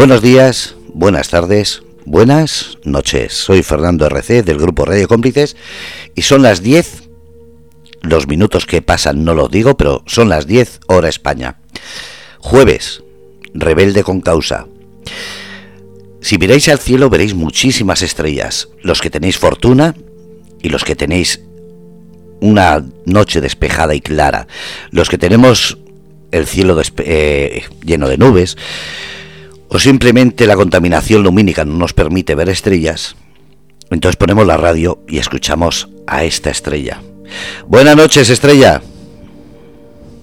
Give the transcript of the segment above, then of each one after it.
Buenos días, buenas tardes, buenas noches. Soy Fernando RC del grupo Radio Cómplices y son las 10. Los minutos que pasan no los digo, pero son las 10 hora España. Jueves, rebelde con causa. Si miráis al cielo veréis muchísimas estrellas. Los que tenéis fortuna y los que tenéis una noche despejada y clara. Los que tenemos el cielo eh, lleno de nubes o simplemente la contaminación lumínica no nos permite ver estrellas, entonces ponemos la radio y escuchamos a esta estrella. Buenas noches, estrella.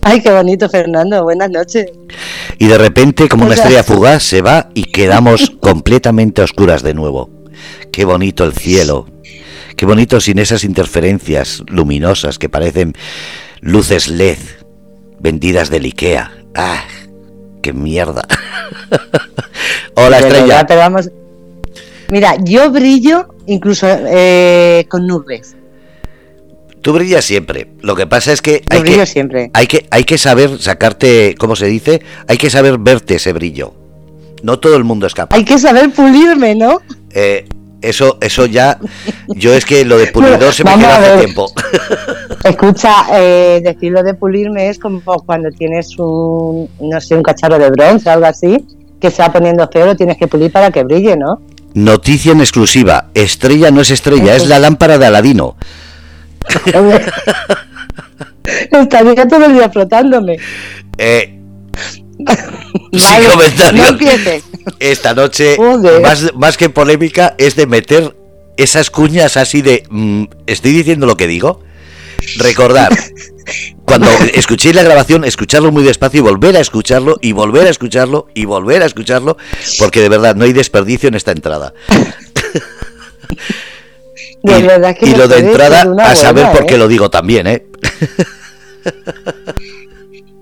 Ay, qué bonito, Fernando. Buenas noches. Y de repente, como una estrella fugaz, se va y quedamos completamente oscuras de nuevo. Qué bonito el cielo. Qué bonito sin esas interferencias luminosas que parecen luces LED vendidas del Ikea. ¡Ah! ¡Qué mierda! Hola, estrella. vamos... Mira, yo brillo incluso eh, con nubes. Tú brillas siempre. Lo que pasa es que hay, que, siempre. hay que hay que saber sacarte, ¿cómo se dice? Hay que saber verte ese brillo. No todo el mundo es capaz. Hay que saber pulirme, ¿no? Eh, eso, eso ya, yo es que lo de pulidor se me queda hace tiempo. Escucha, eh, decirlo de pulirme es como cuando tienes un, no sé, un cacharro de bronce o algo así, que se va poniendo feo, lo tienes que pulir para que brille, ¿no? Noticia en exclusiva, estrella no es estrella, es la lámpara de Aladino. Estaría todo el día frotándome. Eh, sin comentario. Esta noche, más, más, que polémica, es de meter esas cuñas así de. Mm, ¿Estoy diciendo lo que digo? Recordar, cuando escuchéis la grabación, escucharlo muy despacio y volver a escucharlo, y volver a escucharlo, y volver a escucharlo, porque de verdad no hay desperdicio en esta entrada. y, lo de entrada, a saber por qué ¿eh? lo digo también, ¿eh?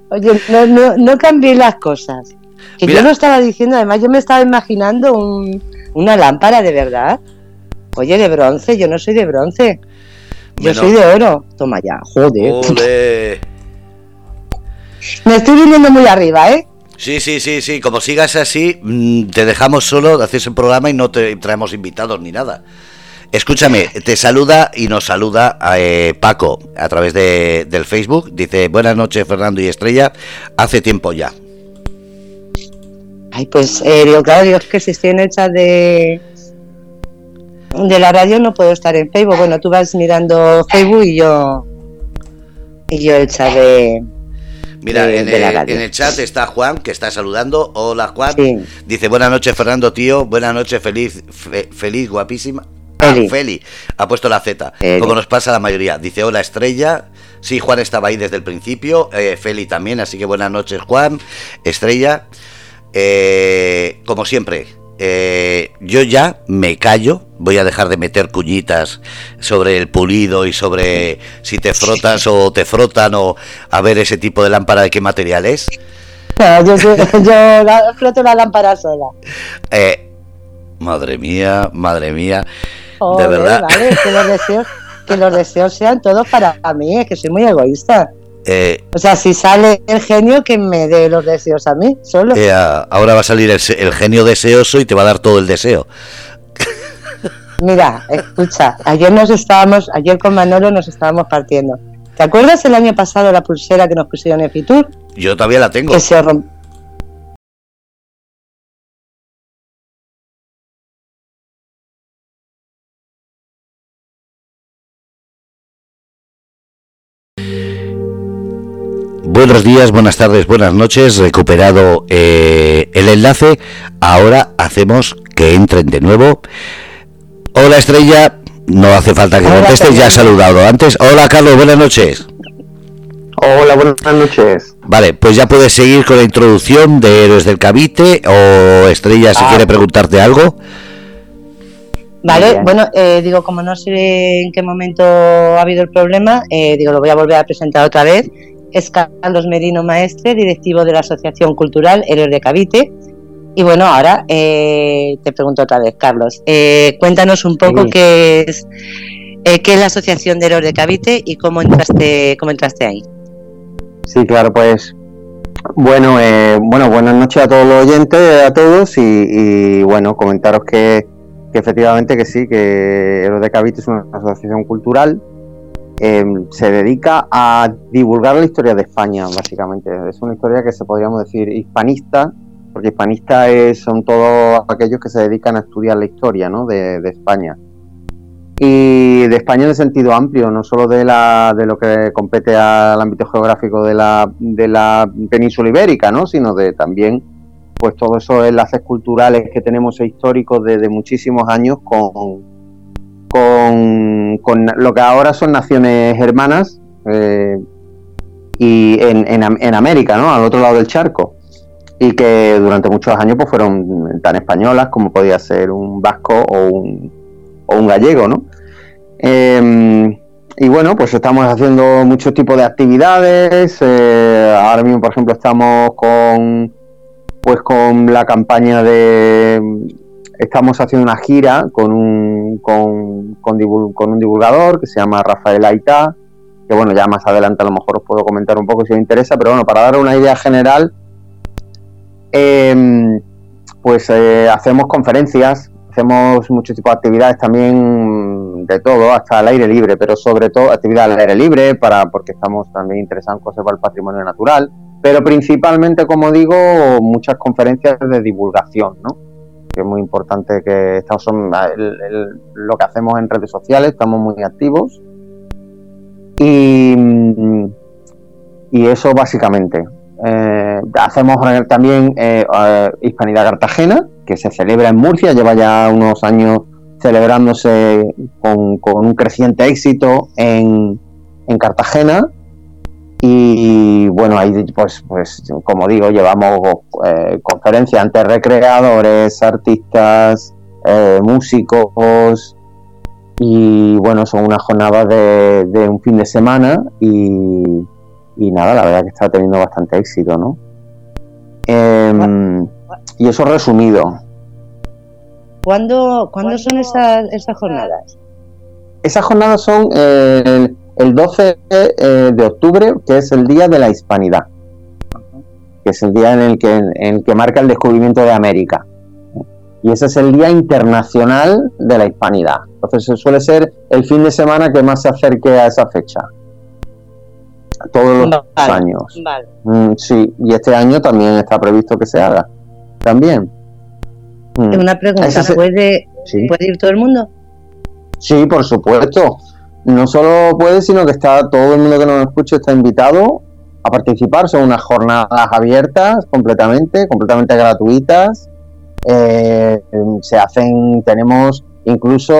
Oye, no, no, no cambié las cosas. Que yo no estaba diciendo, además yo me estaba imaginando una lámpara de verdad. Oye, de bronce, yo no soy de bronce. Yo soy de oro. Toma ya, joder. me estoy viniendo muy arriba, ¿eh? Sí, sí, sí, sí. Como sigas así, mm, te dejamos solo, haces el programa y no te traemos invitados ni nada. Escúchame, te saluda y nos saluda eh, Paco a través de, del Facebook. Dice, buenas noches Fernando y Estrella, hace tiempo ya. Ay, pues eh, digo, claro, digo, es que si estoy en el chat de, de la radio no puedo estar en Facebook. Bueno, tú vas mirando Facebook y yo y yo el chat de... Mira, en, el, chat está Juan, que está saludando. Hola Juan. Dice, buenas noches Fernando, tío. Buenas noches, feliz, feliz, guapísima. Ah, Feli. Ha puesto la Z, como nos pasa a la mayoría. Dice, hola Estrella. Sí, Juan estaba ahí desde el principio. Eh, Feli también, así que buenas noches Juan. Estrella. Eh, como siempre, eh, yo ya me callo, voy a dejar de meter cuñitas sobre el pulido y sobre si te frotas o te frotan o a ver ese tipo de lámpara de qué material es. yo, froto la lámpara sola. madre mía, madre mía de verdad. que, los deseos, que los deseos sean todos para mí, es que soy muy egoísta. Eh, o sea, si sale el genio, que me dé los deseos a mí, solo. Eh, ahora va a salir el, genio deseoso y te va a dar todo el deseo. Mira, escucha, ayer nos estábamos, ayer con Manolo nos estábamos partiendo. ¿Te acuerdas el año pasado la pulsera que nos pusieron en Fitur? Yo todavía la tengo. Que se rompió Buenos días, buenas tardes, buenas noches. Recuperado eh, el enlace. Ahora hacemos que entren de nuevo. Hola Estrella, no hace falta que contestes, ya ha saludado antes. Hola Carlos, buenas noches. Hola, buenas noches. Vale, pues ya puedes seguir con la introducción de Héroes del Cavite o Estrella si ah. quiere preguntarte algo. Vale, bueno, eh, digo, como no sé en qué momento ha habido el problema, eh, digo, lo voy a volver a presentar otra vez es Carlos Merino Maestre, directivo de la Asociación Cultural Héroes de Cavite. Y bueno, ahora eh, te pregunto otra vez, Carlos, eh, cuéntanos un poco qué es eh, qué es la Asociación de Héroes de Cavite y cómo entraste, cómo entraste ahí. Sí, claro, pues Bueno, eh, bueno, buenas noches a todos los oyentes, a todos, y, bueno, comentaros que, efectivamente que sí, que Héroes de Cavite es una asociación cultural, em, se dedica a divulgar la historia de España, básicamente. Es una historia que se podríamos decir hispanista, porque hispanista son todos aquellos que se dedican a estudiar la historia ¿no? de España y de España en el sentido amplio, no solo de, la, de lo que compete al ámbito geográfico de la, de la península ibérica, ¿no? sino de también pues todos esos enlaces culturales que tenemos e históricos desde muchísimos años con, con, lo que ahora son naciones hermanas eh, y en, en, América, ¿no? al otro lado del charco y que durante muchos años pues fueron tan españolas como podía ser un vasco o un o un gallego, ¿no? Em, y bueno, pues estamos haciendo muchos tipos de actividades. Eh, ahora mismo, por ejemplo, estamos con pues con la campaña de estamos haciendo una gira con un con, con, un divulgador que se llama Rafael Aita, que bueno, ya más adelante a lo mejor os puedo comentar un poco si os interesa, pero bueno, para dar una idea general, em, pues eh, hacemos conferencias hacemos muchos tipos de actividades también de todo, hasta al aire libre, pero sobre todo actividades al aire libre para porque estamos también interesados en para el patrimonio natural, pero principalmente, como digo, muchas conferencias de divulgación, ¿no? Que es muy importante que estamos son lo que hacemos en redes sociales, estamos muy activos y, y eso básicamente. Eh, hacemos también eh, eh, Hispanidad Cartagena, que se celebra en Murcia, lleva ya unos años celebrándose con, un creciente éxito en, Cartagena. Y bueno, ahí pues, pues como digo, llevamos eh, conferencias ante recreadores, artistas, eh, músicos. Y bueno, son unas jornadas de, un fin de semana y, y, nada, la verdad que está teniendo bastante éxito, ¿no? Em, y eso resumido. ¿Cuándo, ¿cuándo son esas, esas jornadas? Esas jornadas son eh, el, 12 eh, de octubre, que es el Día de la Hispanidad, que es el día en el que, en el que marca el descubrimiento de América. Y ese es el Día Internacional de la Hispanidad. Entonces suele ser el fin de semana que más se acerque a esa fecha. Todos los años. Mm, sí, y este año también está previsto que se haga también. Mm. Una pregunta, ¿puede, ir todo el mundo? Sí, por supuesto. No solo puede, sino que está todo el mundo que nos escucha está invitado a participar. Son unas jornadas abiertas completamente, completamente gratuitas. Eh, se hacen, tenemos incluso,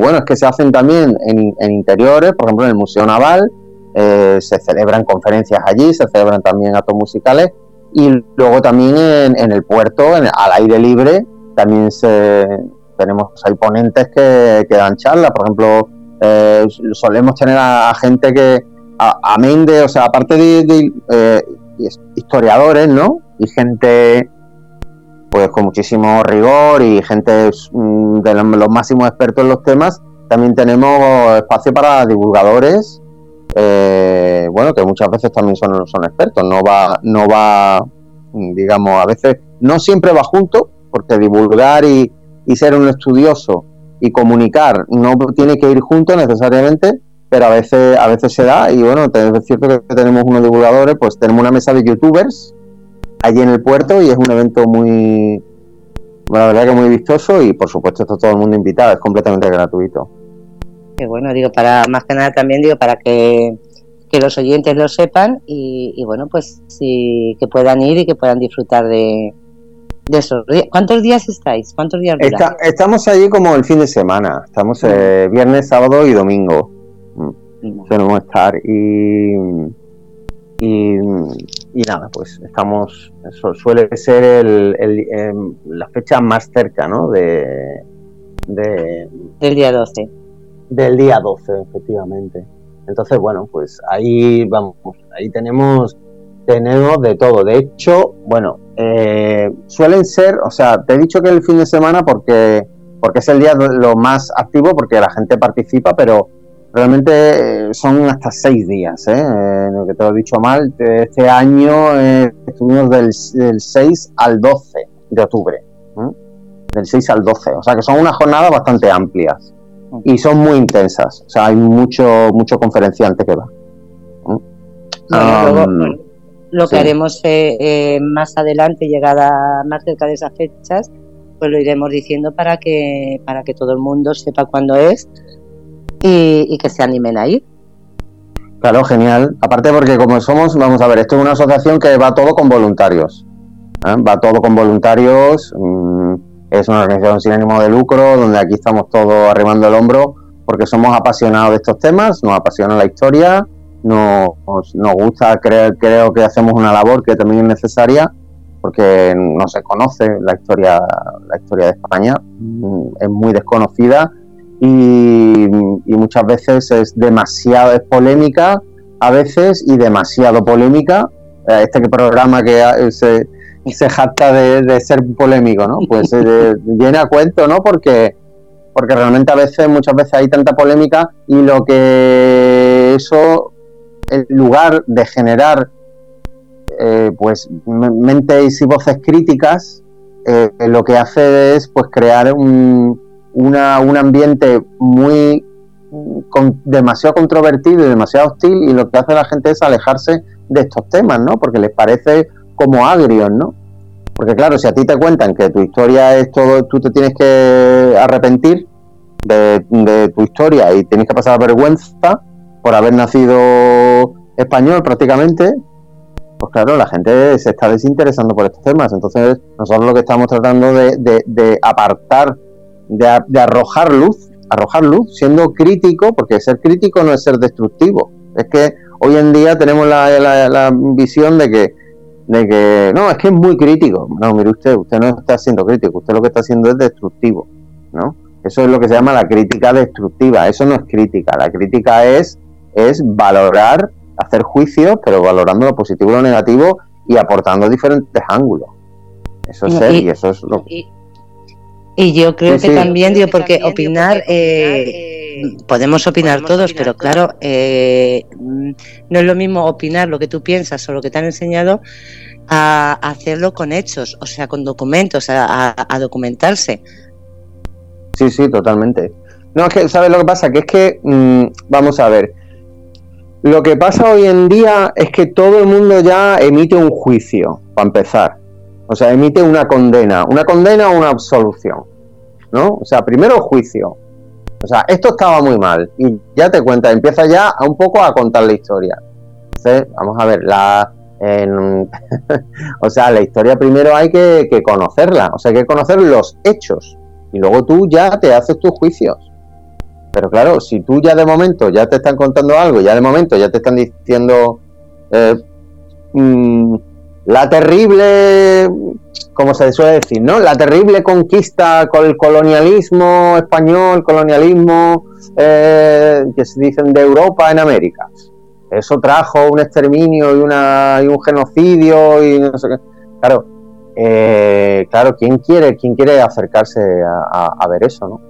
bueno, es que se hacen también en, interiores, por ejemplo en el Museo Naval, eh, se celebran conferencias allí, se celebran también actos musicales y luego también en, el puerto, al aire libre, también se, tenemos hay ponentes que, dan charlas, por ejemplo, eh, solemos tener a, gente que, a, Mende, o sea, aparte de, eh, historiadores, ¿no? Y gente pues con muchísimo rigor y gente mm, de los máximos expertos en los temas, también tenemos espacio para divulgadores eh, bueno, que muchas veces también son expertos, no va, no va, digamos, a veces no siempre va junto, porque divulgar y, ser un estudioso y comunicar. No tiene que ir junto necesariamente, pero a veces, a veces se da, y bueno, es cierto que tenemos unos divulgadores, pues tenemos una mesa de youtubers allí en el puerto y es un evento muy, la verdad que muy vistoso y por supuesto está todo el mundo invitado, es completamente gratuito. Bueno, digo, para más que nada también digo para que, los oyentes lo sepan y, bueno, pues sí, que puedan ir y que puedan disfrutar de, de. ¿Cuántos días estáis? ¿Cuántos días estamos allí como el fin de semana, estamos eh, viernes, sábado y domingo. Mm. estar y, y, nada, pues estamos, eso suele ser el, em, la fecha más cerca, ¿no? De, de, del día 12 del día 12, efectivamente. Entonces, bueno, pues ahí vamos, ahí tenemos, tenemos de todo. De hecho, bueno, eh, suelen ser, o sea, te he dicho que el fin de semana porque, porque es el día lo más activo, porque la gente participa, pero realmente eh, son hasta seis días, ¿eh? eh que te lo he dicho mal, este año estuvimos del, 6 al 12 de octubre, del 6 al 12, o sea que son unas jornadas bastante amplias y son muy intensas, o sea, hay mucho, mucho conferenciante que va. Lo que haremos más adelante, llegada más cerca de esas fechas, pues lo iremos diciendo para que, para que todo el mundo sepa cuándo es y, que se animen a ir. Claro, genial. Aparte porque como somos, vamos a ver, esto es una asociación que va todo con voluntarios. ¿eh? Va todo con voluntarios. Mm, es una organización sin ánimo de lucro, donde aquí estamos todos arrimando el hombro porque somos apasionados de estos temas, nos apasiona la historia, nos, nos gusta, creo, creo que hacemos una labor que también es necesaria porque no se conoce la historia, la historia de España, mm, es muy desconocida y, muchas veces es demasiado, es polémica a veces y demasiado polémica. Eh, este programa que se, se jacta de, ser polémico, ¿no? Pues eh, viene a cuento, ¿no? Porque, porque realmente a veces, muchas veces hay tanta polémica y lo que eso, en lugar de generar eh, pues mentes y voces críticas, lo que hace es pues crear un, una, un ambiente muy demasiado controvertido y demasiado hostil y lo que hace la gente es alejarse de estos temas, ¿no? Porque les parece como agrios, ¿no? Porque claro, si a ti te cuentan que tu historia es todo, tú te tienes que arrepentir de, de tu historia y tienes que pasar vergüenza por haber nacido español prácticamente, pues claro, la gente se está desinteresando por estos temas. Entonces, nosotros lo que estamos tratando de, apartar de, arrojar luz, arrojar luz, siendo crítico, porque ser crítico no es ser destructivo. Es que hoy en día tenemos la, visión de que, de que, no, es que es muy crítico. No, mire usted, usted no está siendo crítico, usted lo que está haciendo es destructivo, ¿no? Eso es lo que se llama la crítica destructiva, eso no es crítica, la crítica es, es valorar, hacer juicios, pero valorando lo positivo y lo negativo y aportando diferentes ángulos. Eso es ser y, eso es lo que... Y yo creo que también, digo, porque opinar, eh, podemos opinar todos, pero claro, eh, no es lo mismo opinar lo que tú piensas o lo que te han enseñado a hacerlo con hechos, o sea, con documentos, a, documentarse. Sí, sí, totalmente. No, es que, ¿sabes lo que pasa? Que es que, mm, vamos a ver, lo que pasa hoy en día es que todo el mundo ya emite un juicio, para empezar. O sea, emite una condena, una condena o una absolución, ¿no? O sea, primero juicio. O sea, esto estaba muy mal y ya te cuenta, empieza ya a un poco a contar la historia. Entonces, vamos a ver, la, o sea, la historia primero hay que, que, conocerla, o sea, hay que conocer los hechos y luego tú ya te haces tus juicios. Pero claro, si tú ya de momento ya te están contando algo, ya de momento ya te están diciendo eh, mm, la terrible, como se suele decir, ¿no? La terrible conquista con el colonialismo español, colonialismo eh, que se dicen de Europa en América. Eso trajo un exterminio y, una, y un genocidio y no sé qué. Claro, eh, claro, ¿quién quiere, quién quiere acercarse a, ver eso, no?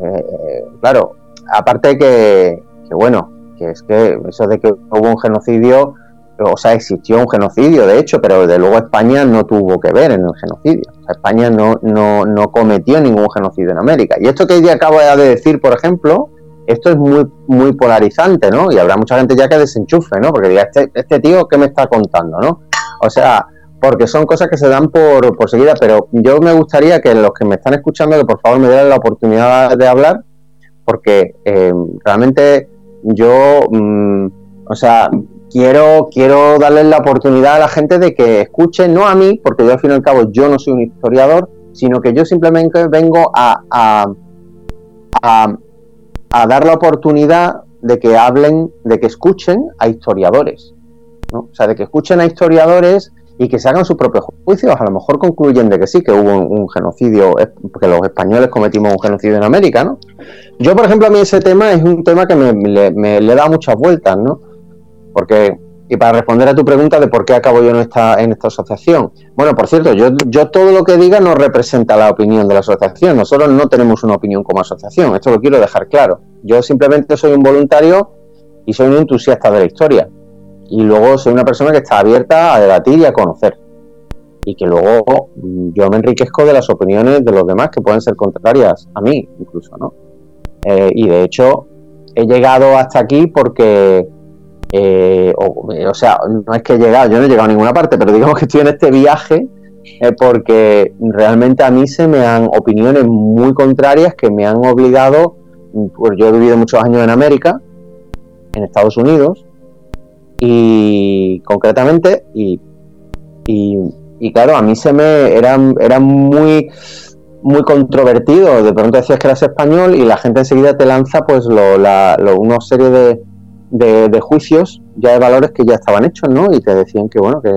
Eh, claro, aparte que, que, bueno, que es que eso de que hubo un genocidio o sea, existió un genocidio, de hecho, pero desde luego España no tuvo que ver en el genocidio. España no, no, no cometió ningún genocidio en América. Y esto que ella acaba de decir, por ejemplo, esto es muy, muy polarizante, ¿no? Y habrá mucha gente ya que desenchufe, ¿no? Porque diga, este, este tío, ¿qué me está contando, no? O sea, porque son cosas que se dan por, por seguida, pero yo me gustaría que los que me están escuchando, que por favor me den la oportunidad de hablar, porque eh, realmente yo, mm, o sea, quiero, quiero darles la oportunidad a la gente de que escuchen, no a mí, porque yo al fin y al cabo yo no soy un historiador, sino que yo simplemente vengo a, a, a, dar la oportunidad de que hablen, de que escuchen a historiadores. ¿no? O sea, de que escuchen a historiadores y que se hagan sus propios juicios. A lo mejor concluyen de que sí, que hubo un, genocidio, que los españoles cometimos un genocidio en América, ¿no? Yo, por ejemplo, a mí ese tema es un tema que me, me le da muchas vueltas, ¿no? Porque y para responder a tu pregunta de por qué acabo yo en esta, en esta asociación. Bueno, por cierto, yo, yo todo lo que diga no representa la opinión de la asociación. Nosotros no tenemos una opinión como asociación. Esto lo quiero dejar claro. Yo simplemente soy un voluntario y soy un entusiasta de la historia. Y luego soy una persona que está abierta a debatir y a conocer. Y que luego mm, yo me enriquezco de las opiniones de los demás que pueden ser contrarias a mí, incluso, ¿no? Eh, y de hecho, he llegado hasta aquí porque eh, o, sea, no es que he llegado, yo no he llegado a ninguna parte, pero digamos que estoy en este viaje eh, porque realmente a mí se me han opiniones muy contrarias que me han obligado, pues yo he vivido muchos años en América, en Estados Unidos, y concretamente, y, y, claro, a mí se me era, era muy muy controvertido, de pronto decías que eras español y la gente enseguida te lanza pues lo, la, una serie de, de, juicios ya de valores que ya estaban hechos, ¿no? Y te decían que, bueno, que,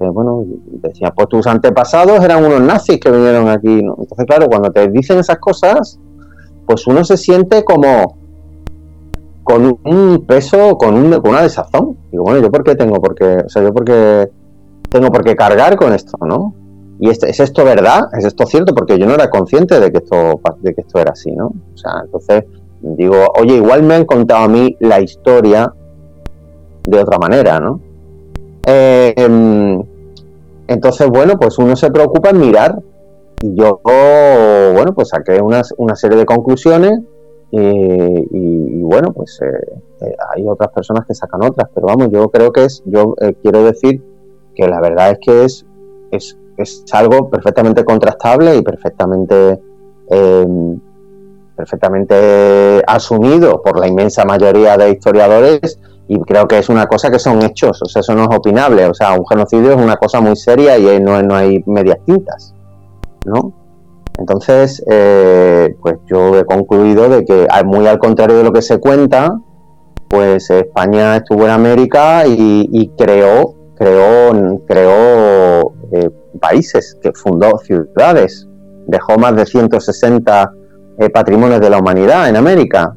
bueno, decían, pues tus antepasados eran unos nazis que vinieron aquí, ¿no? Entonces, claro, cuando te dicen esas cosas, pues uno se siente como con un peso, con, un, con una desazón. Digo, bueno, ¿yo por qué tengo? Porque, o sea, yo porque tengo por qué cargar con esto, ¿no? Y es, es esto verdad, es esto cierto, porque yo no era consciente de que esto, de que esto era así, ¿no? O sea, entonces digo, oye, igual me han contado a mí la historia de otra manera, ¿no? Em, entonces, bueno, pues uno se preocupa en mirar. Y yo, bueno, pues saqué una serie de conclusiones y, bueno, pues eh, eh, hay otras personas que sacan otras, pero vamos, yo creo que es, yo quiero decir que la verdad es que es, es, es algo perfectamente contrastable y perfectamente em, perfectamente asumido por la inmensa mayoría de historiadores y creo que es una cosa que son hechos, o sea, eso no es opinable, o sea, un genocidio es una cosa muy seria y no, no hay medias tintas, ¿no? Entonces, eh, pues yo he concluido de que, muy al contrario de lo que se cuenta, pues España estuvo en América y, creó, creó, creó eh, países, que fundó ciudades, dejó más de 160 eh, patrimonios de la humanidad en América,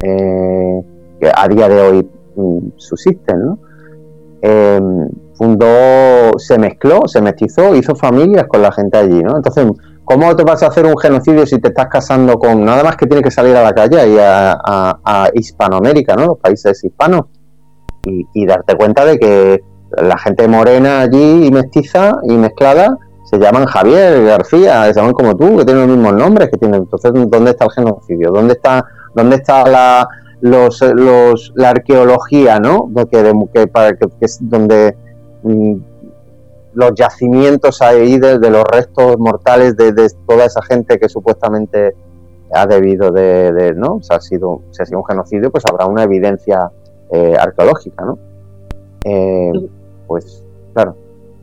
eh, que a día de hoy mm, subsisten, ¿no? Fundó, se mezcló, se mestizó, hizo familias con la gente allí, ¿no? Entonces, ¿cómo te vas a hacer un genocidio si te estás casando con nada más que tienes que salir a la calle y a, Hispanoamérica, ¿no? Los países hispanos y, darte cuenta de que la gente morena allí y mestiza y mezclada se llaman Javier García, llaman como tú, que tienen los mismos nombres que tienen. Entonces, ¿dónde está el genocidio? ¿Dónde está, dónde está la, los, los, la arqueología, ¿no? Que, que, es donde mm, los yacimientos ahí de, los restos mortales de, toda esa gente que supuestamente ha debido de, ¿no? O sea, ha sido, si ha sido un genocidio, pues habrá una evidencia eh, arqueológica, ¿no? Eh, pues, claro.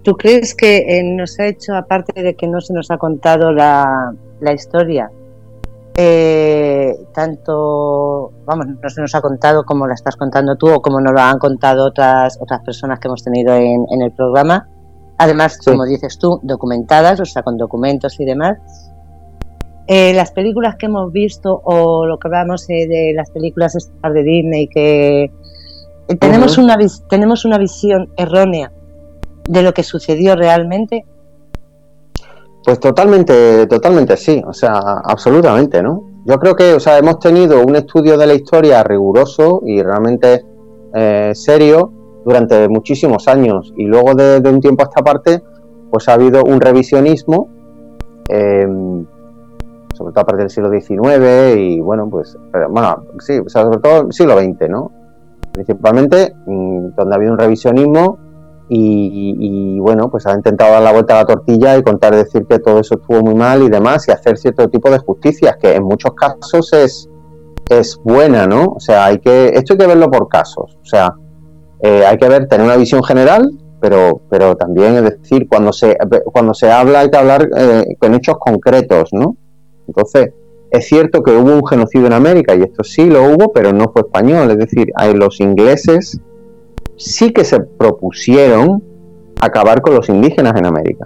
¿Tú crees que eh, nos ha hecho, aparte de que no se nos ha contado la, historia, eh, tanto, vamos, no se nos ha contado como la estás contando tú o como nos lo han contado otras, otras personas que hemos tenido en, el programa? Además, como dices tú, documentadas, o sea, con documentos y demás. Eh, las películas que hemos visto o lo que hablamos de las películas de Disney, que tenemos, una, tenemos una visión errónea de lo que sucedió realmente? Pues totalmente, totalmente sí, o sea, absolutamente, ¿no? Yo creo que, o sea, hemos tenido un estudio de la historia riguroso y realmente eh, serio durante muchísimos años y luego de, un tiempo a esta parte, pues ha habido un revisionismo, em, sobre todo a partir del siglo XIX y bueno, pues, bueno, sí, sobre todo siglo XX, ¿no? Principalmente mm, donde ha habido un revisionismo y, bueno, pues ha intentado dar la vuelta a la tortilla y contar, decir que todo eso estuvo muy mal y demás, y hacer cierto tipo de justicia, que en muchos casos es, es buena, ¿no? O sea, hay que, esto hay que verlo por casos, o sea, eh, hay que ver, tener una visión general, pero, pero también, es decir, cuando se, cuando se habla hay que hablar eh, con hechos concretos, ¿no? Entonces, es cierto que hubo un genocidio en América, y esto sí lo hubo, pero no fue español, es decir, los ingleses sí que se propusieron acabar con los indígenas en América.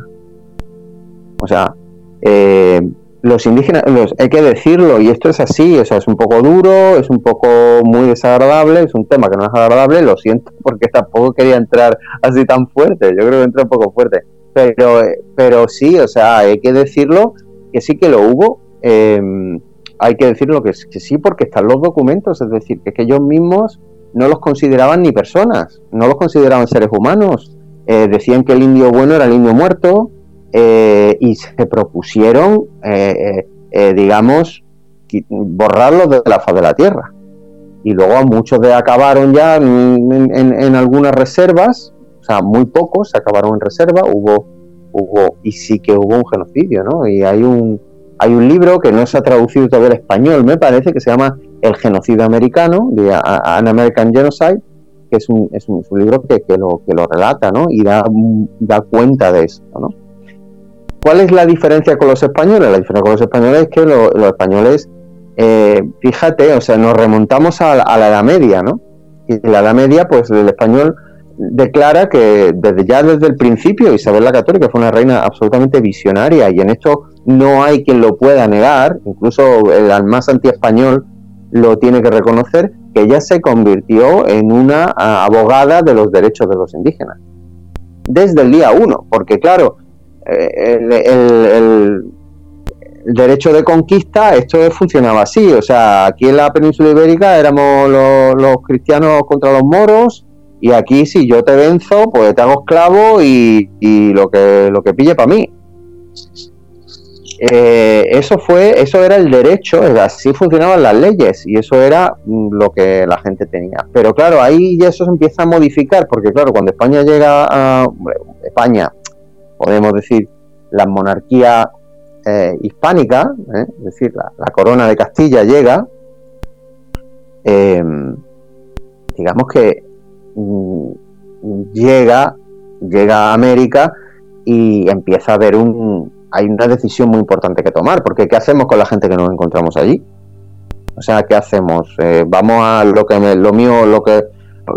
O sea, eh, los indígenas, los, hay que decirlo, y esto es así, o sea, es un poco duro, es un poco muy desagradable, es un tema que no es agradable, lo siento, porque tampoco quería entrar así tan fuerte, yo creo que entré un poco fuerte, pero, pero sí, o sea, hay que decirlo, que sí que lo hubo, em, hay que decirlo que, sí, porque están los documentos, es decir, que, que ellos mismos no los consideraban ni personas, no los consideraban seres humanos, eh, decían que el indio bueno era el indio muerto, eh, y se propusieron, eh, eh, digamos, borrarlos de la faz de la tierra. Y luego muchos de acabaron ya en, algunas reservas, o sea, muy pocos se acabaron en reserva, hubo, hubo, y sí que hubo un genocidio, ¿no? Y hay un, hay un libro que no se ha traducido todavía al español, me parece, que se llama El genocidio americano, de An American Genocide, que es un, es un, libro que, que, lo, que lo relata, ¿no? Y da, da cuenta de esto, ¿no? ¿Cuál es la diferencia con los españoles? La diferencia con los españoles es que los españoles, eh, fíjate, o sea, nos remontamos a, la Edad Media, ¿no? Y la Edad Media, pues el español declara que desde ya desde el principio Isabel la Católica fue una reina absolutamente visionaria y en esto no hay quien lo pueda negar, incluso el más anti-español lo tiene que reconocer, que ella se convirtió en una abogada de los derechos de los indígenas. Desde el día uno, porque claro, el, derecho de conquista, esto funcionaba así. O sea, aquí en la península ibérica éramos los, cristianos contra los moros. Y aquí si yo te venzo, pues te hago esclavo y, lo que lo que pille para mí. Eh, eso fue, eso era el derecho, así funcionaban las leyes y eso era mm, lo que la gente tenía. Pero claro, ahí ya eso se empieza a modificar, porque claro, cuando España llega a España, podemos decir, la monarquía eh, hispánica, ¿eh? es decir, la, corona de Castilla llega, em, digamos que mm, llega, llega a América y empieza a haber un, hay una decisión muy importante que tomar, porque ¿qué hacemos con la gente que nos encontramos allí? O sea, ¿qué hacemos? Eh, ¿Vamos a lo que me, lo mío, lo que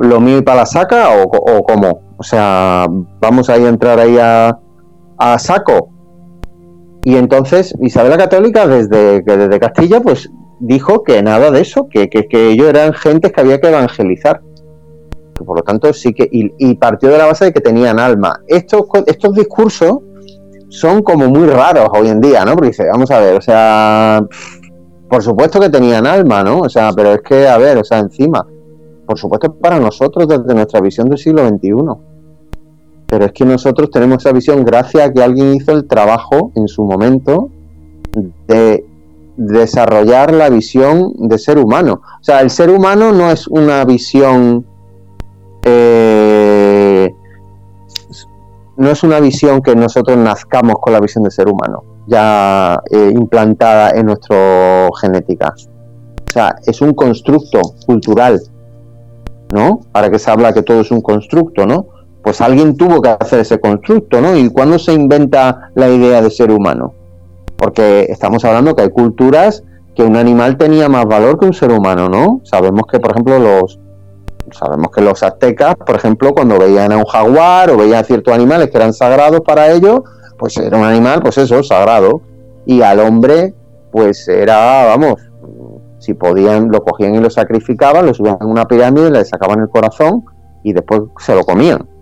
lo mío y para la saca o, o cómo? O sea, ¿vamos a entrar ahí a, a saco. Y entonces Isabel la Católica desde, desde Castilla pues dijo que nada de eso, que, que, ellos eran gentes que había que evangelizar. por lo tanto sí que... Y, partió de la base de que tenían alma. Estos, estos discursos son como muy raros hoy en día, ¿no? Porque dice, vamos a ver, o sea, por supuesto que tenían alma, ¿no? O sea, pero es que, a ver, o sea, encima, por supuesto para nosotros desde nuestra visión del siglo XXI pero es que nosotros tenemos esa visión gracias a que alguien hizo el trabajo en su momento de desarrollar la visión de ser humano. O sea, el ser humano no es una visión... Eh, no es una visión que nosotros nazcamos con la visión de ser humano, ya eh, implantada en nuestra genética. O sea, es un constructo cultural, ¿no? Para que se habla que todo es un constructo, ¿no? Pues alguien tuvo que hacer ese constructo, ¿no? ¿Y cuándo se inventa la idea de ser humano? Porque estamos hablando que hay culturas que un animal tenía más valor que un ser humano, ¿no? Sabemos que, por ejemplo, los sabemos que los aztecas, por ejemplo, cuando veían a un jaguar o veían ciertos animales que eran sagrados para ellos, pues era un animal, pues eso, sagrado. Y al hombre, pues era, vamos, si podían, lo cogían y lo sacrificaban, lo subían en una pirámide, le sacaban el corazón y después se lo comían.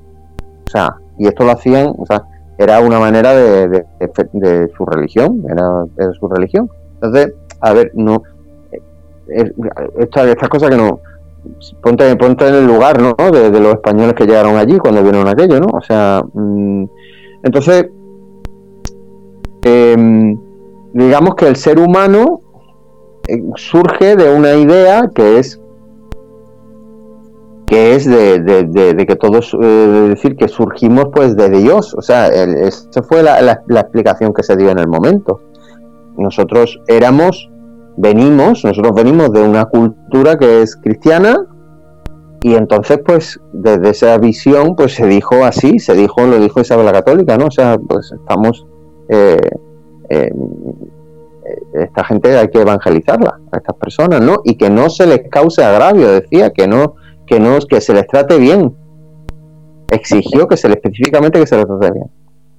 O sea, y esto lo hacían, o sea, era una manera de, su religión, era, su religión. Entonces, a ver, no. Eh, esta, estas cosas que no. Ponte, ponte en el lugar, ¿no? De, los españoles que llegaron allí cuando vieron aquello, ¿no? O sea, mm, entonces, em, digamos que el ser humano eh, surge de una idea que es que es de, que todos, eh, decir, que surgimos pues de Dios. O sea, esa fue la, la, explicación que se dio en el momento. Nosotros éramos, venimos, nosotros venimos de una cultura que es cristiana y entonces pues desde esa visión pues se dijo así, se dijo, lo dijo Isabel la Católica, ¿no? O sea, pues estamos... Eh, eh, esta gente hay que evangelizarla a estas personas, ¿no? Y que no se les cause agravio, decía, que no que no que se les trate bien. Exigió que se le específicamente que se les trate bien.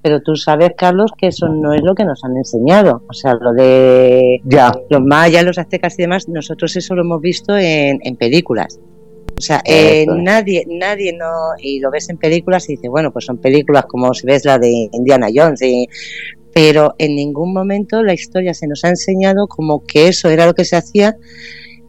pero tú sabes, Carlos, que eso no es lo que nos han enseñado. O sea, lo de ya. los mayas, los aztecas y demás, nosotros eso lo hemos visto en, en películas. O sea, eh, nadie, nadie no, y lo ves en películas y dices, bueno, pues son películas como si ves la de Indiana Jones, pero en ningún momento la historia se nos ha enseñado como que eso era lo que se hacía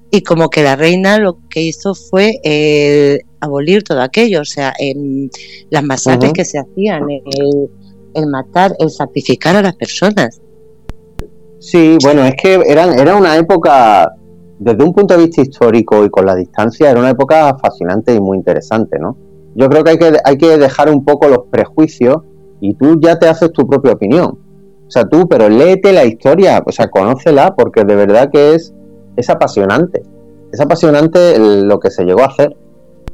y como que la reina lo que hizo fue eh, abolir todo aquello, o sea, en las masacres que se hacían, el, el, matar, el sacrificar a las personas. Sí, bueno, es que eran, era una época desde un punto de vista histórico y con la distancia, era una época fascinante y muy interesante, ¿no? Yo creo que hay que, hay que dejar un poco los prejuicios y tú ya te haces tu propia opinión. O sea, tú, pero léete la historia, o sea, conócela porque de verdad que es, es apasionante. Es apasionante lo que se llegó a hacer.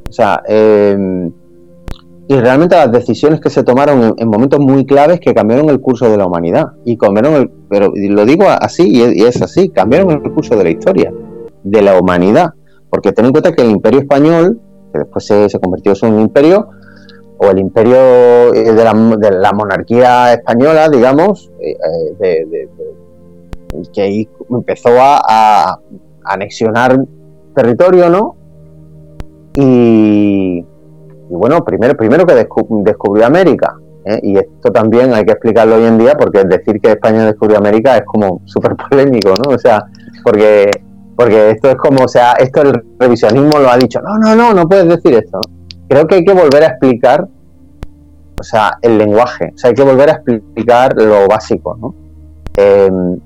O sea, em, y realmente las decisiones que se tomaron en, momentos muy claves que cambiaron el curso de la humanidad. Y cambiaron el, pero lo digo así y es así, cambiaron el curso de la historia de la humanidad. Porque ten en cuenta que el imperio español, que después se, convirtió en un imperio, o el imperio eh, de la, de monarquía española, digamos, eh, eh, que empezó a, anexionar territorio, ¿no? Y, bueno, primero, primero que descubrió América, y esto también hay que explicarlo hoy en día porque decir que España descubrió América es como súper polémico, ¿no? O sea, porque porque esto es como, o sea, esto el revisionismo lo ha dicho, no, no, no, no puedes decir esto. Creo que hay que volver a explicar, o sea, el lenguaje, o sea, hay que volver a explicar lo básico, ¿no? Em,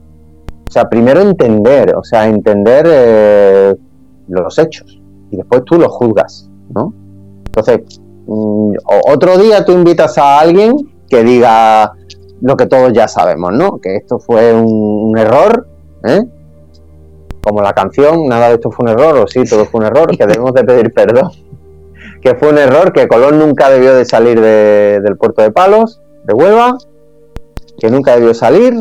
o sea, primero entender, o sea, entender eh, los hechos y después tú los juzgas, ¿no? Entonces, mm, otro día tú invitas a alguien que diga lo que todos ya sabemos, ¿no? Que esto fue un, error, ¿eh? como la canción, nada de esto fue un error, o sí, todo fue un error, que debemos de pedir perdón, que fue un error, que Colón nunca debió de salir del puerto de Palos, de Huelva, que nunca debió salir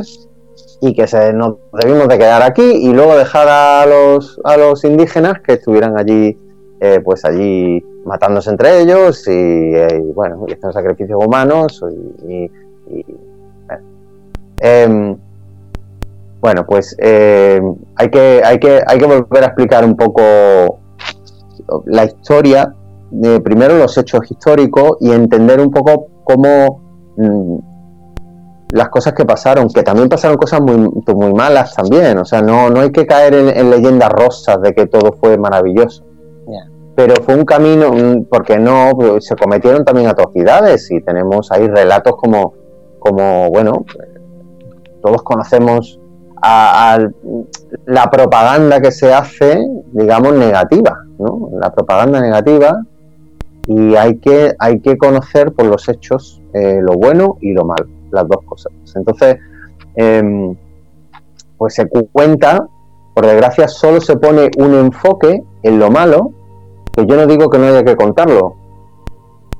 y que se, nos debimos de quedar aquí y luego dejar a los, a los indígenas que estuvieran allí, eh, pues allí matándose entre ellos y, eh, bueno, y estos sacrificios humanos y, em, bueno, pues eh, hay, que, hay, que, hay que volver a explicar un poco la historia, primero los hechos históricos y entender un poco cómo mm, las cosas que pasaron, que también pasaron cosas muy, muy malas también, o sea, no, no hay que caer en, leyendas rosas de que todo fue maravilloso. Pero fue un camino, porque no, se cometieron también atrocidades y tenemos ahí relatos como, como bueno, todos conocemos a, la propaganda que se hace, digamos, negativa, ¿no? La propaganda negativa y hay que, hay que conocer por los hechos eh, lo bueno y lo malo, las dos cosas. Entonces, em, pues se cuenta, por desgracia, solo se pone un enfoque en lo malo, que yo no digo que no haya que contarlo,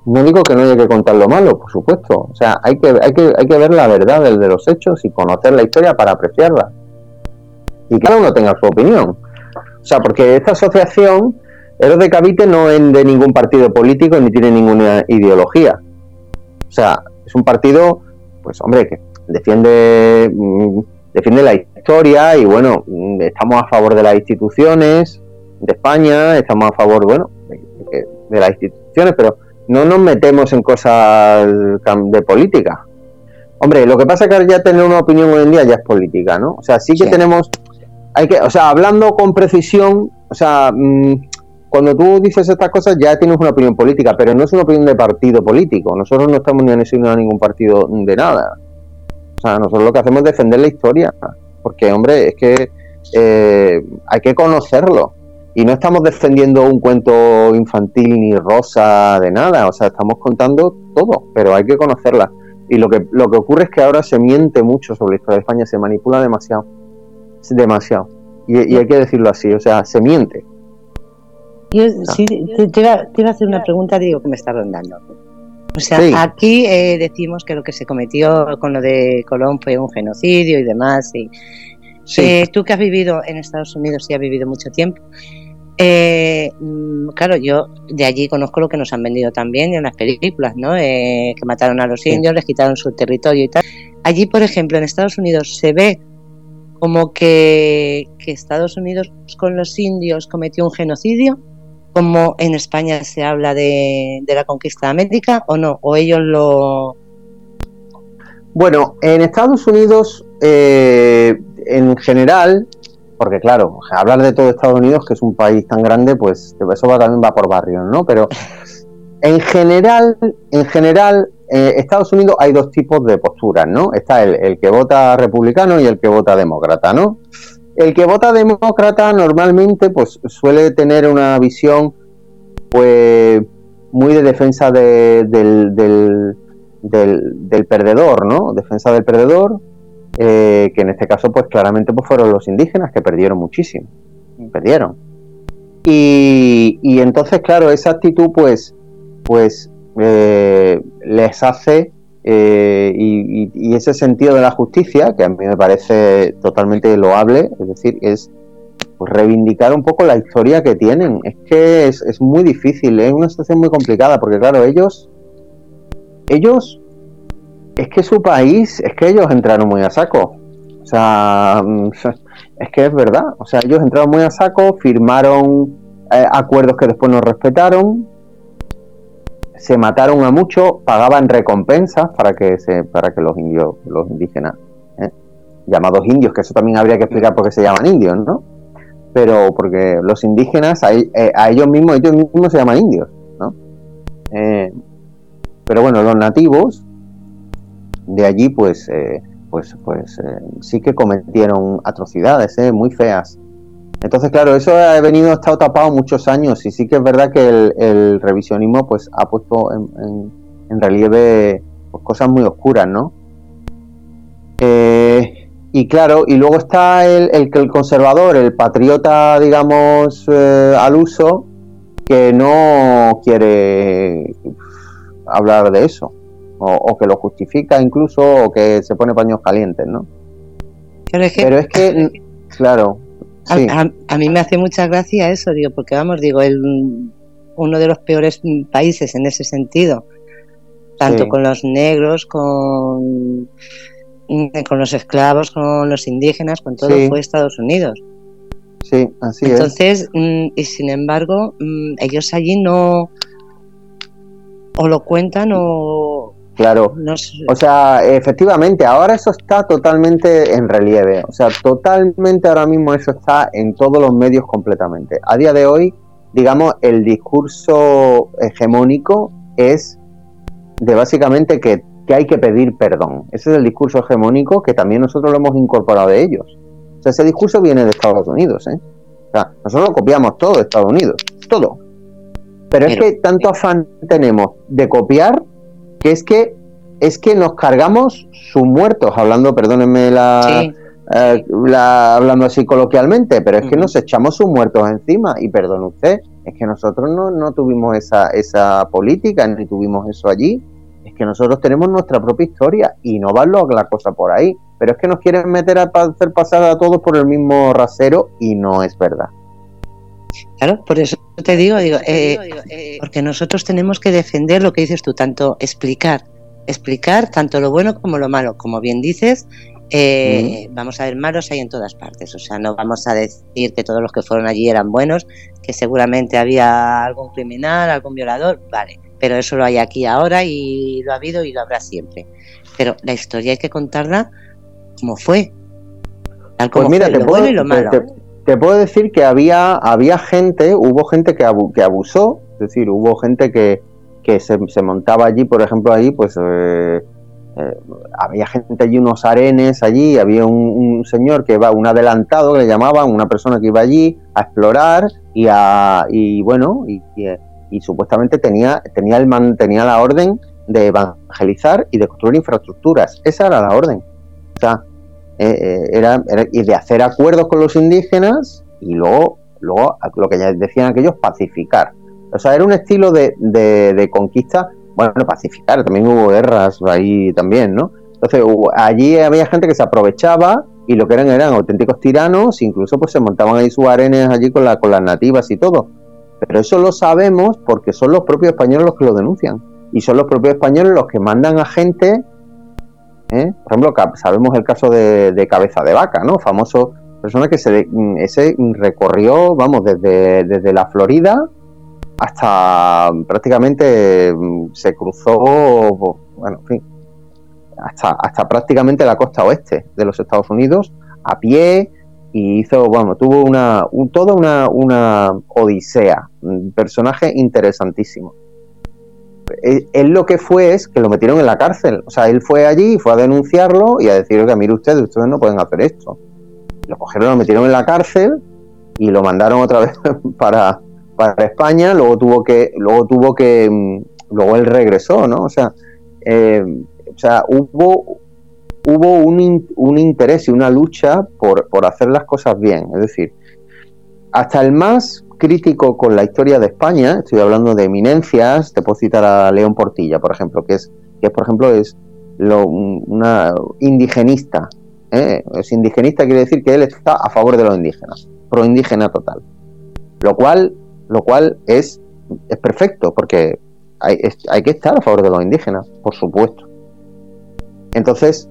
no digo que no haya que contar lo malo, por supuesto. O sea, hay que, hay que, hay que ver la verdad del de los hechos y conocer la historia para apreciarla. Y cada uno tenga su opinión. O sea, porque esta asociación, Eros de Cavite, no es de ningún partido político ni tiene ninguna ideología. O sea, es un partido, pues hombre, que defiende, mm, defiende la historia y bueno, mm, estamos a favor de las instituciones de España, estamos a favor, bueno, de las instituciones, pero no nos metemos en cosas de política. Hombre, lo que pasa es que ya tener una opinión hoy en día ya es política, ¿no? O sea, sí que tenemos, hay que, o sea, hablando con precisión, o sea, mm, cuando tú dices estas cosas ya tienes una opinión política, pero no es una opinión de partido político. Nosotros no estamos ni a ningún partido de nada. O sea, nosotros lo que hacemos es defender la historia, porque, hombre, es que eh, hay que conocerlo. Y no estamos defendiendo un cuento infantil ni rosa de nada, o sea, estamos contando todo, pero hay que conocerla. Y lo que, lo que ocurre es que ahora se miente mucho sobre la historia de España, se manipula demasiado, demasiado. Y, hay que decirlo así, o sea, se miente. Yo sí, te, iba, a hacer una pregunta, digo, que me está rondando. O sea, aquí eh, decimos que lo que se cometió con lo de Colón fue un genocidio y demás. Y, eh, tú que has vivido en Estados Unidos y has vivido mucho tiempo, Eh, mm, claro, yo de allí conozco lo que nos han vendido también en las películas, ¿no? Eh, que mataron a los indios, les quitaron su territorio y tal. Allí, por ejemplo, en Estados Unidos se ve como que, que Estados Unidos con los indios cometió un genocidio, como en España se habla de, la conquista de América, o no, o ellos lo... Bueno, en Estados Unidos, eh, en general, porque claro, hablar de todo Estados Unidos, que es un país tan grande, pues eso va, también va por barrios, ¿no? Pero en general, en general, eh, Estados Unidos hay dos tipos de posturas, ¿no? Está el, que vota republicano y el que vota demócrata, ¿no? El que vota demócrata normalmente, pues suele tener una visión, pues, muy de defensa del, del, del perdedor, ¿no? Defensa del perdedor, eh, que en este caso pues claramente pues fueron los indígenas que perdieron muchísimo, perdieron. Y, entonces claro, esa actitud pues, pues eh, les hace eh, y, ese sentido de la justicia, que a mí me parece totalmente loable, es decir, es pues, reivindicar un poco la historia que tienen. Es que es, es muy difícil, es una situación muy complicada, porque claro, ellos, ellos es que su país, es que ellos entraron muy a saco. O sea, mm, es que es verdad. O sea, ellos entraron muy a saco, firmaron eh, acuerdos que después no respetaron, se mataron a muchos, pagaban recompensas para que se, para que los indios, los indígenas, ¿eh? llamados indios, que eso también habría que explicar por qué se llaman indios, ¿no? Pero porque los indígenas, a, eh, ellos mismos, ellos mismos se llaman indios, ¿no? pero bueno, los nativos de allí, pues, eh, pues, pues eh, sí que cometieron atrocidades eh, muy feas. Entonces, claro, eso ha venido, ha estado tapado muchos años y sí que es verdad que el, revisionismo pues ha puesto en, relieve pues, cosas muy oscuras, ¿no? y claro, y luego está el, el, el conservador, el patriota, digamos, al uso, que no quiere hablar de eso o, que lo justifica incluso o que se pone paños calientes, ¿no? Pero es que, claro. A, mí me hace mucha gracia eso, digo, porque vamos, digo, el, uno de los peores países en ese sentido, tanto con los negros, con, con los esclavos, con los indígenas, con todo, fue Estados Unidos. Sí, así Entonces, es. Mm, y sin embargo, mm, ellos allí no o lo cuentan o, Claro. O sea, efectivamente, ahora eso está totalmente en relieve. O sea, totalmente ahora mismo eso está en todos los medios completamente. A día de hoy, digamos, el discurso hegemónico es de básicamente que, hay que pedir perdón. Ese es el discurso hegemónico que también nosotros lo hemos incorporado de ellos. O sea, ese discurso viene de Estados Unidos, ¿eh? O sea, nosotros copiamos todo de Estados Unidos, todo. Pero es que tanto afán tenemos de copiar que es que es que nos cargamos sus muertos, hablando, perdónenme eh, la, hablando así coloquialmente, pero es que nos echamos sus muertos encima, y perdone usted, es que nosotros no, no tuvimos esa, esa política, ni tuvimos eso allí, es que nosotros tenemos nuestra propia historia y no va la cosa por ahí, pero es que nos quieren meter a hacer pasar a todos por el mismo rasero y no es verdad. Claro, por eso te digo, digo, eh, eh, porque nosotros tenemos que defender lo que dices tú, tanto explicar, explicar tanto lo bueno como lo malo. Como bien dices, eh, vamos a ver, malos hay en todas partes. O sea, no vamos a decir que todos los que fueron allí eran buenos, que seguramente había algún criminal, algún violador, vale. Pero eso lo hay aquí ahora y lo ha habido y lo habrá siempre. Pero la historia hay que contarla como fue. Tal como pues mira, fue, lo bueno y lo malo te puedo decir que había, había gente, hubo gente que, que abusó, es decir, hubo gente que, que se, montaba allí, por ejemplo, ahí, pues eh, eh, había gente allí, unos arenes allí, había un, señor que iba, un adelantado que le llamaban, una persona que iba allí a explorar y a, y bueno, y, y, supuestamente tenía, tenía, el tenía la orden de evangelizar y de construir infraestructuras. Esa era la orden. O sea, eh, eh, era, y de hacer acuerdos con los indígenas y luego, luego lo que ya decían aquellos, pacificar. O sea, era un estilo de, de, conquista, bueno, pacificar, también hubo guerras ahí también, ¿no? Entonces, allí había gente que se aprovechaba y lo que eran eran auténticos tiranos, incluso pues se montaban ahí sus arenas allí con, la, con las nativas y todo. Pero eso lo sabemos porque son los propios españoles los que lo denuncian. Y son los propios españoles los que mandan a gente, ¿eh? por ejemplo, sabemos el caso de, Cabeza de Vaca, ¿no? Famoso persona que se ese recorrió, vamos, desde, desde la Florida hasta prácticamente mm, se cruzó, bueno, en fin, hasta, hasta prácticamente la costa oeste de los Estados Unidos a pie y hizo, bueno, tuvo una, toda una, una odisea, un personaje interesantísimo. Él, lo que fue es que lo metieron en la cárcel, o sea, él fue allí, fue a denunciarlo y a decir, que mire ustedes, ustedes no pueden hacer esto. Lo cogieron, lo metieron en la cárcel y lo mandaron otra vez para, para España, luego tuvo que, luego tuvo que, mm, luego él regresó, ¿no? O sea, eh, o sea, hubo, hubo un, un, interés y una lucha por, por hacer las cosas bien. Es decir, hasta el más crítico con la historia de España, estoy hablando de eminencias, te puedo citar a León Portilla, por ejemplo, que es, que por ejemplo es una indigenista. ¿eh? Es indigenista quiere decir que él está a favor de los indígenas, pro indígena total. Lo cual, lo cual es, es perfecto, porque hay, hay que estar a favor de los indígenas, por supuesto. Entonces,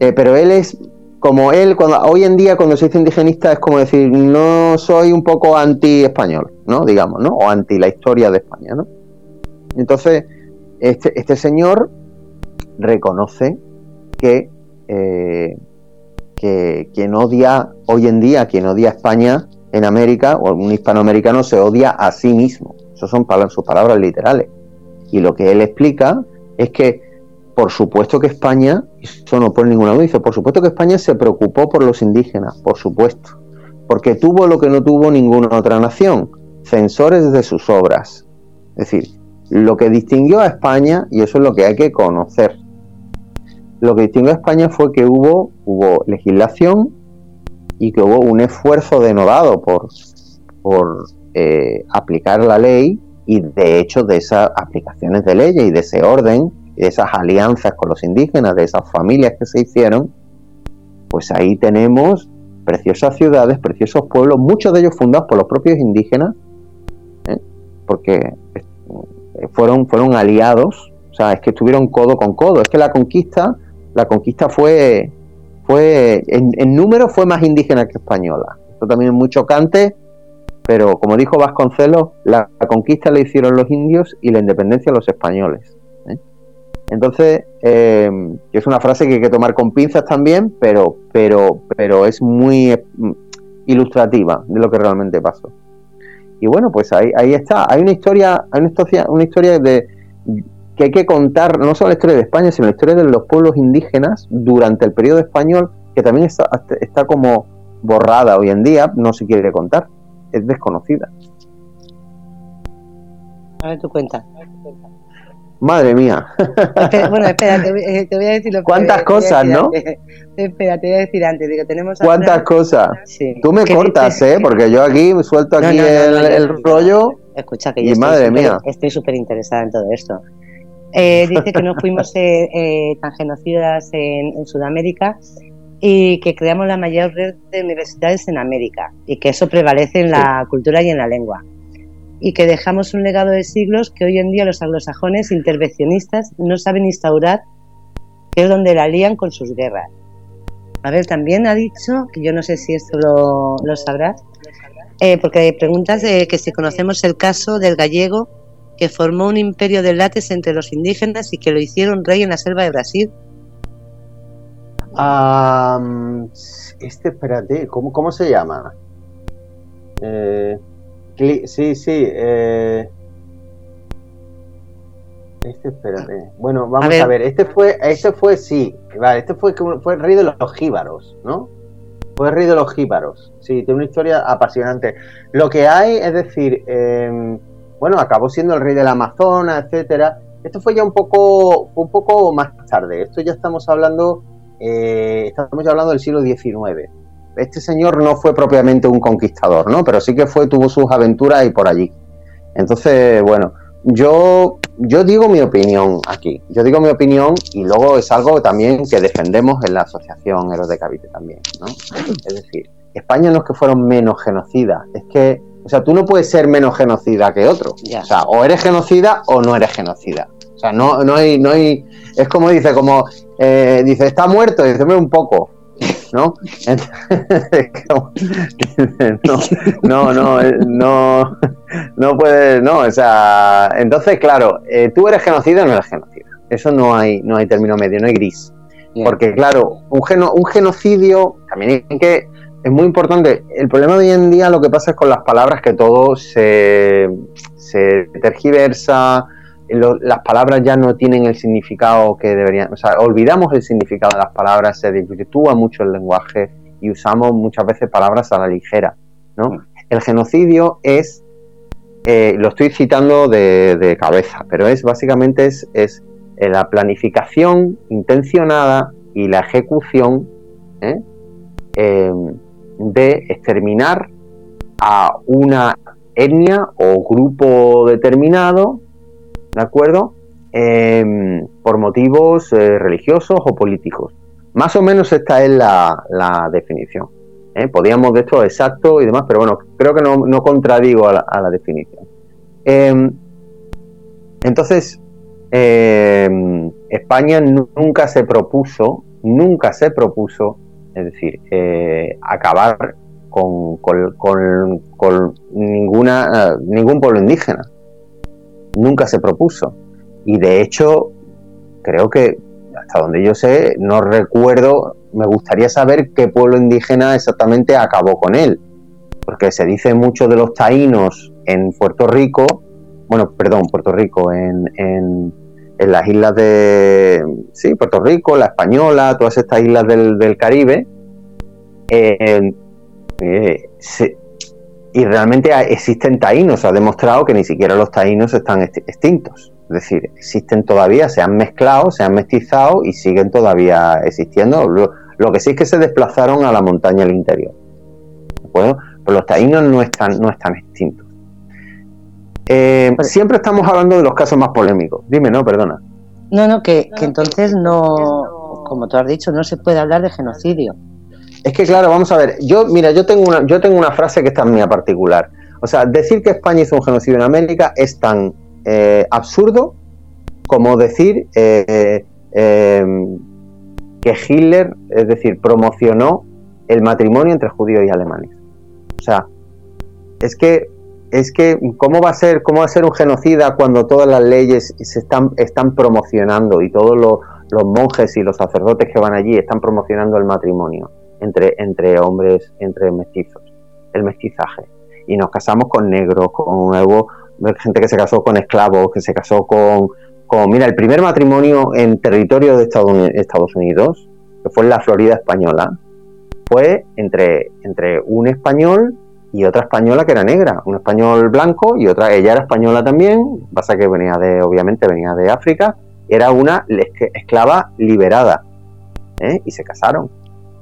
eh, pero él es como él, cuando hoy en día cuando se dice indigenista es como decir, no soy un poco anti-español, ¿no? Digamos, ¿no? O anti la historia de España, ¿no? Entonces, este, este señor reconoce que, eh, que quien odia hoy en día, quien odia a España en América, o un hispanoamericano se odia a sí mismo. Esas son sus palabras literales. Y lo que él explica es que por supuesto que España, eso no pone ninguna duda, por supuesto que España se preocupó por los indígenas, por supuesto, porque tuvo lo que no tuvo ninguna otra nación, censores de sus obras. Es decir, lo que distinguió a España, y eso es lo que hay que conocer, lo que distinguió a España fue que hubo, hubo legislación y que hubo un esfuerzo denodado por, por eh, aplicar la ley y de hecho de esas aplicaciones de leyes y de ese orden de esas alianzas con los indígenas, de esas familias que se hicieron, pues ahí tenemos preciosas ciudades, preciosos pueblos, muchos de ellos fundados por los propios indígenas, ¿eh? porque fueron, fueron aliados, o sea, es que estuvieron codo con codo, es que la conquista, la conquista fue, fue en, número fue más indígena que española. Esto también es muy chocante, pero como dijo Vasconcelos, la, la conquista la hicieron los indios y la independencia los españoles. Entonces, eh, es una frase que hay que tomar con pinzas también, pero, pero, pero es muy eh, ilustrativa de lo que realmente pasó. Y bueno, pues ahí, ahí está. Hay una historia, hay una historia, una historia de que hay que contar, no solo la historia de España, sino la historia de los pueblos indígenas durante el periodo español, que también está, está como borrada hoy en día, no se quiere contar, es desconocida. A ver tu cuenta. Madre mía. bueno, espera, te, voy a decir lo que ¿Cuántas cosas, no? espera, te voy a decir antes. Digo, tenemos ¿Cuántas cosas? Tú me cortas, ¿eh? Porque yo aquí suelto aquí el, rollo. Escucha, que yo estoy madre mía. estoy súper interesada en todo esto. Eh, dice que no fuimos eh, eh, tan genocidas en, en Sudamérica y que creamos la mayor red de universidades en América y que eso prevalece en la cultura y en la lengua y que dejamos un legado de siglos que hoy en día los anglosajones intervencionistas no saben instaurar, que es donde la lían con sus guerras. A ver, también ha dicho, que yo no sé si esto lo, lo sabrás, eh, porque preguntas eh, que si conocemos el caso del gallego que formó un imperio de látex entre los indígenas y que lo hicieron rey en la selva de Brasil. este, espérate, ¿cómo, cómo se llama? Eh, Sí, sí. Eh... Este, espérate. Bueno, vamos a ver. Este fue, este fue, sí. Vale, este fue, fue el rey de los jíbaros, ¿no? Fue el rey de los jíbaros. Sí, tiene una historia apasionante. Lo que hay, es decir, em, bueno, acabó siendo el rey del Amazonas, etcétera. Esto fue ya un poco, un poco más tarde. Esto ya estamos hablando, eh, estamos hablando del siglo XIX este señor no fue propiamente un conquistador, ¿no? Pero sí que fue, tuvo sus aventuras ahí por allí. Entonces, bueno, yo yo digo mi opinión aquí, yo digo mi opinión y luego es algo también que defendemos en la asociación Eros de Cavite también, ¿no? Es decir, España no es que fueron menos genocidas, es que, o sea, tú no puedes ser menos genocida que otro. O sea, o eres genocida o no eres genocida. O sea, no, no hay, no hay, es como dice, como, eh, dice, está muerto, dice, un poco, ¿no? no, no, eh, no, no puedes, no, o sea, entonces, claro, eh, tú eres genocida o no eres genocida. Eso no hay, no hay término medio, no hay gris. Porque, claro, un, geno, un genocidio, también hay que, es muy importante. El problema de hoy en día lo que pasa es con las palabras que todo se, se tergiversa, las palabras ya no tienen el significado que deberían, o sea, olvidamos el significado de las palabras, se desvirtúa mucho el lenguaje y usamos muchas veces palabras a la ligera, ¿no? El genocidio es, eh, lo estoy citando de, cabeza, pero es básicamente es, es eh, la planificación intencionada y la ejecución ¿eh? de exterminar a una etnia o grupo determinado ¿de acuerdo? Em, por motivos eh, religiosos o políticos. Más o menos esta es la, definición. ¿eh? Podríamos de esto exacto y demás, pero bueno, creo que no, contradigo a la, definición. Em, entonces, España nunca se propuso, nunca se propuso, es decir, eh, acabar con, con, ninguna, ningún pueblo indígena nunca se propuso. Y de hecho, creo que hasta donde yo sé, no recuerdo, me gustaría saber qué pueblo indígena exactamente acabó con él. Porque se dice mucho de los taínos en Puerto Rico, bueno, perdón, Puerto Rico, en, en, las islas de, sí, Puerto Rico, la Española, todas estas islas del, Caribe, eh, eh, se, y realmente existen taínos, ha demostrado que ni siquiera los taínos están extintos. Es decir, existen todavía, se han mezclado, se han mestizado y siguen todavía existiendo. Lo, que sí es que se desplazaron a la montaña al interior. ¿De acuerdo? Pero los taínos no están, no están extintos. Eh, siempre estamos hablando de los casos más polémicos. Dime, no, perdona. No, no, que, que entonces no, como tú has dicho, no se puede hablar de genocidio. Es que claro, vamos a ver, yo mira, yo tengo una yo tengo una frase que está en mía particular. O sea, decir que España hizo un genocidio en América es tan eh, absurdo como decir eh, em, que Hitler, es decir, promocionó el matrimonio entre judíos y alemanes. O sea, es que es que cómo va a ser cómo va a ser un genocida cuando todas las leyes se están están promocionando y todos los monjes y los sacerdotes que van allí están promocionando el matrimonio entre, entre hombres, entre mestizos, el mestizaje. Y nos casamos con negros, con nuevo, gente que se casó con esclavos, que se casó con, con mira, el primer matrimonio en territorio de Estados Unidos, que fue en la Florida española, fue entre, entre un español y otra española que era negra, un español blanco y otra, ella era española también, pasa que venía de, obviamente venía de África, era una esclava liberada, ¿eh? y se casaron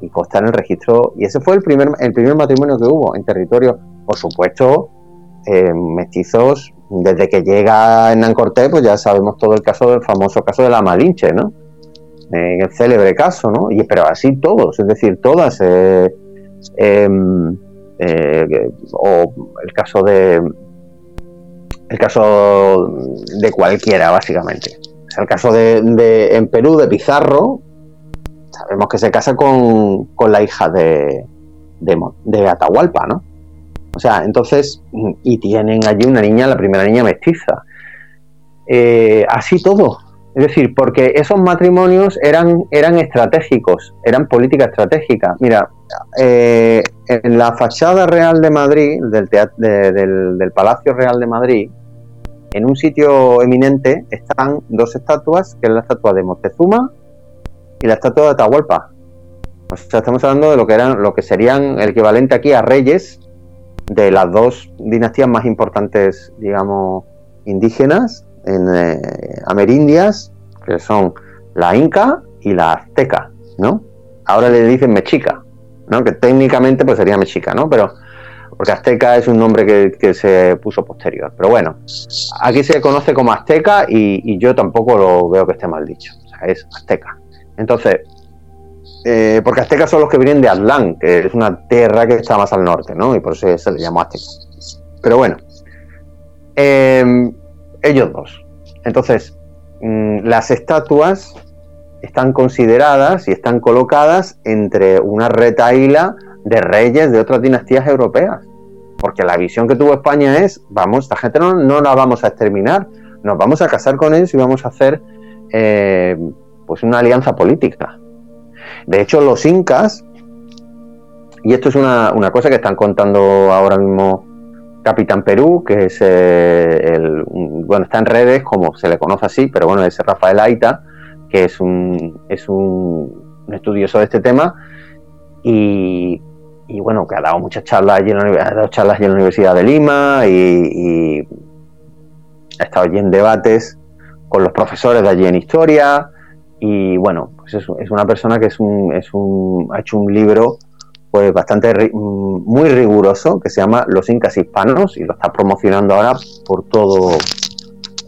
y consta en el registro. Y ese fue el primer, el primer matrimonio que hubo en territorio, por supuesto, eh, mestizos. Desde que llega Hernán Cortés, pues ya sabemos todo el caso del famoso caso de la Malinche, ¿no? Eh, el célebre caso, ¿no? Y, pero así todos, es decir, todas. Eh, em, o el caso de. El caso de cualquiera, básicamente. O el caso de, en Perú de Pizarro, sabemos que se casa con, la hija de, de, Atahualpa, ¿no? O sea, entonces, y tienen allí una niña, la primera niña mestiza. Eh, así todo. Es decir, porque esos matrimonios eran, eran estratégicos, eran política estratégica. Mira, eh, en la fachada real de Madrid, del, del, del Palacio Real de Madrid, en un sitio eminente están dos estatuas, que es la estatua de Moctezuma y la estatua de Atahualpa. O sea, estamos hablando de lo que eran, lo que serían el equivalente aquí a reyes de las dos dinastías más importantes, digamos, indígenas en eh, amerindias, que son la inca y la azteca, ¿no? Ahora le dicen mexica, ¿no? Que técnicamente pues sería mexica, ¿no? Pero porque azteca es un nombre que, se puso posterior. Pero bueno, aquí se conoce como azteca y, yo tampoco lo veo que esté mal dicho. O sea, es azteca. Entonces, eh, porque aztecas son los que vienen de Atlán, que es una tierra que está más al norte, ¿no? Y por eso se le llamó azteca. Pero bueno, em, ellos dos. Entonces, mm, las estatuas están consideradas y están colocadas entre una retaíla de reyes de otras dinastías europeas. Porque la visión que tuvo España es, vamos, esta gente no, la vamos a exterminar, nos vamos a casar con ellos y vamos a hacer eh, pues una alianza política. De hecho, los incas, y esto es una, cosa que están contando ahora mismo Capitán Perú, que es eh, el, bueno, está en redes como se le conoce así, pero bueno, es Rafael Aita, que es un, es un estudioso de este tema, y y bueno, que ha dado muchas charlas allí en la, ha dado charlas en la Universidad de Lima y, ha estado allí en debates con los profesores de allí en historia y bueno, pues es, una persona que es un, un, ha hecho un libro pues bastante muy riguroso que se llama Los Incas Hispanos y lo está promocionando ahora por todo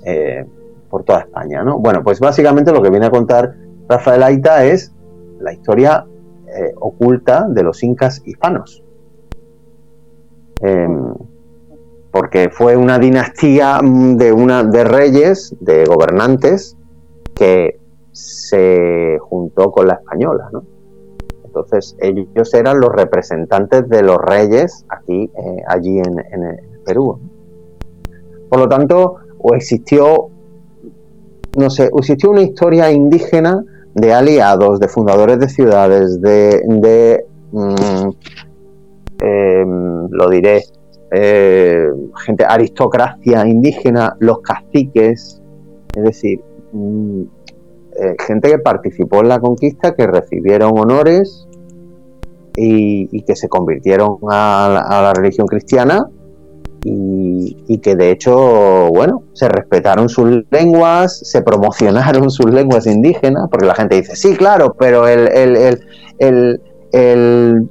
eh, por toda España, ¿no? Bueno, pues básicamente lo que viene a contar Rafael Aita es la historia eh, oculta de los incas hispanos. Em, porque fue una dinastía mm, de, una, de reyes, de gobernantes, que se juntó con la española, Entonces ellos eran los representantes de los reyes aquí, eh, allí en, Perú. Por lo tanto, existió, no sé, existió una historia indígena de aliados, de fundadores de ciudades, de, mm, em, lo diré, eh, gente, aristocracia indígena, los caciques, es decir, mm, eh, gente que participó en la conquista, que recibieron honores y, que se convirtieron a la religión cristiana y, que de hecho, bueno, se respetaron sus lenguas, se promocionaron sus lenguas indígenas, porque la gente dice, sí, claro, pero el, el, el,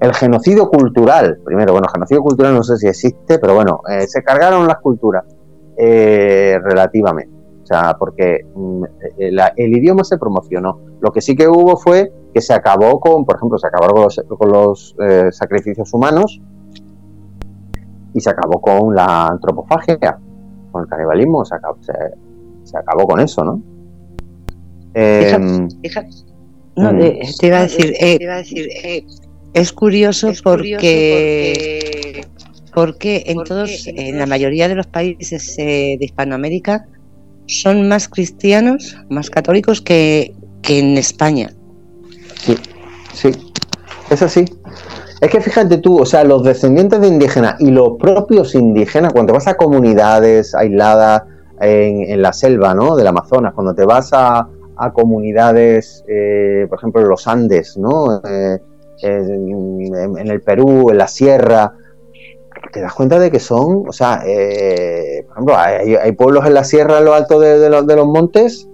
el genocidio cultural, primero, bueno, genocidio cultural no sé si existe, pero bueno, eh, se cargaron las culturas eh, relativamente. O sea, porque mm, el, idioma se promocionó. Lo que sí que hubo fue que se acabó con, por ejemplo, se acabaron con los, con los eh, sacrificios humanos, y se acabó con la antropofagia, con el canibalismo, se acabó, se, acabó con eso, ¿no? Em, no, mm. te iba a decir, eh, es curioso porque, porque, en todos, en la mayoría de los países eh, de Hispanoamérica son más cristianos, más católicos que, que en España. Sí, sí, es así. Es que fíjate tú, o sea, los descendientes de indígenas y los propios indígenas, cuando vas a comunidades aisladas en, la selva, ¿no? Del Amazonas, cuando te vas a, comunidades, eh, por ejemplo, en los Andes, ¿no? Eh, en, el Perú, en la sierra, te das cuenta de que son, o sea, eh, por ejemplo, hay, pueblos en la sierra, en lo alto de, los, de los montes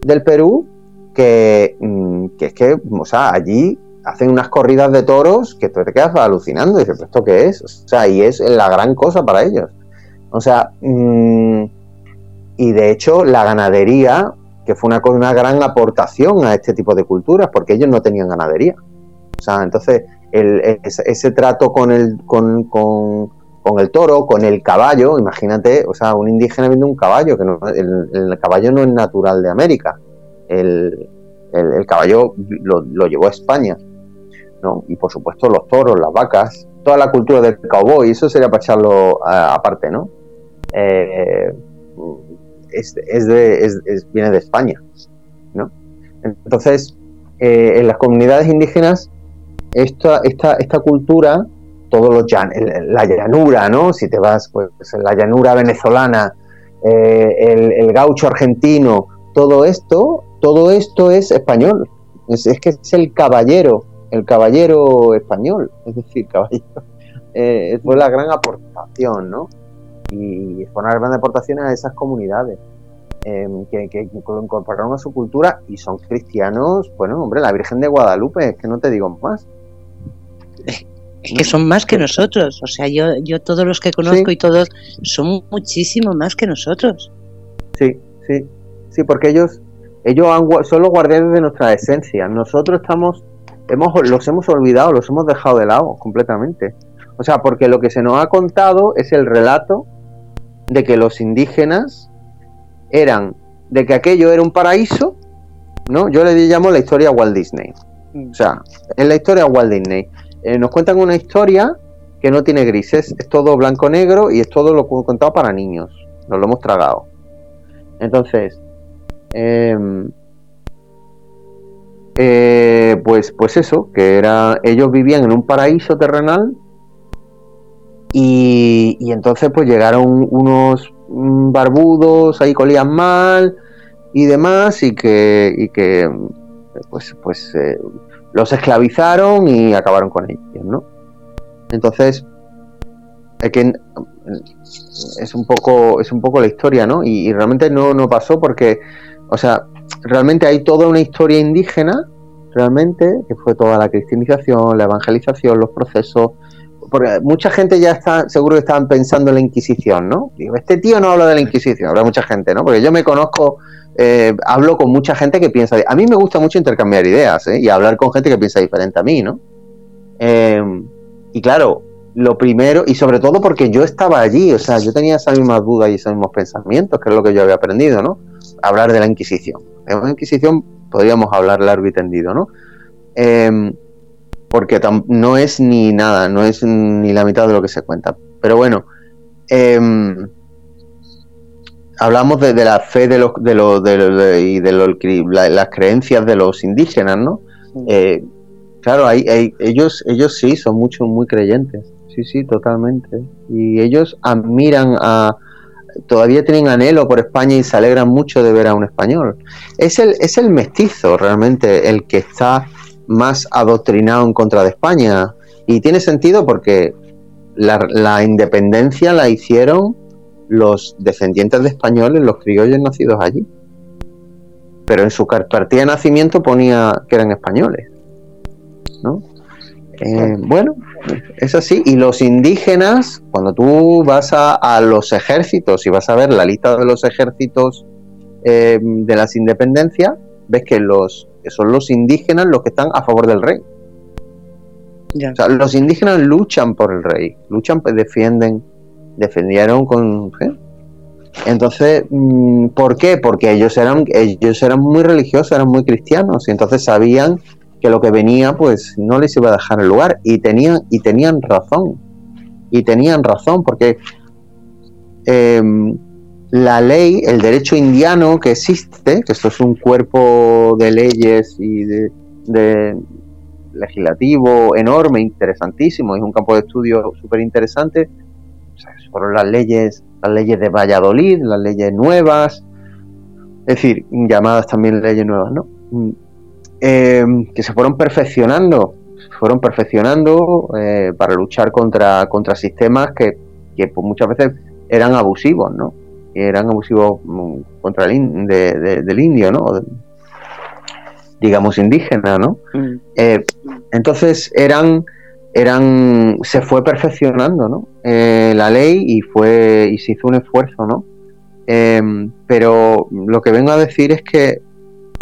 del Perú, que, mm, que es que, o sea, allí hacen unas corridas de toros que tú te quedas alucinando y dices, ¿esto qué es? O sea, y es la gran cosa para ellos. O sea, mm, y de hecho la ganadería, que fue una, una gran aportación a este tipo de culturas, porque ellos no tenían ganadería. O sea, entonces ese, trato con el, con, con, el toro, con el caballo, imagínate, o sea, un indígena viendo un caballo, que no, el, caballo no es natural de América. El, caballo lo, lo, llevó a España. Y por supuesto los toros, las vacas, toda la cultura del cowboy, eso sería para echarlo aparte, ¿no? Eh, es, de, viene de España, ¿no? Entonces, eh, en las comunidades indígenas, esta, esta, esta cultura, todos los la llanura, ¿no? Si te vas, pues, la llanura venezolana, eh, el, gaucho argentino, todo esto, todo esto es español. Es, es que es el caballero el caballero español, es decir, caballero, eh, fue la gran aportación, ¿no? Y fue una gran aportación a esas comunidades em, que, que, incorporaron a su cultura y son cristianos, bueno, hombre, la Virgen de Guadalupe, es que no te digo más. Es que son más que nosotros. O sea, yo, yo todos los que conozco y todos son muchísimo más que nosotros. Sí, sí, sí, porque ellos, ellos son los guardianes de nuestra esencia. Nosotros estamos, hemos, los hemos olvidado, los hemos dejado de lado completamente. O sea, porque lo que se nos ha contado es el relato de que los indígenas eran, de que aquello era un paraíso, ¿no? Yo le llamo la historia Walt Disney. O sea, es la historia Walt Disney. Eh, nos cuentan una historia que no tiene grises, es todo blanco-negro y es todo lo que contado para niños. Nos lo hemos tragado. Entonces, em, eh, pues, pues eso, que era, ellos vivían en un paraíso terrenal y, y entonces pues llegaron unos barbudos, ahí colían mal y demás y que, y que pues, pues eh, los esclavizaron y acabaron con ellos, ¿no? Entonces, es que es un poco, es un poco la historia, ¿no? Y, realmente no, no pasó porque, o sea, realmente hay toda una historia indígena, realmente, que fue toda la cristianización, la evangelización, los procesos. Porque mucha gente ya está, seguro que estaban pensando en la Inquisición, ¿no? Digo, este tío no habla de la Inquisición, habrá mucha gente, ¿no? Porque yo me conozco eh, hablo con mucha gente que piensa. A mí me gusta mucho intercambiar ideas ¿eh? y hablar con gente que piensa diferente a mí, ¿no? Em, y claro, lo primero, y sobre todo porque yo estaba allí, o sea, yo tenía esas mismas dudas y esos mismos pensamientos, que es lo que yo había aprendido, ¿no? Hablar de la Inquisición. De una Inquisición podríamos hablar largo y tendido, ¿no? Em, porque no es ni nada, no es ni la mitad de lo que se cuenta. Pero bueno, eh, hablamos de, la fe de los de los de, y de las creencias de los indígenas, ¿no? Eh, claro, hay, ellos ellos sí son mucho muy creyentes, sí sí totalmente y ellos admiran a todavía tienen anhelo por España y se alegran mucho de ver a un español. Es el es el mestizo realmente el que está más adoctrinado en contra de España y tiene sentido porque la, la independencia la hicieron los descendientes de españoles, los criollos nacidos allí. Pero en su partida de nacimiento ponía que eran españoles. ¿no? Eh, bueno, es así. Y los indígenas, cuando tú vas a, los ejércitos y vas a ver la lista de los ejércitos eh, de las independencias, ves que los que son los indígenas los que están a favor del rey. O sea, los indígenas luchan por el rey, luchan, defienden defendieron con... Entonces, mm, ¿por qué? Porque ellos eran, ellos eran muy religiosos, eran muy cristianos y entonces sabían que lo que venía pues no les iba a dejar el lugar y tenían, y tenían razón. Y tenían razón porque em, la ley, el derecho indiano que existe, que esto es un cuerpo de leyes y de, legislativo enorme, interesantísimo, es un campo de estudio súper interesante, fueron las leyes, las leyes de Valladolid, las leyes nuevas, es decir, llamadas también leyes nuevas, ¿no? Mm, eh, que se fueron perfeccionando, fueron perfeccionando eh, para luchar contra, contra sistemas que, pues, muchas veces eran abusivos, ¿no? Eran abusivos mm, contra el del indio, ¿no? digamos indígena, ¿no? Mm. Eh, entonces eran eran se fue perfeccionando ¿no? Eh, la ley y fue y se hizo un esfuerzo no em, pero lo que vengo a decir es que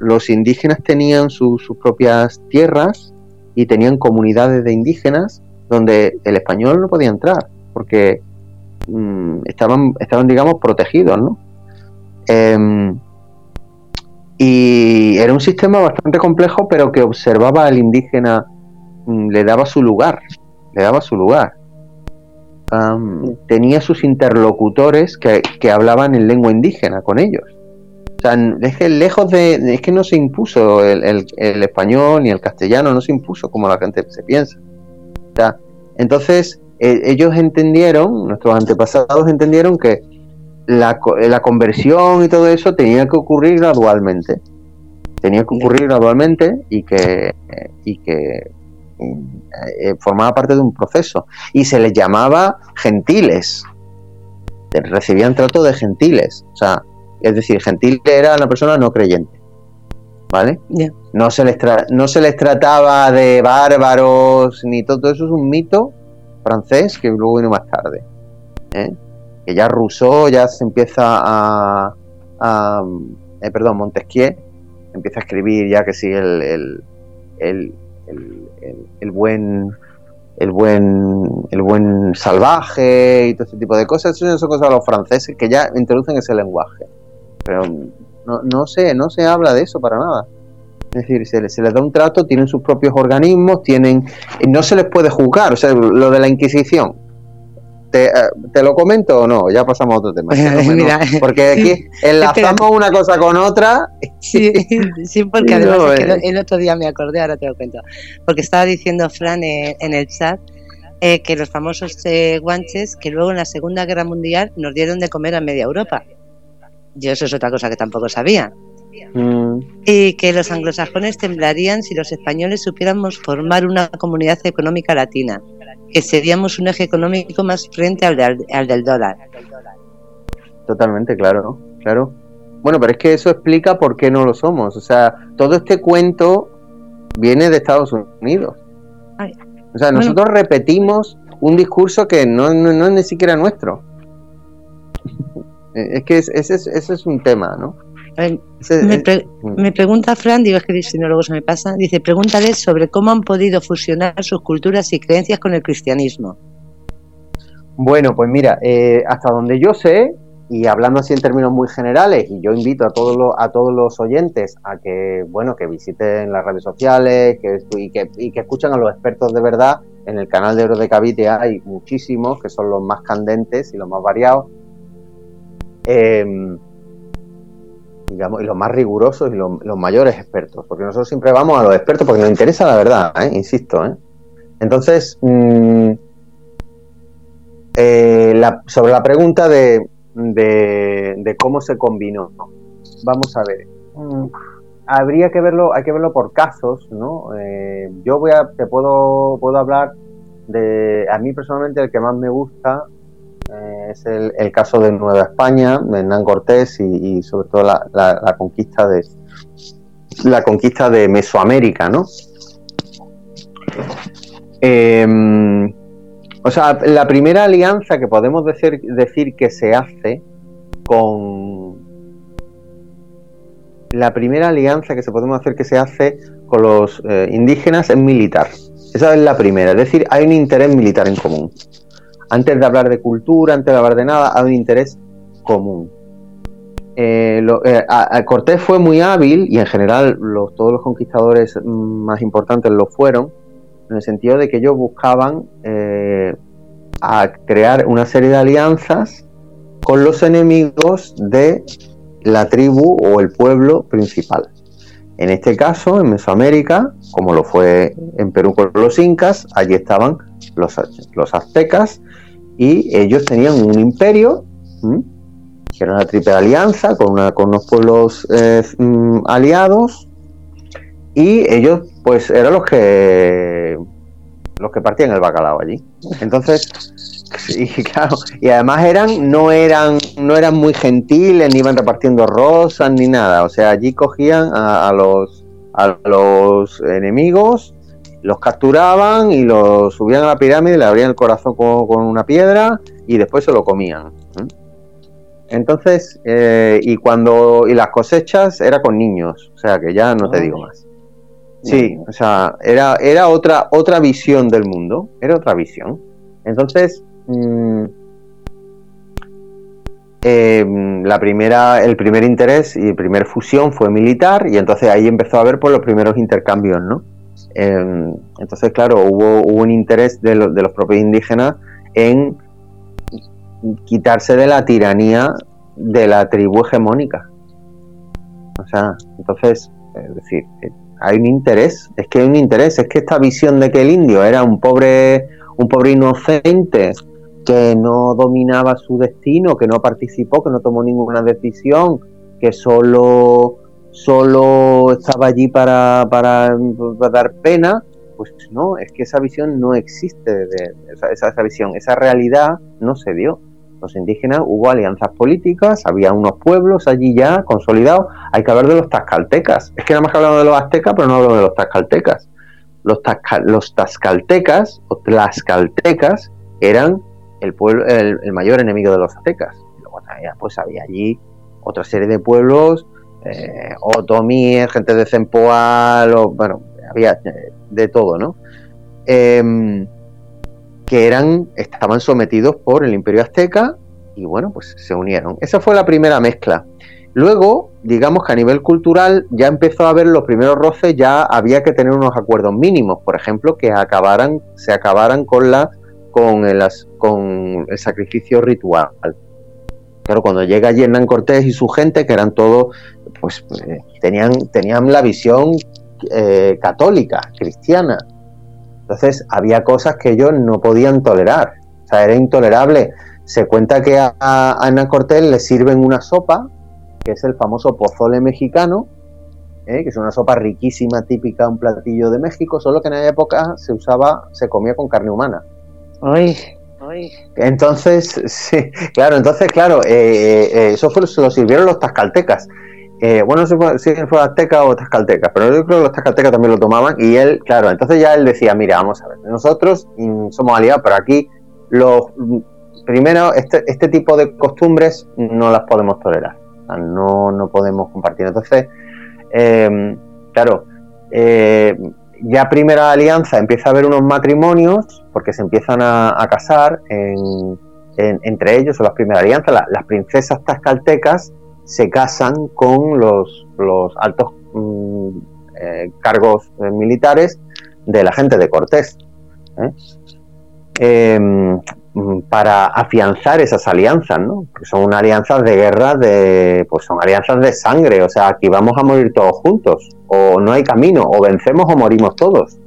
los indígenas tenían sus propias tierras y tenían comunidades de indígenas donde el español no podía entrar porque mm, estaban estaban digamos protegidos no em, y era un sistema bastante complejo pero que observaba al indígena Mm, le daba su lugar, le daba su lugar. tenía sus interlocutores que, hablaban en lengua indígena con ellos. O sea, es que lejos de. Es que no se impuso el, español ni el castellano, no se impuso como la gente se piensa. entonces, e, ellos entendieron, nuestros antepasados entendieron que la, la, conversión y todo eso tenía que ocurrir gradualmente. Tenía que ocurrir gradualmente y que, y que eh, formaba parte de un proceso y se les llamaba gentiles. Recibían trato de gentiles. O sea, es decir, gentil era una persona no creyente. ¿vale? No, se les no se les trataba de bárbaros ni todo, eso es un mito francés que luego vino más tarde. ¿eh? Que ya Rousseau ya se empieza a, eh, perdón, Montesquieu empieza a escribir ya que sí el, el, el, el, buen el buen el buen salvaje y todo ese tipo de cosas, eso son cosas de los franceses que ya introducen ese lenguaje. Pero no, no, se, no se habla de eso para nada. Es decir, se, se, les da un trato, tienen sus propios organismos, tienen no se les puede juzgar. O sea, lo de la Inquisición, ¿Te, eh, ¿Te, lo comento o no? Ya pasamos a otro tema. porque aquí enlazamos una cosa con otra. Sí, sí porque además el, otro día me acordé, ahora te lo cuento. Porque estaba diciendo Fran en, el chat eh, que los famosos eh, guanches que luego en la Segunda Guerra Mundial nos dieron de comer a media Europa. Yo eso es otra cosa que tampoco sabía. Mm. Y que los anglosajones temblarían si los españoles supiéramos formar una comunidad económica latina, que seríamos un eje económico más frente al, del dólar. Totalmente, claro, claro. Bueno, pero es que eso explica por qué no lo somos. O sea, todo este cuento viene de Estados Unidos. O sea, nosotros repetimos un discurso que no, no, es ni siquiera nuestro. es que ese es un tema, ¿no? Me, pregunta Fran, digo, es que si no luego se me pasa, dice, pregúntale sobre cómo han podido fusionar sus culturas y creencias con el cristianismo. Bueno, pues mira, eh, hasta donde yo sé, y hablando así en términos muy generales, y yo invito a todos los, a todos los oyentes a que, bueno, que visiten las redes sociales que, y, que, y que escuchen a los expertos de verdad. En el canal de Oro de Cavite hay muchísimos, que son los más candentes y los más variados. Eh, digamos, y los más rigurosos y los, mayores expertos, porque nosotros siempre vamos a los expertos porque nos interesa la verdad, ¿eh? insisto. ¿eh? Entonces, mm, eh, sobre la pregunta de, de, cómo se combinó, vamos a ver. Mm, habría que verlo, hay que verlo por casos, ¿no? yo voy a, te puedo, puedo hablar de, a mí personalmente el que más me gusta eh, es el, caso de Nueva España, de Hernán Cortés y, sobre todo la, conquista de la conquista de Mesoamérica, ¿no? Em, o sea, la primera alianza que podemos decir, decir que se hace con la primera alianza que se podemos hacer que se hace con los eh, indígenas es militar. Esa es la primera, es decir, hay un interés militar en común antes de hablar de cultura, antes de hablar de nada, hay un interés común. Eh, eh, Cortés fue muy hábil y en general todos los conquistadores más importantes lo fueron, en el sentido de que ellos buscaban eh, a crear una serie de alianzas con los enemigos de la tribu o el pueblo principal. En este caso, en Mesoamérica, como lo fue en Perú con los incas, allí estaban los, los aztecas y ellos tenían un imperio, que era una triple alianza con, una, con unos pueblos eh, mm, aliados, y ellos pues eran los que los que partían el bacalao allí. Entonces, y claro, y además eran, no eran, no eran muy gentiles, ni iban repartiendo rosas ni nada. O sea, allí cogían a, los a los enemigos los capturaban y los subían a la pirámide, le abrían el corazón con, una piedra y después se lo comían. Entonces, eh, y cuando, y las cosechas era con niños, o sea que ya no te digo más. Sí, o sea, era, era otra, otra visión del mundo, era otra visión. Entonces, mm, eh, la primera, el primer interés y primer fusión fue militar, y entonces ahí empezó a haber por pues, los primeros intercambios, ¿no? Em, entonces, claro, hubo, un interés de, los propios indígenas en quitarse de la tiranía de la tribu hegemónica. O sea, entonces, es decir, hay un interés, es que hay un interés, es que esta visión de que el indio era un pobre, un pobre inocente que no dominaba su destino, que no participó, que no tomó ninguna decisión, que solo solo estaba allí para, para, dar pena, pues no, es que esa visión no existe, de, esa, esa, visión, esa realidad no se dio. los indígenas, hubo alianzas políticas, había unos pueblos allí ya consolidados. Hay que hablar de los tascaltecas. Es que nada más que hablamos de los aztecas, pero no hablamos de los tascaltecas. Los, los tascaltecas o tlaxcaltecas eran el, pueblo, el, mayor enemigo de los aztecas. luego pues había allí otra serie de pueblos, eh, otomíes, gente de Zempoal, o, bueno, había eh, de todo, ¿no? Em, que eran, estaban sometidos por el imperio azteca y bueno, pues se unieron. Esa fue la primera mezcla. Luego, digamos que a nivel cultural ya empezó a haber los primeros roces, ya había que tener unos acuerdos mínimos, por ejemplo, que acabaran, se acabaran con la con el, con el sacrificio ritual. Claro, cuando llega allí Hernán Cortés y su gente, que eran todos, pues eh, tenían, tenían la visión eh, católica, cristiana, entonces había cosas que ellos no podían tolerar. O sea, era intolerable. Se cuenta que a, Ana Cortés le sirven una sopa, que es el famoso pozole mexicano, ¿eh? que es una sopa riquísima, típica, un platillo de México, solo que en aquella época se usaba, se comía con carne humana. Ay, Entonces, sí, claro, entonces, claro, eh, eh, eso fue, lo sirvieron los tascaltecas. Eh, bueno, no sé si fue azteca o tascalteca, pero yo creo que los tascaltecas también lo tomaban y él, claro, entonces ya él decía, mira, vamos a ver, nosotros mm, somos aliados, pero aquí los mm, primero este, este tipo de costumbres no las podemos tolerar, no, no podemos compartir. Entonces, em, claro, eh, ya primera alianza empieza a haber unos matrimonios porque se empiezan a, casar entre ellos, son las primeras alianzas, las princesas tascaltecas se casan con los, altos mm, eh, cargos eh, militares de la gente de Cortés. ¿eh? Em, para afianzar esas alianzas, ¿no? Porque son alianzas de guerra, de, pues son alianzas de sangre, o sea, aquí vamos a morir todos juntos, o no hay camino, o vencemos o morimos todos.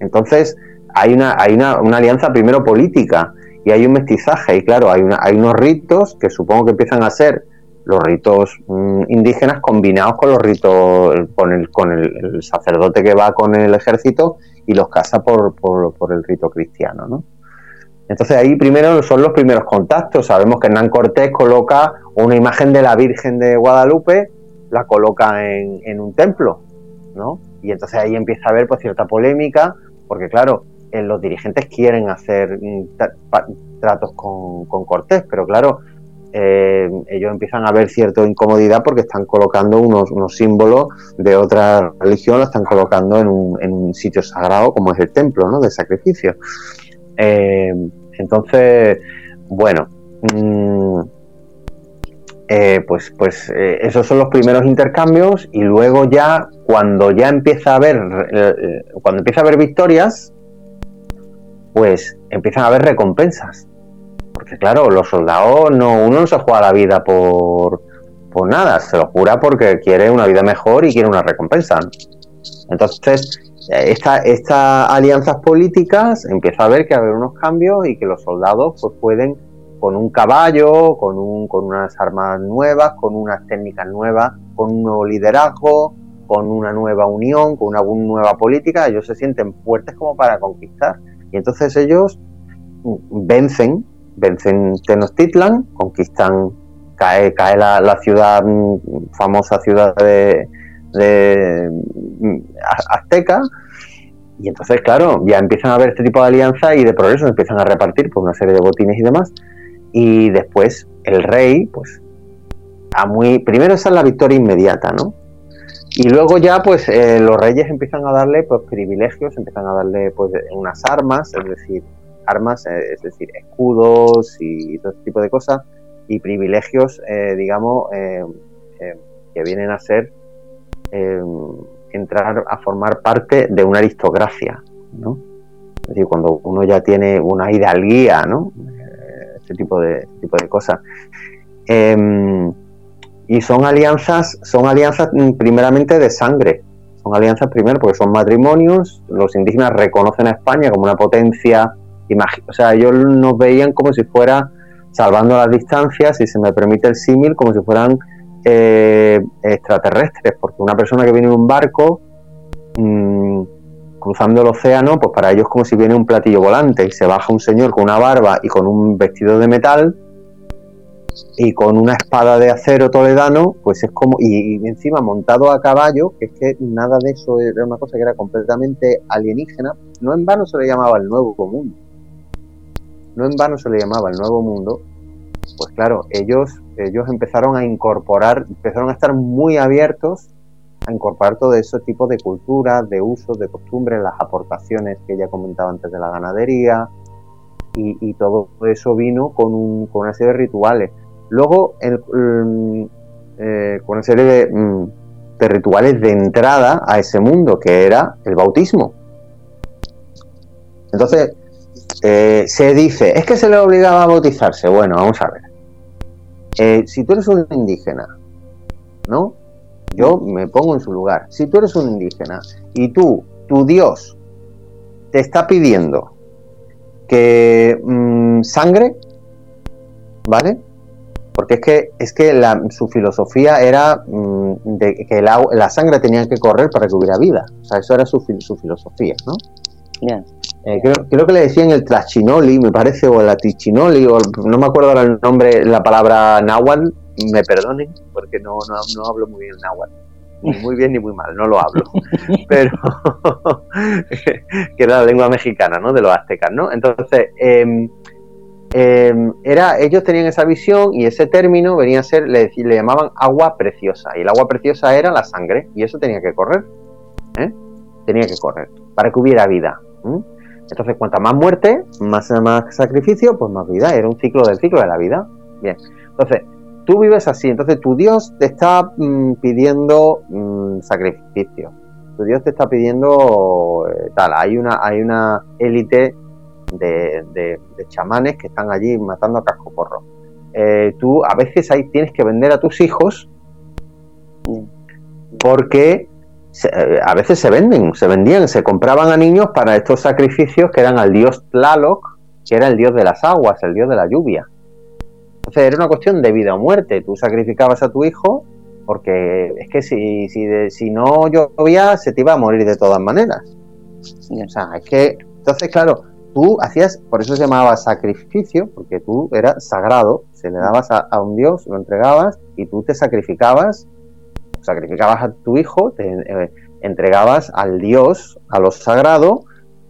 Entonces, hay una, hay una, una alianza primero política, y hay un mestizaje y claro, hay, hay unos ritos que supongo que empiezan a ser los ritos mm, indígenas combinados con los ritos, con el, con el, sacerdote que va con el ejército y los casa por, por, el rito cristiano, ¿no? Entonces ahí primero son los primeros contactos. Sabemos que Hernán Cortés coloca una imagen de la Virgen de Guadalupe, la coloca en, en un templo, ¿no? Y entonces ahí empieza a haber pues cierta polémica, porque claro, eh, los dirigentes quieren hacer mm, tratos con, Cortés, pero claro, eh, ellos empiezan a ver cierta incomodidad porque están colocando unos, símbolos de otra religión, lo están colocando en un, sitio sagrado como es el templo ¿no? de sacrificio. Eh, entonces, bueno, mm, pues, pues esos son los primeros intercambios y luego ya cuando ya empieza a haber cuando empieza a haber victorias pues empiezan a haber recompensas. Porque claro, los soldados no, uno no se juega la vida por, por nada, se lo jura porque quiere una vida mejor y quiere una recompensa. Entonces, estas alianzas políticas empieza a ver que haber unos cambios y que los soldados pues pueden con un caballo, con, un, con unas armas nuevas, con unas técnicas nuevas, con un nuevo liderazgo, con una nueva unión, con una nueva política, ellos se sienten fuertes como para conquistar. Y entonces ellos vencen, vencen Tenochtitlan, conquistan, cae, cae la, ciudad, mm, famosa ciudad de, mm, Azteca, y entonces, claro, ya empiezan a haber este tipo de alianza y de progreso, empiezan a repartir por una serie de botines y demás. Y después el rey, pues, a muy. Primero esa es la victoria inmediata, ¿no? Y luego ya, pues, eh, los reyes empiezan a darle, pues, privilegios, empiezan a darle, pues, unas armas, es decir, armas, eh, es decir, escudos y todo ese tipo de cosas, y privilegios, eh, digamos, que vienen a ser entrar a formar parte de una aristocracia, ¿no? Es decir, cuando uno ya tiene una hidalguía, ¿no? Este tipo de, tipo de cosas. Em, y son alianzas, son alianzas mm, primeramente de sangre, son alianzas primero porque son matrimonios, los indígenas reconocen a España como una potencia, o sea, ellos nos veían como si fuera, salvando las distancias, si se me permite el símil, como si fueran eh, extraterrestres, porque una persona que viene en un barco, mm, cruzando el océano, pues para ellos como si viene un platillo volante y se baja un señor con una barba y con un vestido de metal y con una espada de acero toledano, pues es como, y, encima montado a caballo, que es que nada de eso era una cosa que era completamente alienígena, no en vano se le llamaba el Nuevo Mundo, no en vano se le llamaba el Nuevo Mundo, pues claro, ellos, ellos empezaron a incorporar, empezaron a estar muy abiertos a incorporar todo ese tipo de culturas, de usos, de costumbres, las aportaciones que ya comentaba antes de la ganadería, y, todo eso vino con, un, con, una serie de rituales. Luego, mm, eh, con una serie mm, de, rituales de entrada a ese mundo, que era el bautismo. Entonces, eh, se dice, es que se le obligaba a bautizarse. Bueno, vamos a ver. Eh, si tú eres un indígena, ¿no? Yo me pongo en su lugar. Si tú eres un indígena y tú, tu Dios, te está pidiendo que mm, sangre, ¿vale? Porque es que, es que su filosofía era mm, de que la, sangre tenía que correr para que hubiera vida. O sea, eso era su, su filosofía, ¿no? Eh, creo, que le decían el trachinoli, me parece, o la tichinoli, o no me acuerdo ahora el nombre, la palabra náhuatl, me perdonen, porque no, no, hablo muy bien náhuatl. Ni muy bien ni muy mal, no lo hablo. Pero que era la lengua mexicana, ¿no? De los aztecas, ¿no? Entonces, em, em, era, ellos tenían esa visión y ese término venía a ser, le, le, llamaban agua preciosa. Y el agua preciosa era la sangre, y eso tenía que correr. ¿eh? Tenía que correr, para que hubiera vida. Entonces, cuanta más muerte, más, más sacrificio, pues más vida. Era un ciclo del ciclo de la vida. Bien. Entonces, tú vives así, entonces tu Dios te está mm, pidiendo mm, sacrificio, tu Dios te está pidiendo eh, tal, hay una, hay una élite de, chamanes que están allí matando a cascoporro. Eh, tú a veces ahí tienes que vender a tus hijos porque eh, a veces se venden, se vendían, se compraban a niños para estos sacrificios que eran al dios Tlaloc, que era el dios de las aguas, el dios de la lluvia. Entonces era una cuestión de vida o muerte. Tú sacrificabas a tu hijo porque es que si, si, si no llovía se te iba a morir de todas maneras. O sea, es que, entonces claro, tú hacías, por eso se llamaba sacrificio, porque tú eras sagrado, se le dabas a, un dios, lo entregabas y tú te sacrificabas, sacrificabas a tu hijo, te eh, entregabas al dios, a lo sagrado,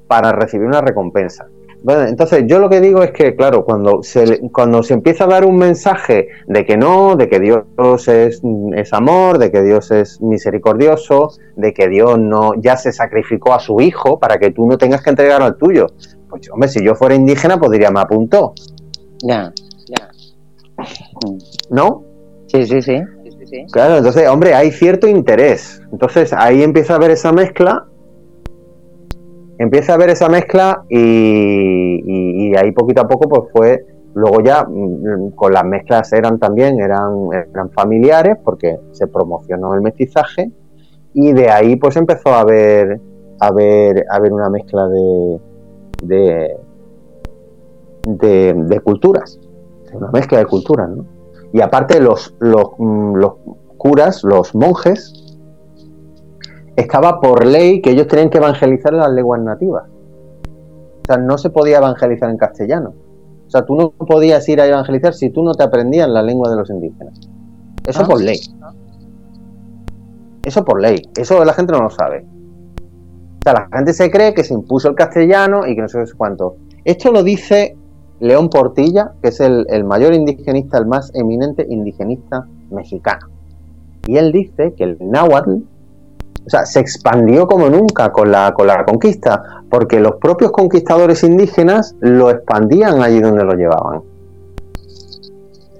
para recibir una recompensa. Bueno, entonces yo lo que digo es que, claro, cuando se, cuando se empieza a dar un mensaje de que no, de que Dios es, es amor, de que Dios es misericordioso, de que Dios no ya se sacrificó a su hijo para que tú no tengas que entregar al tuyo, pues hombre, si yo fuera indígena, pues diría, me apuntó. Ya, ya. ¿No? Sí, sí, sí. Claro, entonces, hombre, hay cierto interés. Entonces ahí empieza a haber esa mezcla empieza a ver esa mezcla y, ahí poquito a poco pues fue luego ya mm, con las mezclas eran también eran, eran familiares porque se promocionó el mestizaje y de ahí pues empezó a haber a ver a ver una mezcla de de, de, culturas una mezcla de culturas ¿no? y aparte los, los, mm, los curas los monjes estaba por ley que ellos tenían que evangelizar en las lenguas nativas. O sea, no se podía evangelizar en castellano. O sea, tú no podías ir a evangelizar si tú no te aprendías la lengua de los indígenas. Eso ah. por ley. Eso por ley. Eso la gente no lo sabe. O sea, la gente se cree que se impuso el castellano y que no sé cuánto. Esto lo dice León Portilla, que es el, el mayor indigenista, el más eminente indigenista mexicano. Y él dice que el náhuatl o sea, se expandió como nunca con la, con la conquista, porque los propios conquistadores indígenas lo expandían allí donde lo llevaban.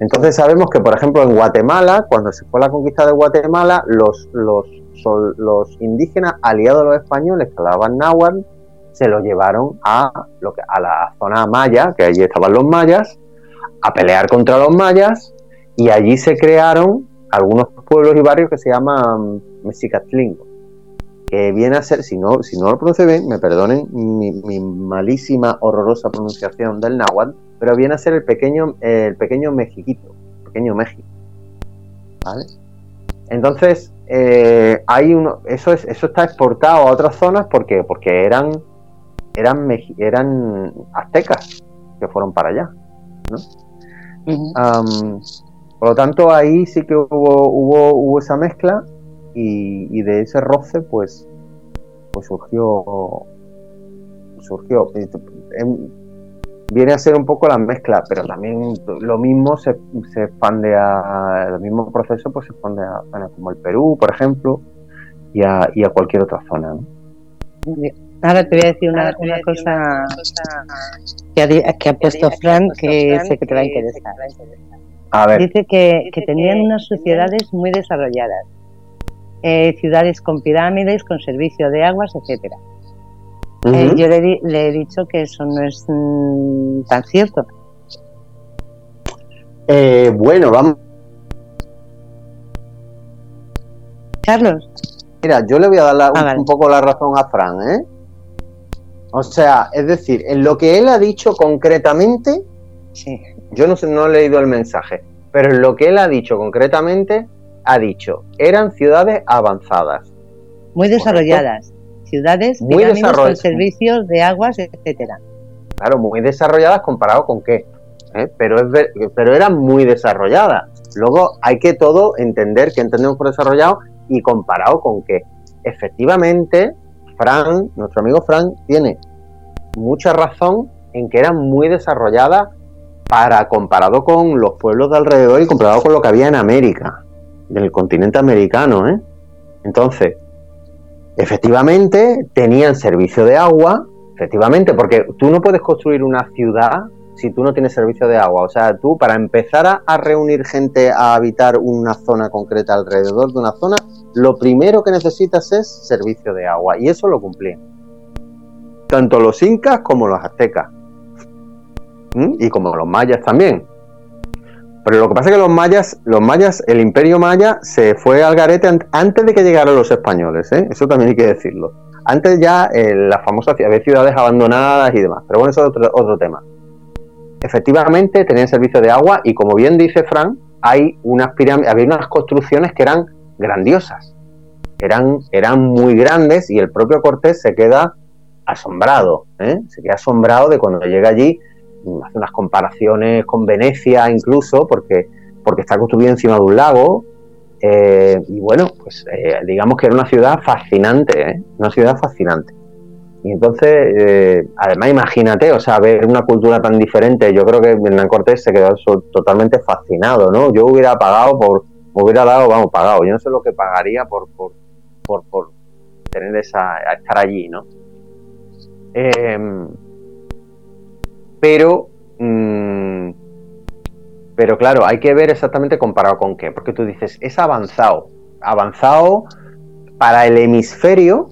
Entonces sabemos que, por ejemplo, en Guatemala, cuando se fue la conquista de Guatemala, los, los, los indígenas aliados a los españoles que hablaban náhuatl se lo llevaron a, lo que, a la zona maya, que allí estaban los mayas, a pelear contra los mayas, y allí se crearon algunos pueblos y barrios que se llaman Mexicatlingo que viene a ser, si no, si no lo pronuncio bien, me perdonen mi, malísima, horrorosa pronunciación del náhuatl, pero viene a ser el pequeño, el pequeño Mexiquito, pequeño México. ¿Vale? Entonces, eh, hay uno, eso es, eso está exportado a otras zonas porque, porque eran, eran, eran aztecas que fueron para allá, por lo tanto, ahí sí que hubo, hubo, hubo esa mezcla y, de ese roce, pues, pues surgió, surgió. Em, viene a ser un poco la mezcla, pero también lo mismo se, se expande a, el mismo proceso pues se expande a zonas como el Perú, por ejemplo, y a, y a cualquier otra zona. Ahora te voy a decir una, una cosa, que ha, que ha puesto Fran que sé que te va a interesar. Dice que, que tenían unas sociedades muy desarrolladas, eh, ciudades con pirámides, con servicio de aguas, etcétera. Eh, yo le, he dicho que eso no es mm, tan cierto. Eh, bueno, vamos. Carlos. Mira, yo le voy a dar ah, un, poco la razón a Fran, ¿eh? O sea, es decir, en lo que él ha dicho concretamente, sí. yo no, sé, no he leído el mensaje, pero en lo que él ha dicho concretamente, ha dicho, eran ciudades avanzadas. Muy desarrolladas ciudades, muy con servicios de aguas, etcétera. Claro, muy desarrolladas comparado con qué, ¿Eh? pero, es pero eran muy desarrolladas. Luego hay que todo entender qué entendemos por desarrollado y comparado con qué. Efectivamente, Fran, nuestro amigo Fran, tiene mucha razón en que eran muy desarrolladas para comparado con los pueblos de alrededor y comparado con lo que había en América, del continente americano, ¿eh? Entonces, Efectivamente, tenían servicio de agua, efectivamente, porque tú no puedes construir una ciudad si tú no tienes servicio de agua. O sea, tú para empezar a, reunir gente a habitar una zona concreta alrededor de una zona, lo primero que necesitas es servicio de agua. Y eso lo cumplían. Tanto los incas como los aztecas. Y como los mayas también. Pero lo que pasa es que los mayas, los mayas, el imperio maya se fue al garete antes de que llegaran los españoles, ¿eh? eso también hay que decirlo. Antes ya eh, las famosas había ciudades abandonadas y demás, pero bueno, eso es otro, tema. Efectivamente tenían servicio de agua y como bien dice Fran, hay unas pirámides, había unas construcciones que eran grandiosas, eran, eran muy grandes y el propio Cortés se queda asombrado, ¿eh? se queda asombrado de cuando llega allí hace unas comparaciones con Venecia incluso, porque, porque está construido encima de un lago. Eh, y bueno, pues eh, digamos que era una ciudad fascinante, ¿eh? una ciudad fascinante. Y entonces, además imagínate, o sea, ver una cultura tan diferente, yo creo que Hernán Cortés se quedó totalmente fascinado, ¿no? Yo hubiera pagado por, hubiera dado, vamos, pagado, yo no sé lo que pagaría por, por, por tener esa, estar allí, ¿no? Pero, mm, pero claro, hay que ver exactamente comparado con qué, porque tú dices, es avanzado. Avanzado para el hemisferio,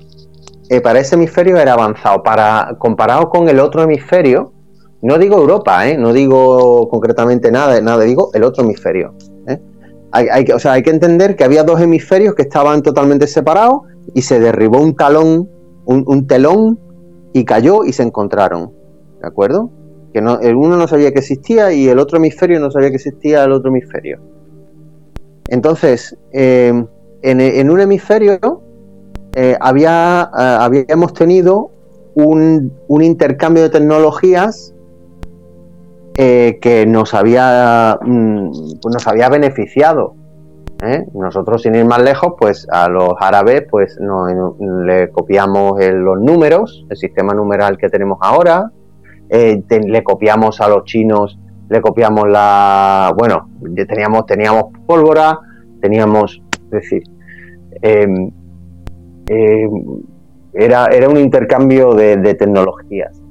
eh, para ese hemisferio era avanzado. Para, comparado con el otro hemisferio, no digo Europa, ¿eh? no digo concretamente nada, nada, digo el otro hemisferio. ¿eh? Hay, o sea, hay que entender que había dos hemisferios que estaban totalmente separados y se derribó un talón, un telón y cayó y se encontraron. ¿De acuerdo? Que no, el uno no sabía que existía y el otro hemisferio no sabía que existía el otro hemisferio. Entonces, eh, en, un hemisferio eh, había, eh, habíamos tenido un, intercambio de tecnologías que nos había, mm, pues nos había beneficiado. Nosotros, sin ir más lejos, pues a los árabes pues le copiamos los números, el sistema numeral que tenemos ahora, eh, le copiamos a los chinos, le copiamos la, bueno, teníamos, teníamos pólvora, teníamos, es decir, em, em, era, era un intercambio de, tecnologías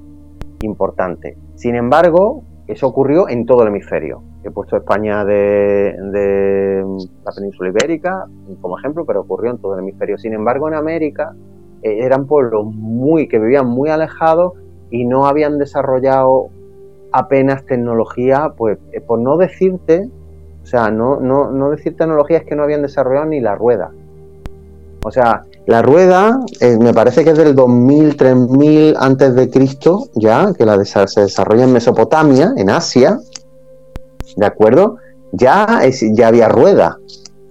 importante. Sin embargo, eso ocurrió en todo el hemisferio. He puesto España de, la península ibérica como ejemplo, pero ocurrió en todo el hemisferio. Sin embargo, en América eh, eran pueblos muy que vivían muy alejados y no habían desarrollado apenas tecnología, pues eh, por no decirte, o sea, no, no, no decir tecnología es que no habían desarrollado ni la rueda. O sea, la rueda eh, me parece que es del 2000, 3000 antes de Cristo, ya, que la se desarrolla en Mesopotamia, en Asia, ¿de acuerdo? Ya, ya había rueda.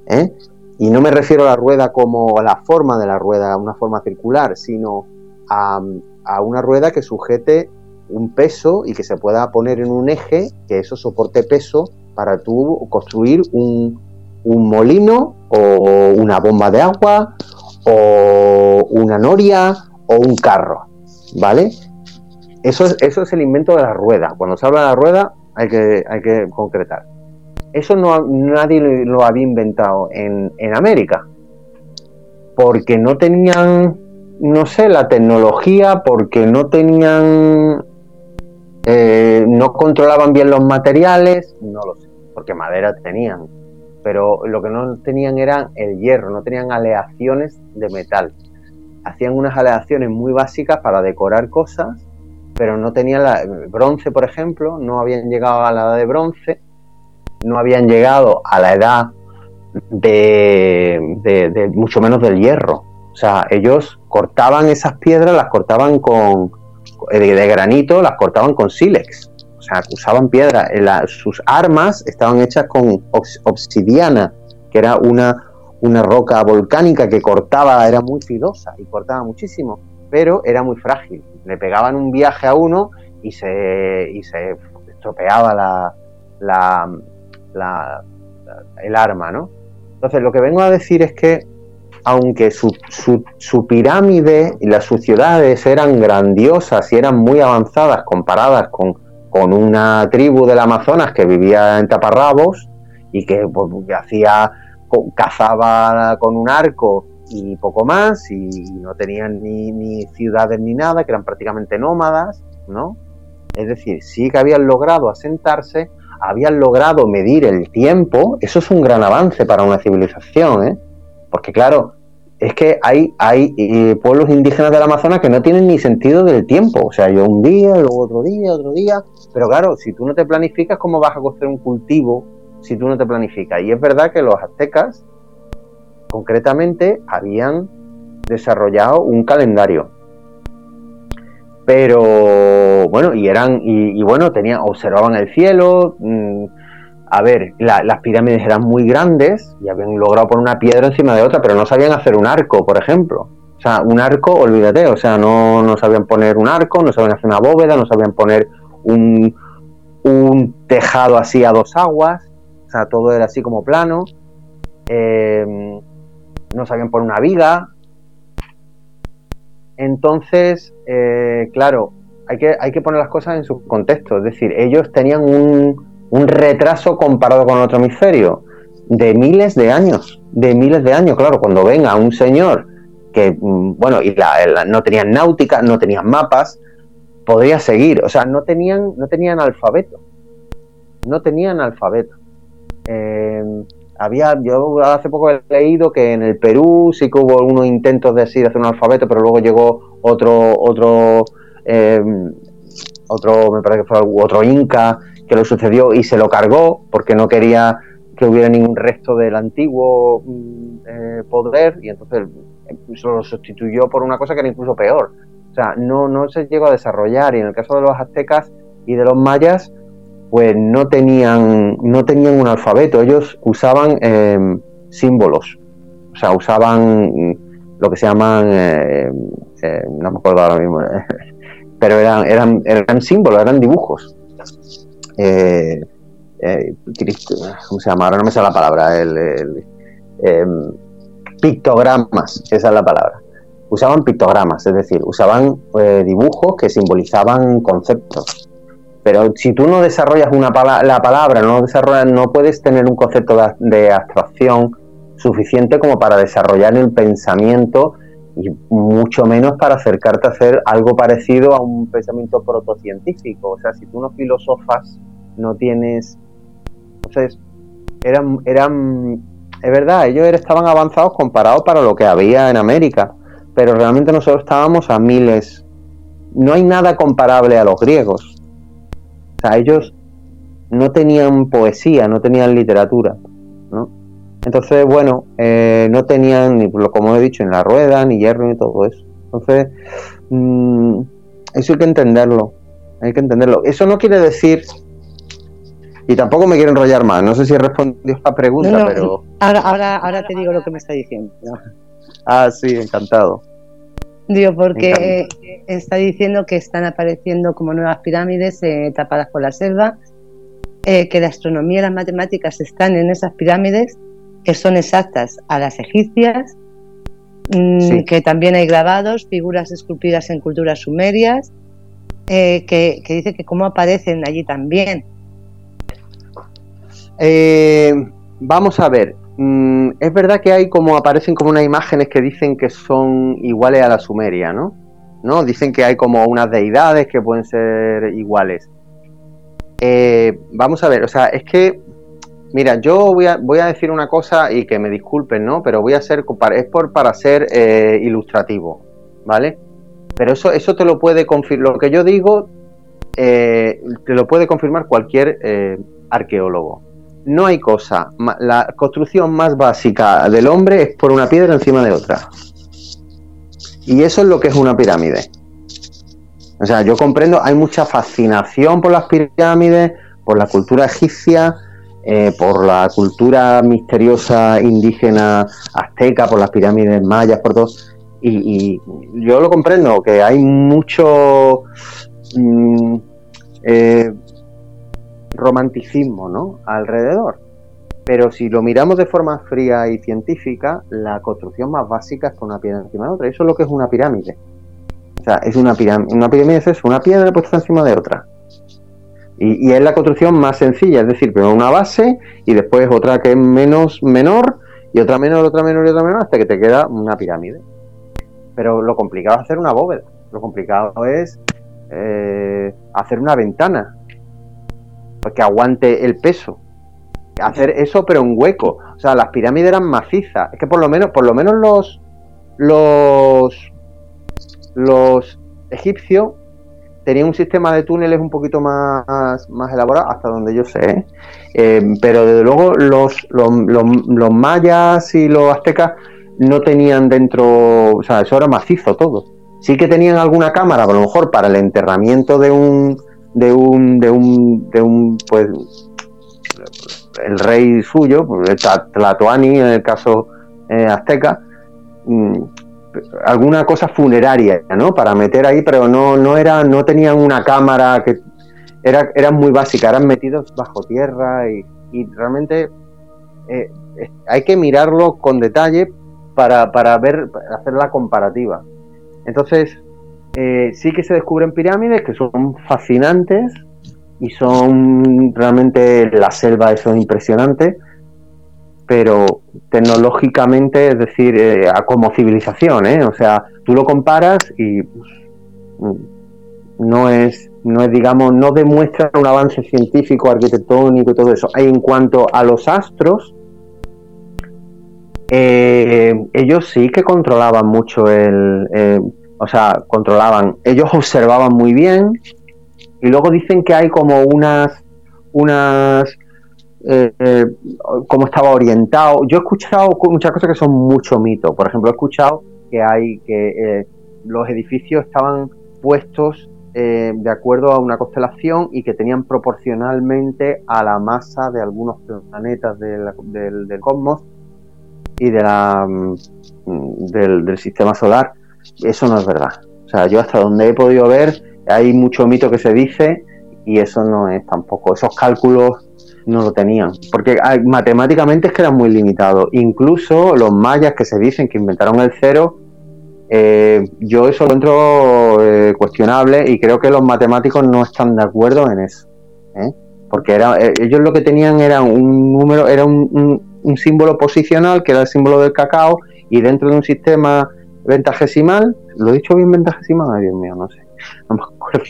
¿eh? y no me refiero a la rueda como la forma de la rueda, una forma circular, sino a, una rueda que sujete un peso y que se pueda poner en un eje, que eso soporte peso para tú construir un, un molino o una bomba de agua o una noria o un carro, ¿vale? Eso es, eso es el invento de la rueda. Cuando se habla de la rueda hay que, hay que concretar. Eso no, nadie lo había inventado en, América, porque no tenían, no sé, la tecnología, porque no tenían, eh, no controlaban bien los materiales, no lo sé, porque madera tenían, pero lo que no tenían era el hierro, no tenían aleaciones de metal. Hacían unas aleaciones muy básicas para decorar cosas, pero no tenían la, bronce, por ejemplo, no habían llegado a la edad de bronce, no habían llegado a la edad de, mucho menos del hierro. O sea, ellos cortaban esas piedras, las cortaban con de, granito, las cortaban con sílex. O sea, usaban piedra. sus armas estaban hechas con obsidiana, que era una, una roca volcánica que cortaba, era muy filosa y cortaba muchísimo, pero era muy frágil. Le pegaban un viaje a uno y se, y se estropeaba la, el arma, ¿no? Entonces, lo que vengo a decir es que, aunque su, su, pirámide y las sus ciudades eran grandiosas y eran muy avanzadas comparadas con, con una tribu del Amazonas que vivía en taparrabos y que, pues, hacía cazaba con un arco y poco más y, no tenían ni, ni, ciudades ni nada, que eran prácticamente nómadas, ¿no? Es decir, sí que habían logrado asentarse, habían logrado medir el tiempo, eso es un gran avance para una civilización, ¿eh? Porque claro, es que hay, hay eh, pueblos indígenas del Amazonas que no tienen ni sentido del tiempo. O sea, yo un día, luego otro día, otro día. Pero claro, si tú no te planificas, ¿cómo vas a construir un cultivo si tú no te planificas? Y es verdad que los aztecas, concretamente, habían desarrollado un calendario pero bueno, y eran, y, bueno, tenían, observaban el cielo, mm, a ver, las pirámides eran muy grandes y habían logrado poner una piedra encima de otra, pero no sabían hacer un arco, por ejemplo. O sea, un arco, olvídate, o sea, no, no sabían poner un arco, no sabían hacer una bóveda, no sabían poner un, un tejado así a dos aguas, o sea, todo era así como plano. Eh, no sabían poner una viga, entonces, eh, claro, hay que, hay que poner las cosas en su contexto. Es decir, ellos tenían un, retraso comparado con otro hemisferio de miles de años, de miles de años. Claro, cuando venga un señor que, mm, bueno, y no tenían náutica, no tenían mapas, podría seguir. O sea, no tenían, no tenían alfabeto. No tenían alfabeto. Eh, había, yo hace poco he leído que en el Perú sí que hubo unos intentos de así de hacer un alfabeto, pero luego llegó otro, otro, em, otro, me parece que fue otro inca que lo sucedió y se lo cargó porque no quería que hubiera ningún resto del antiguo mm, eh, poder y entonces lo sustituyó por una cosa que era incluso peor. O sea, no, no se llegó a desarrollar y en el caso de los aztecas y de los mayas, pues no tenían, no tenían un alfabeto, ellos usaban eh, símbolos, o sea, usaban lo que se llaman, eh, eh, no me acuerdo ahora mismo, pero eran, eran, eran símbolos, eran dibujos. ¿Cómo se llama? Ahora no me sale la palabra, el, em, pictogramas, esa es la palabra. Usaban pictogramas, es decir, usaban dibujos que simbolizaban conceptos. Pero si tú no desarrollas una la palabra, no desarrollas, no puedes tener un concepto de, abstracción suficiente como para desarrollar el pensamiento y mucho menos para acercarte a hacer algo parecido a un pensamiento protocientífico. O sea, si tú no filosofas, no tienes... Entonces, eran, eran, es verdad, ellos estaban avanzados comparados para lo que había en América, pero realmente nosotros estábamos a miles. No hay nada comparable a los griegos sea, ellos no tenían poesía, no tenían literatura. Entonces, bueno, eh, no tenían, ni como he dicho, ni la rueda, ni hierro, ni todo eso. Entonces, mm, eso hay que entenderlo, hay que entenderlo. Eso no quiere decir Y tampoco me quiero enrollar más. No sé si he respondido a la pregunta, pero. Ahora, ahora, ahora te digo lo que me está diciendo. Ah, sí, encantado. Digo, porque está diciendo que están apareciendo como nuevas pirámides eh, tapadas por la selva, eh, que la astronomía y las matemáticas están en esas pirámides, que son exactas a las egipcias, mm, que también hay grabados, figuras esculpidas en culturas sumerias, eh, que, dice que cómo aparecen allí también. vamos a ver, mm, es verdad que hay como aparecen como unas imágenes que dicen que son iguales a la sumeria, ¿no? ¿no? Dicen que hay como unas deidades que pueden ser iguales. Eh, vamos a ver, o sea, es que, mira, yo voy a, voy a decir una cosa y que me disculpen, ¿no? Pero voy a ser, es por, para ser eh, ilustrativo, ¿vale? Pero eso, eso te lo puede confirmar, lo que yo digo, eh, te lo puede confirmar cualquier arqueólogo. No hay cosa, la construcción más básica del hombre es por una piedra encima de otra. Y eso es lo que es una pirámide. O sea, yo comprendo, hay mucha fascinación por las pirámides, por la cultura egipcia, eh, por la cultura misteriosa indígena azteca, por las pirámides mayas, por todo. Y, yo lo comprendo, que hay mucho mm, eh, romanticismo ¿no? alrededor. Pero si lo miramos de forma fría y científica, la construcción más básica es con una piedra encima de otra. Eso es lo que es una pirámide. O sea, es una pirámide, una pirámide es eso, una piedra puesta encima de otra. Y, es la construcción más sencilla, es decir, primero una base y después otra que es menos menor y otra menor, otra menor y otra menor hasta que te queda una pirámide. Pero lo complicado es hacer una bóveda. Lo complicado es eh, hacer una ventana que aguante el peso hacer eso pero en hueco. O sea, las pirámides eran macizas. Es que por lo menos, por lo menos los los los egipcios tenían un sistema de túneles un poquito más, más elaborado, hasta donde yo sé. Eh, pero desde luego los, los, los, mayas y los aztecas no tenían dentro, o sea, eso era macizo todo. Sí que tenían alguna cámara, a lo mejor para el enterramiento de un de un de un de un pues el rey suyo, pues, Tlatoani en el caso eh, azteca, mm, alguna cosa funeraria, ¿no? Para meter ahí, pero no, no era, no tenían una cámara que era, eran muy básicas, eran metidos bajo tierra y, realmente eh, hay que mirarlo con detalle para, para ver, para hacer la comparativa. Entonces, eh, sí que se descubren pirámides que son fascinantes, y son realmente la selva, eso es impresionante, pero tecnológicamente, es decir, eh, como civilización, ¿eh? o sea, tú lo comparas y pues, no es, no es, digamos, no demuestra un avance científico, arquitectónico y todo eso. En cuanto a los astros, eh, ellos sí que controlaban mucho el, o sea, controlaban, ellos observaban muy bien, y luego dicen que hay como unas, unas, eh, eh, como estaba orientado. Yo he escuchado muchas cosas que son mucho mito. Por ejemplo, he escuchado que hay que eh, los edificios estaban puestos de acuerdo a una constelación y que tenían proporcionalmente a la masa de algunos planetas del, cosmos y de la, mm, del sistema solar. Eso no es verdad. O sea, yo hasta donde he podido ver hay mucho mito que se dice y eso no es tampoco. Esos cálculos no lo tenían, porque matemáticamente es que eran muy limitados. Incluso los mayas que se dicen que inventaron el cero, eh, yo eso lo encuentro eh, cuestionable y creo que los matemáticos no están de acuerdo en eso. ¿eh? Porque era, ellos lo que tenían era un número, era un, un símbolo posicional, que era el símbolo del cacao, y dentro de un sistema ventajesimal, ¿lo he dicho bien ventajesimal? Ay, Dios mío, no sé no me acuerdo.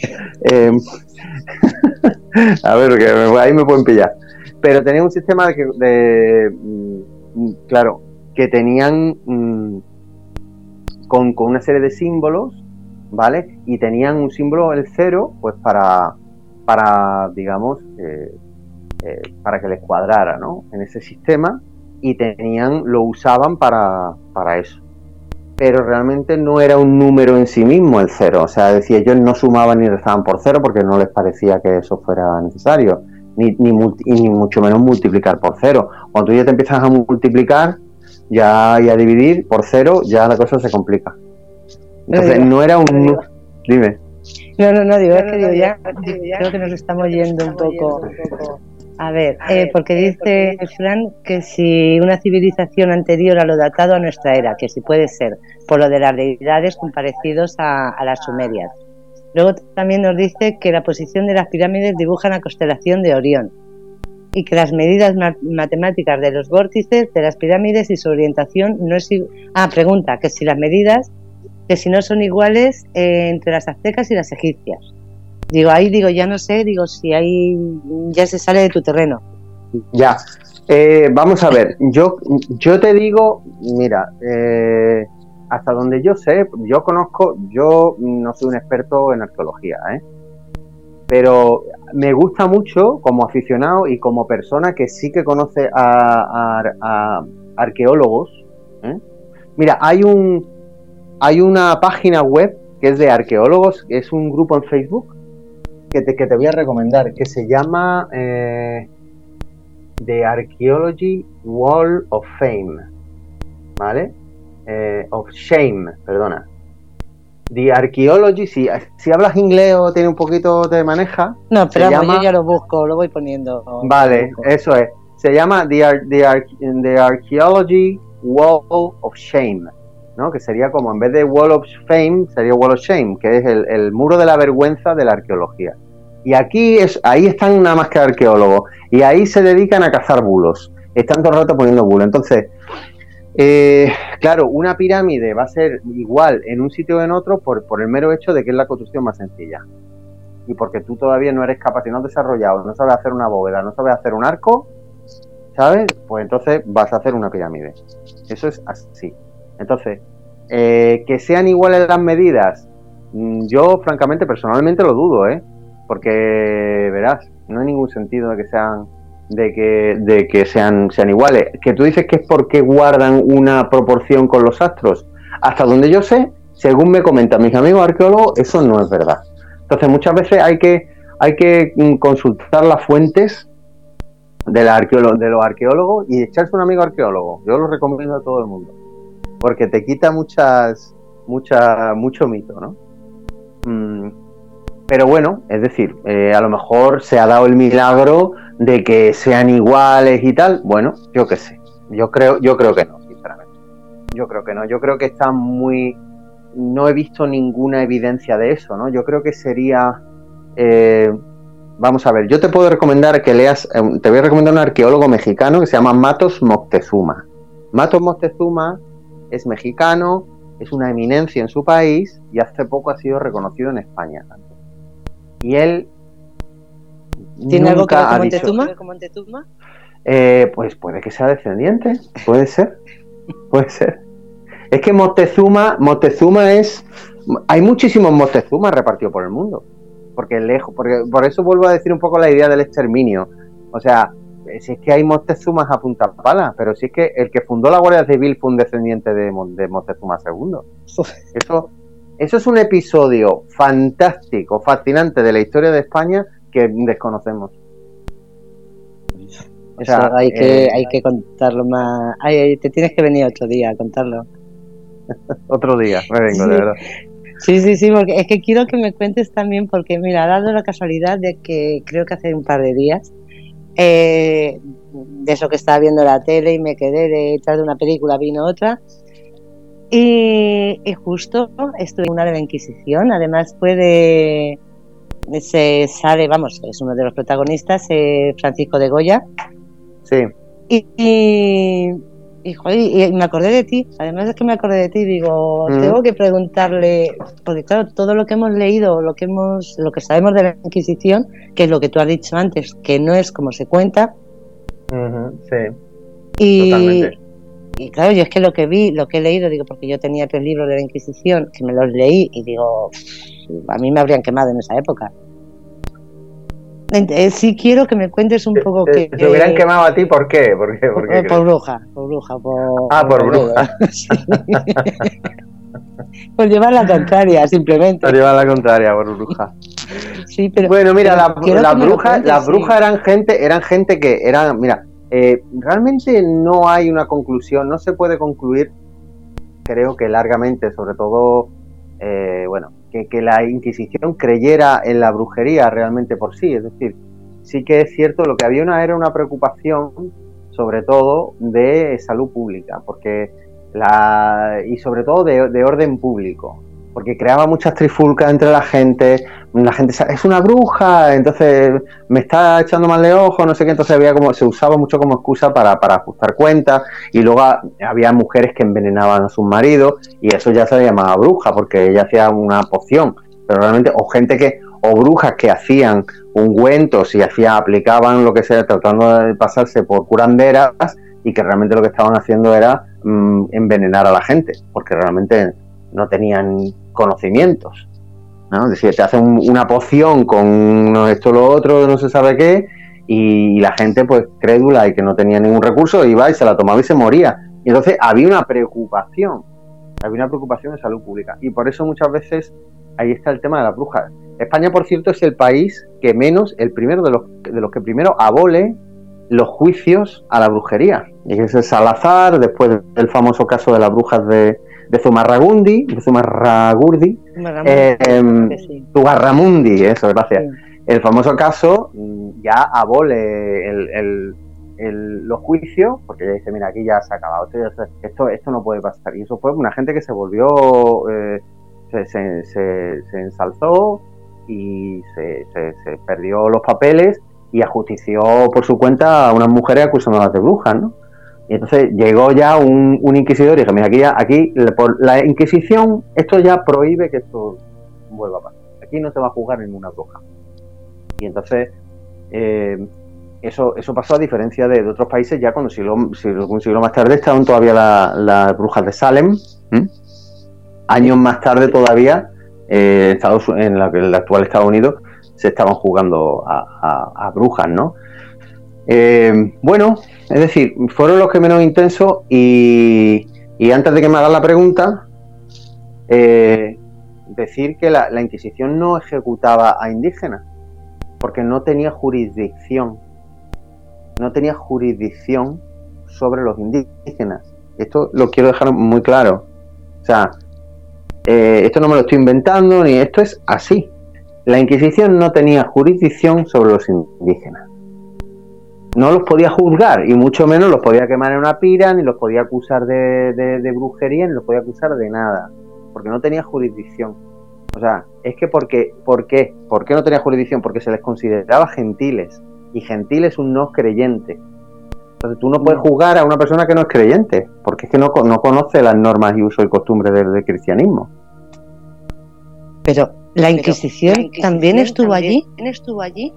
Eh, a ver, que ahí me pueden pillar. Pero tenía un sistema de, mm, claro, que tenían mm, con, una serie de símbolos, ¿vale? Y tenían un símbolo, el cero, pues para, para digamos, eh, eh, para que les cuadrara, ¿no? En ese sistema y tenían, lo usaban para, para eso pero realmente no era un número en sí mismo el cero. O sea, decía, ellos no sumaban ni rezaban por cero porque no les parecía que eso fuera necesario. ni, ni, ni mucho menos multiplicar por cero. Cuando tú ya te empiezas a multiplicar ya y a dividir por cero, ya la cosa se complica. Entonces, no era un... Dime. No, no, no, digo, es que digo, ya, creo que nos estamos yendo un poco. A ver, eh, porque dice Fran que si una civilización anterior a lo datado a nuestra era, que si puede ser, por lo de las deidades comparecidos a, a las sumerias. Luego también nos dice que la posición de las pirámides dibuja la constelación de Orión y que las medidas matemáticas de los vórtices de las pirámides y su orientación no es... Ah, pregunta, que si las medidas, que si no son iguales eh, entre las aztecas y las egipcias. Digo, ahí digo, ya no sé, digo, si ahí ya se sale de tu terreno. Ya, eh, vamos a ver, yo, yo te digo, mira, eh, hasta donde yo sé, yo conozco, yo no soy un experto en arqueología, ¿eh? pero me gusta mucho como aficionado y como persona que sí que conoce a, arqueólogos. ¿eh? Mira, hay un hay una página web que es de arqueólogos, es un grupo en Facebook que te, que te voy a recomendar, que se llama eh, The Archaeology Wall of Fame, ¿vale? Eh, of Shame, perdona. The Archaeology, si, si hablas inglés o tiene un poquito de maneja. No, pero yo ya lo busco, lo voy poniendo. Vale, eso es. Se llama The, the, Archaeology Wall of Shame, ¿no? Que sería como en vez de Wall of Fame, sería Wall of Shame, que es el, el muro de la vergüenza de la arqueología. Y aquí es, ahí están nada más que arqueólogos. Y ahí se dedican a cazar bulos. Están todo el rato poniendo bulos. Entonces, eh, claro, una pirámide va a ser igual en un sitio o en otro por, por, el mero hecho de que es la construcción más sencilla. Y porque tú todavía no eres capaz, no has desarrollado, no sabes hacer una bóveda, no sabes hacer un arco, ¿sabes? Pues entonces vas a hacer una pirámide. Eso es así. Entonces, eh, que sean iguales las medidas, mm, yo francamente, personalmente lo dudo, ¿eh? Porque, verás, no hay ningún sentido de que sean de que, de que sean, sean iguales. Que tú dices que es porque guardan una proporción con los astros. Hasta donde yo sé, según me comentan mis amigos arqueólogos, eso no es verdad. Entonces muchas veces hay que, hay que mm, consultar las fuentes de, la de los arqueólogos y echarse un amigo arqueólogo. Yo lo recomiendo a todo el mundo. Porque te quita muchas, mucha, mucho mito, ¿no? Mm, pero bueno, es decir, eh, a lo mejor se ha dado el milagro de que sean iguales y tal, bueno, yo qué sé. Yo creo, yo creo que no, sinceramente. Yo creo que no. Yo creo que está muy. No he visto ninguna evidencia de eso, ¿no? Yo creo que sería. Eh, vamos a ver, yo te puedo recomendar que leas. Eh, te voy a recomendar un arqueólogo mexicano que se llama Matos Moctezuma. Matos Moctezuma es mexicano, es una eminencia en su país y hace poco ha sido reconocido en España. Y él ¿Tiene algo que ver con Montezuma? Eh, pues puede que sea descendiente, puede ser, puede ser. Es que Montezuma, Montezuma es, hay muchísimos Montezuma repartidos por el mundo, porque lejos, porque por eso vuelvo a decir un poco la idea del exterminio. O sea, si es que hay Montezumas a punta pala, pero si es que el que fundó la Guardia Civil fue un descendiente de, de Montezuma II. Eso, eso es un episodio fantástico, fascinante de la historia de España que desconocemos. O sea, hay que, eh, hay que contarlo más. te tienes que venir otro día a contarlo. otro día, me vengo, de verdad. Sí, sí, sí, porque es que quiero que me cuentes también, porque mira, ha dado la casualidad de que creo que hace un par de días, eh, de eso que estaba viendo la tele y me quedé detrás de una película, vino otra, y, y justo estuve en una de la Inquisición, además fue de, se sale, vamos, es uno de los protagonistas, eh, Francisco de Goya. Sí. Y, y, me acordé de ti, además es que me acordé de ti, digo, mm. tengo que preguntarle, porque claro, todo lo que hemos leído, lo que hemos, lo que sabemos de la Inquisición, que es lo que tú has dicho antes, que no es como se cuenta. sí. Y, Totalmente. Y claro, yo es que lo que vi, lo que he leído, digo, porque yo tenía tres libros de la Inquisición, que me los leí y digo, a mí me habrían quemado en esa época. Eh, sí quiero que me cuentes un poco que... ¿Te hubieran quemado a ti por qué? ¿Por, qué? ¿Por, qué por, bruja, por bruja, por... Ah, por, bruja. por llevar la contraria, simplemente. Por llevar la contraria, por bruja. Sí, pero, bueno, mira, las brujas, las brujas eran gente, eran gente que eran, mira, eh, realmente no hay una conclusión, no se puede concluir, creo que largamente, sobre todo, eh, bueno, que, la Inquisición creyera en la brujería realmente por sí, es decir, sí que es cierto, lo que había una era una preocupación, sobre todo, de salud pública, porque la, y sobre todo de orden público porque creaba muchas trifulcas entre la gente, la gente es una bruja, entonces me está echando mal de ojo, no sé qué, entonces había como, se usaba mucho como excusa para, ajustar cuentas, y luego había mujeres que envenenaban a sus maridos, y eso ya se llamaba bruja, porque ella hacía una poción, pero realmente, o gente que, o brujas que hacían ungüentos y hacían, aplicaban lo que sea, tratando de pasarse por curanderas, y que realmente lo que estaban haciendo era mm, envenenar a la gente, porque realmente no tenían conocimientos. ¿no? Decir, te hacen una poción con esto lo otro, no se sabe qué, y la gente, pues crédula y que no tenía ningún recurso, iba y se la tomaba y se moría. Y entonces había una preocupación, había una preocupación de salud pública. Y por eso muchas veces ahí está el tema de las brujas. España, por cierto, es el país que menos, el primero de los, de los que primero abole los juicios a la brujería. Y ese es Salazar, después del famoso caso de las brujas de, de Zumarragundi, de Zumarragurdi, eh, Zugarramundi, eso, gracias. El famoso caso mm, ya abole el, los juicios, porque ya dice, mira, aquí ya se ha acabado, esto, esto, no puede pasar. Y eso fue una gente que se volvió, eh, se, se, ensalzó y se, perdió los papeles y ajustició por su cuenta a unas mujeres acusándolas de brujas, ¿no? Y entonces llegó ya un, inquisidor y dijo, mira, aquí, ya, aquí por la Inquisición, esto ya prohíbe que esto vuelva a pasar. Aquí no se va a juzgar ninguna bruja. Y entonces, eh, eso, eso pasó a diferencia de, otros países, ya cuando siglo, un siglo más tarde estaban todavía las brujas de Salem. Años más tarde todavía, eh, Estados, en, la, el actual Estados Unidos, se estaban jugando a brujas, ¿no? Eh, bueno, es decir, fueron los que menos intensos y, antes de que me hagan la pregunta, eh, decir que la, Inquisición no ejecutaba a indígenas, porque no tenía jurisdicción, no tenía jurisdicción sobre los indígenas. Esto lo quiero dejar muy claro. O sea, eh, esto no me lo estoy inventando, ni esto es así. La Inquisición no tenía jurisdicción sobre los indígenas no los podía juzgar y mucho menos los podía quemar en una pira, ni los podía acusar de, brujería, ni los podía acusar de nada, porque no tenía jurisdicción. O sea, es que porque, ¿por qué? ¿Por qué no tenía jurisdicción? Porque se les consideraba gentiles y gentil es un no creyente. Entonces tú no puedes juzgar a una persona que no es creyente, porque es que no, no conoce las normas y uso y costumbres del, cristianismo. Pero la Inquisición, también estuvo allí. ¿Estuvo allí?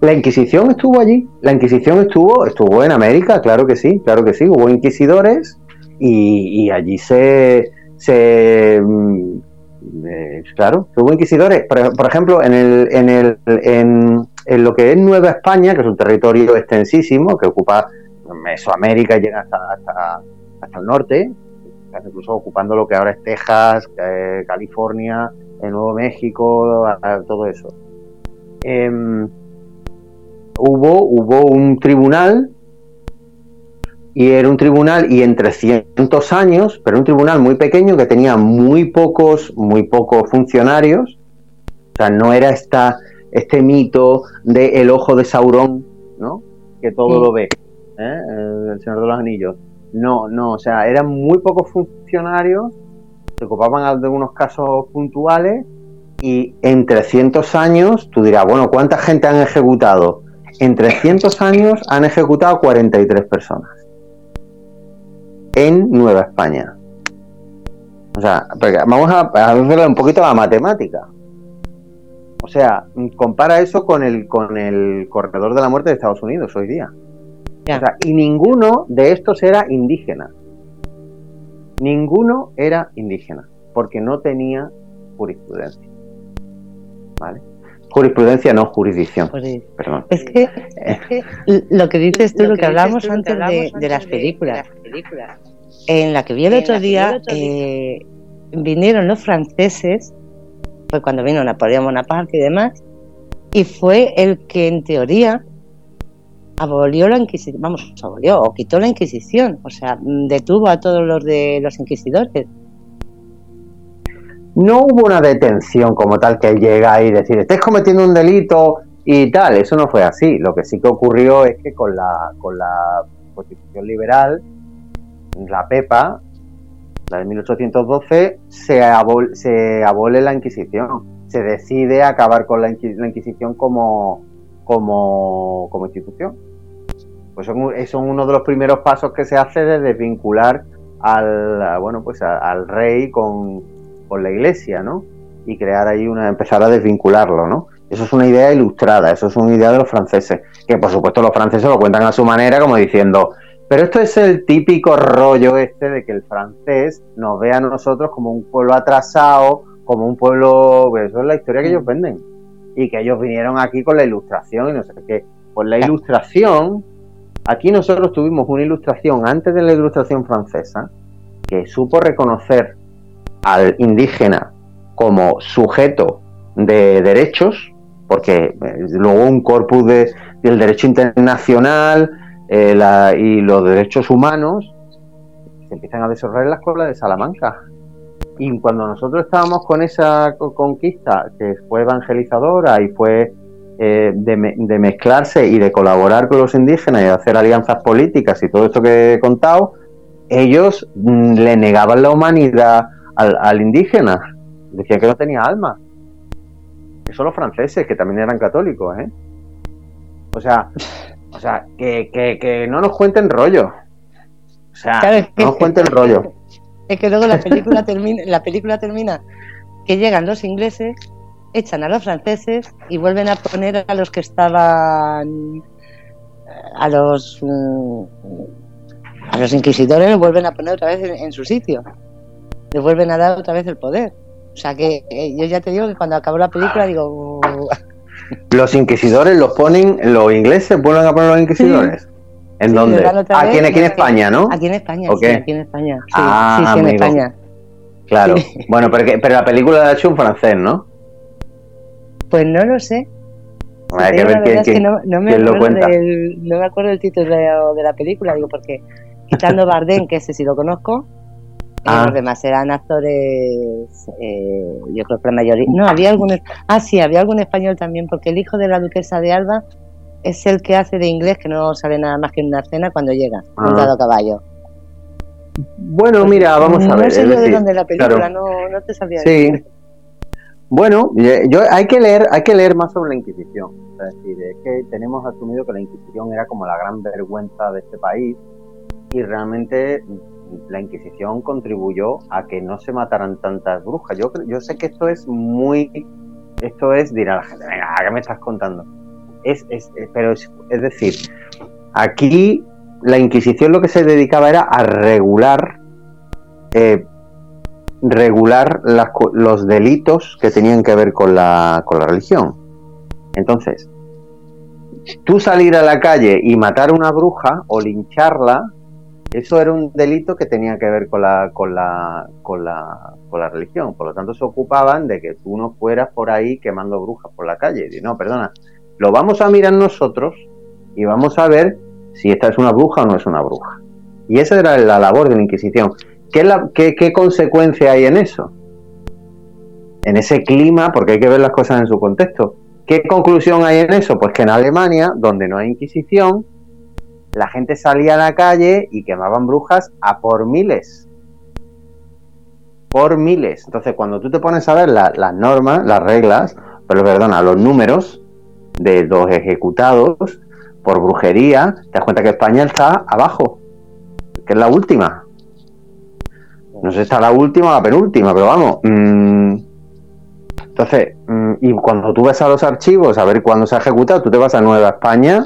La Inquisición estuvo allí, la Inquisición estuvo, estuvo en América, claro que sí, claro que sí, hubo inquisidores y, allí se, se mm, eh, claro, hubo inquisidores. Por, ejemplo, en, el, en, el, en, lo que es Nueva España, que es un territorio extensísimo, que ocupa Mesoamérica y llega hasta, hasta, el norte, incluso ocupando lo que ahora es Texas, eh, California, Nuevo México, todo eso. Em, hubo, hubo un tribunal y era un tribunal y en 300 años, pero un tribunal muy pequeño que tenía muy pocos, muy pocos funcionarios. O sea, no era esta, este mito de el ojo de Saurón, ¿no? Que todo lo ve, ¿eh? el Señor de los Anillos. No, no, o sea, eran muy pocos funcionarios, se ocupaban de unos casos puntuales y en 300 años tú dirás, bueno, ¿cuánta gente han ejecutado? En 300 años han ejecutado 43 personas en Nueva España. O sea, vamos a, hacerle un poquito la matemática. O sea, compara eso con el, con el corredor de la muerte de Estados Unidos hoy día. y ninguno de estos era indígena. Ninguno era indígena, porque no tenía jurisprudencia. ¿Vale? Jurisprudencia, no jurisdicción. Es que, lo que dices tú, lo, que, hablamos antes de, las películas, en la que vi el otro día, eh, vinieron los franceses, fue cuando vino Napoleón Bonaparte y demás, y fue el que en teoría abolió la Inquisición, vamos, abolió o quitó la Inquisición, o sea, detuvo a todos los de los inquisidores. No hubo una detención como tal que llega y decir, estés cometiendo un delito y tal, eso no fue así. Lo que sí que ocurrió es que con la, con la Constitución liberal, la PEPA, la de 1812, se, se abole la Inquisición. Se decide acabar con la, Inquisición como, como, como institución. Pues son, son, uno de los primeros pasos que se hace de desvincular al, bueno, pues al rey con, con la iglesia, ¿no? Y crear ahí una, empezar a desvincularlo, ¿no? Eso es una idea ilustrada, eso es una idea de los franceses, que por supuesto los franceses lo cuentan a su manera como diciendo, pero esto es el típico rollo este de que el francés nos ve a nosotros como un pueblo atrasado, como un pueblo, pues eso es la historia que ellos mm. venden, y que ellos vinieron aquí con la ilustración y no sé qué. Pues la ilustración, aquí nosotros tuvimos una ilustración antes de la ilustración francesa, que supo reconocer al indígena como sujeto de derechos, porque eh, luego un corpus de, del derecho internacional eh, y los derechos humanos se empiezan a desarrollar en la escuela de Salamanca. Y cuando nosotros estábamos con esa conquista que fue evangelizadora y fue eh, de, mezclarse y de colaborar con los indígenas y de hacer alianzas políticas y todo esto que he contado, ellos mm, le negaban la humanidad al, indígena. Decían que no tenía alma. Eso los franceses, que también eran católicos, ¿eh? O sea, o sea, que, que, no nos cuenten rollo. O sea, no nos cuenten rollo. Es que luego la película termina, la película termina que llegan los ingleses, echan a los franceses y vuelven a poner a los que estaban a los mm, a los inquisidores los vuelven a poner otra vez en su sitio le vuelven a dar otra vez el poder. O sea que yo ya te digo que cuando acabó la película digo... Los inquisidores los ponen, los ingleses vuelven a poner los inquisidores. ¿En dónde? Aquí, en, aquí en España, ¿no? Aquí en España, sí, aquí en España. Sí, ah, sí, en España. Claro. Bueno, pero, pero la película la ha hecho un francés, ¿no? Pues no lo sé. Hay que ver quién, quién, no, no, me lo cuenta. Del, no me acuerdo el título de, de la película, digo, porque quitando Bardem, que ese sí lo conozco, Ah. Los demás eran actores, eh, yo creo que la mayoría. No, había algún. Ah, sí, había algún español también, porque el hijo de la duquesa de Alba es el que hace de inglés, que no sale nada más que en una escena cuando llega, ah. montado a caballo. Bueno, pues, mira, vamos a ver. No sé de dónde la película, no, no, te sabía Sí. Bueno, yo hay que leer, hay que leer más sobre la Inquisición. Es decir, es que tenemos asumido que la Inquisición era como la gran vergüenza de este país y realmente la Inquisición contribuyó a que no se mataran tantas brujas. Yo, yo sé que esto es muy... Esto es, dirá la gente, venga, ¿qué me estás contando? Es, es, eh, pero es, es decir, aquí la Inquisición lo que se dedicaba era a regular eh, regular los delitos que tenían que ver con la, con la religión. Entonces, tú salir a la calle y matar a una bruja o lincharla eso era un delito que tenía que ver con la, con la, con la, con la religión. Por lo tanto, se ocupaban de que tú no fueras por ahí quemando brujas por la calle. Y no, perdona, lo vamos a mirar nosotros y vamos a ver si esta es una bruja o no es una bruja. Y esa era la labor de la Inquisición. ¿Qué, la, qué, qué consecuencia hay en eso? En ese clima, porque hay que ver las cosas en su contexto. ¿Qué conclusión hay en eso? Pues que en Alemania, donde no hay Inquisición, la gente salía a la calle y quemaban brujas a por miles. Por miles. Entonces, cuando tú te pones a ver las normas, las reglas, pero perdona, los números de los ejecutados por brujería, te das cuenta que España está abajo, que es la última. No sé si está la última o la penúltima, pero vamos. Mm, entonces, mm, y cuando tú ves a los archivos a ver cuándo se ha ejecutado, tú te vas a Nueva España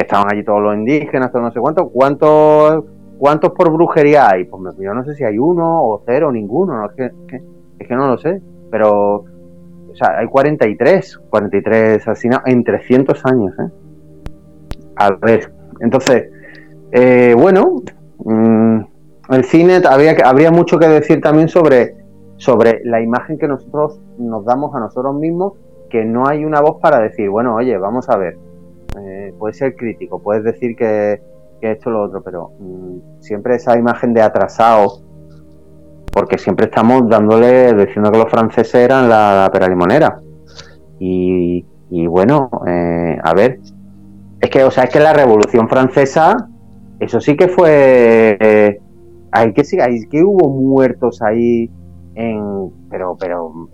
estaban allí todos los indígenas, todo no sé cuánto, ¿cuántos, cuántos por brujería hay? Pues yo no sé si hay uno o cero ninguno, es, que, es que no lo sé, pero o sea, hay 43, 43 asesinados en 300 años, ¿eh? A ver, entonces, eh, bueno, mm, el cine habría, habría mucho que decir también sobre, sobre la imagen que nosotros nos damos a nosotros mismos que no hay una voz para decir, bueno, oye, vamos a ver, eh, puedes ser crítico, puedes decir que, esto lo otro, pero mm, siempre esa imagen de atrasado, porque siempre estamos dándole, diciendo que los franceses eran la, pera limonera. Y, bueno, eh, a ver, es que, o sea, es que la Revolución Francesa, eso sí que fue, eh, hay que sí, hay que hubo muertos ahí en, pero, pero,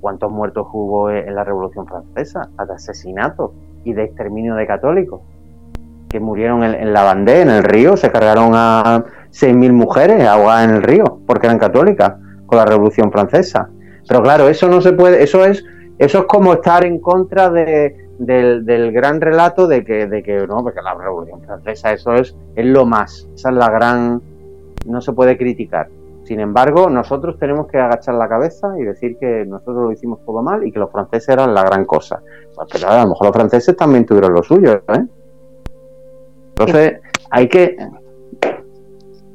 ¿cuántos muertos hubo en la Revolución Francesa? De asesinatos y de exterminio de católicos que murieron en, la bandera, en el río, se cargaron a 6.000 mujeres ahogadas en el río porque eran católicas con la Revolución Francesa. Pero claro, eso no se puede, eso es, eso es como estar en contra de, del, gran relato de que, de que no, porque la Revolución Francesa, eso es, es lo más, esa es la gran, no se puede criticar. Sin embargo, nosotros tenemos que agachar la cabeza y decir que nosotros lo hicimos todo mal y que los franceses eran la gran cosa. Pues, pero a lo mejor los franceses también tuvieron lo suyo, ¿eh? Entonces, hay que...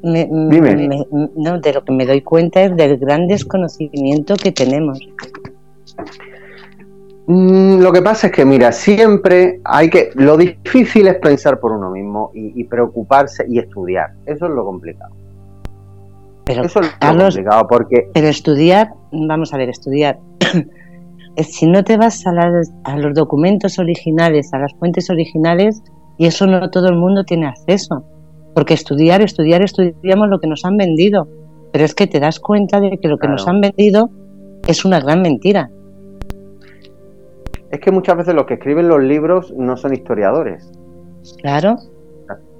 Dime. no, de lo que me doy cuenta es del gran desconocimiento que tenemos. Mm, lo que pasa es que, mira, siempre hay que. Lo difícil es pensar por uno mismo y, preocuparse y estudiar. Eso es lo complicado. Pero, Eso es lo complicado porque. Pero estudiar, vamos a ver, estudiar. si no te vas a, a los documentos originales, a las fuentes originales, y eso no todo el mundo tiene acceso. Porque estudiar, estudiar, estudiamos lo que nos han vendido. Pero es que te das cuenta de que lo que nos han vendido es una gran mentira. Es que muchas veces los que escriben los libros no son historiadores. Claro.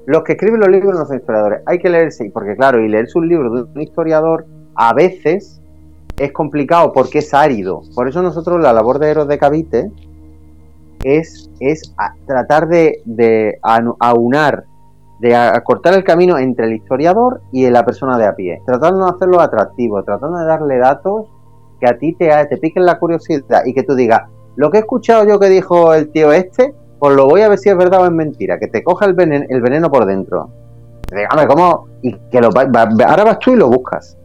Los que escriben los libros no son historiadores. Hay que leerse, porque claro, y leerse un libro de un historiador a veces es complicado porque es árido. Por eso nosotros la labor de Eros de Cavite es, es tratar de, de aunar, de acortar el camino entre el historiador y la persona de a pie, tratando de hacerlo atractivo, tratando de darle datos que a ti te, te piquen la curiosidad y que tú digas, lo que he escuchado yo que dijo el tío este, pues lo voy a ver si es verdad o es mentira, que te coja el veneno, el veneno por dentro. Dígame, ¿cómo? Y que lo, ahora vas tú y lo buscas.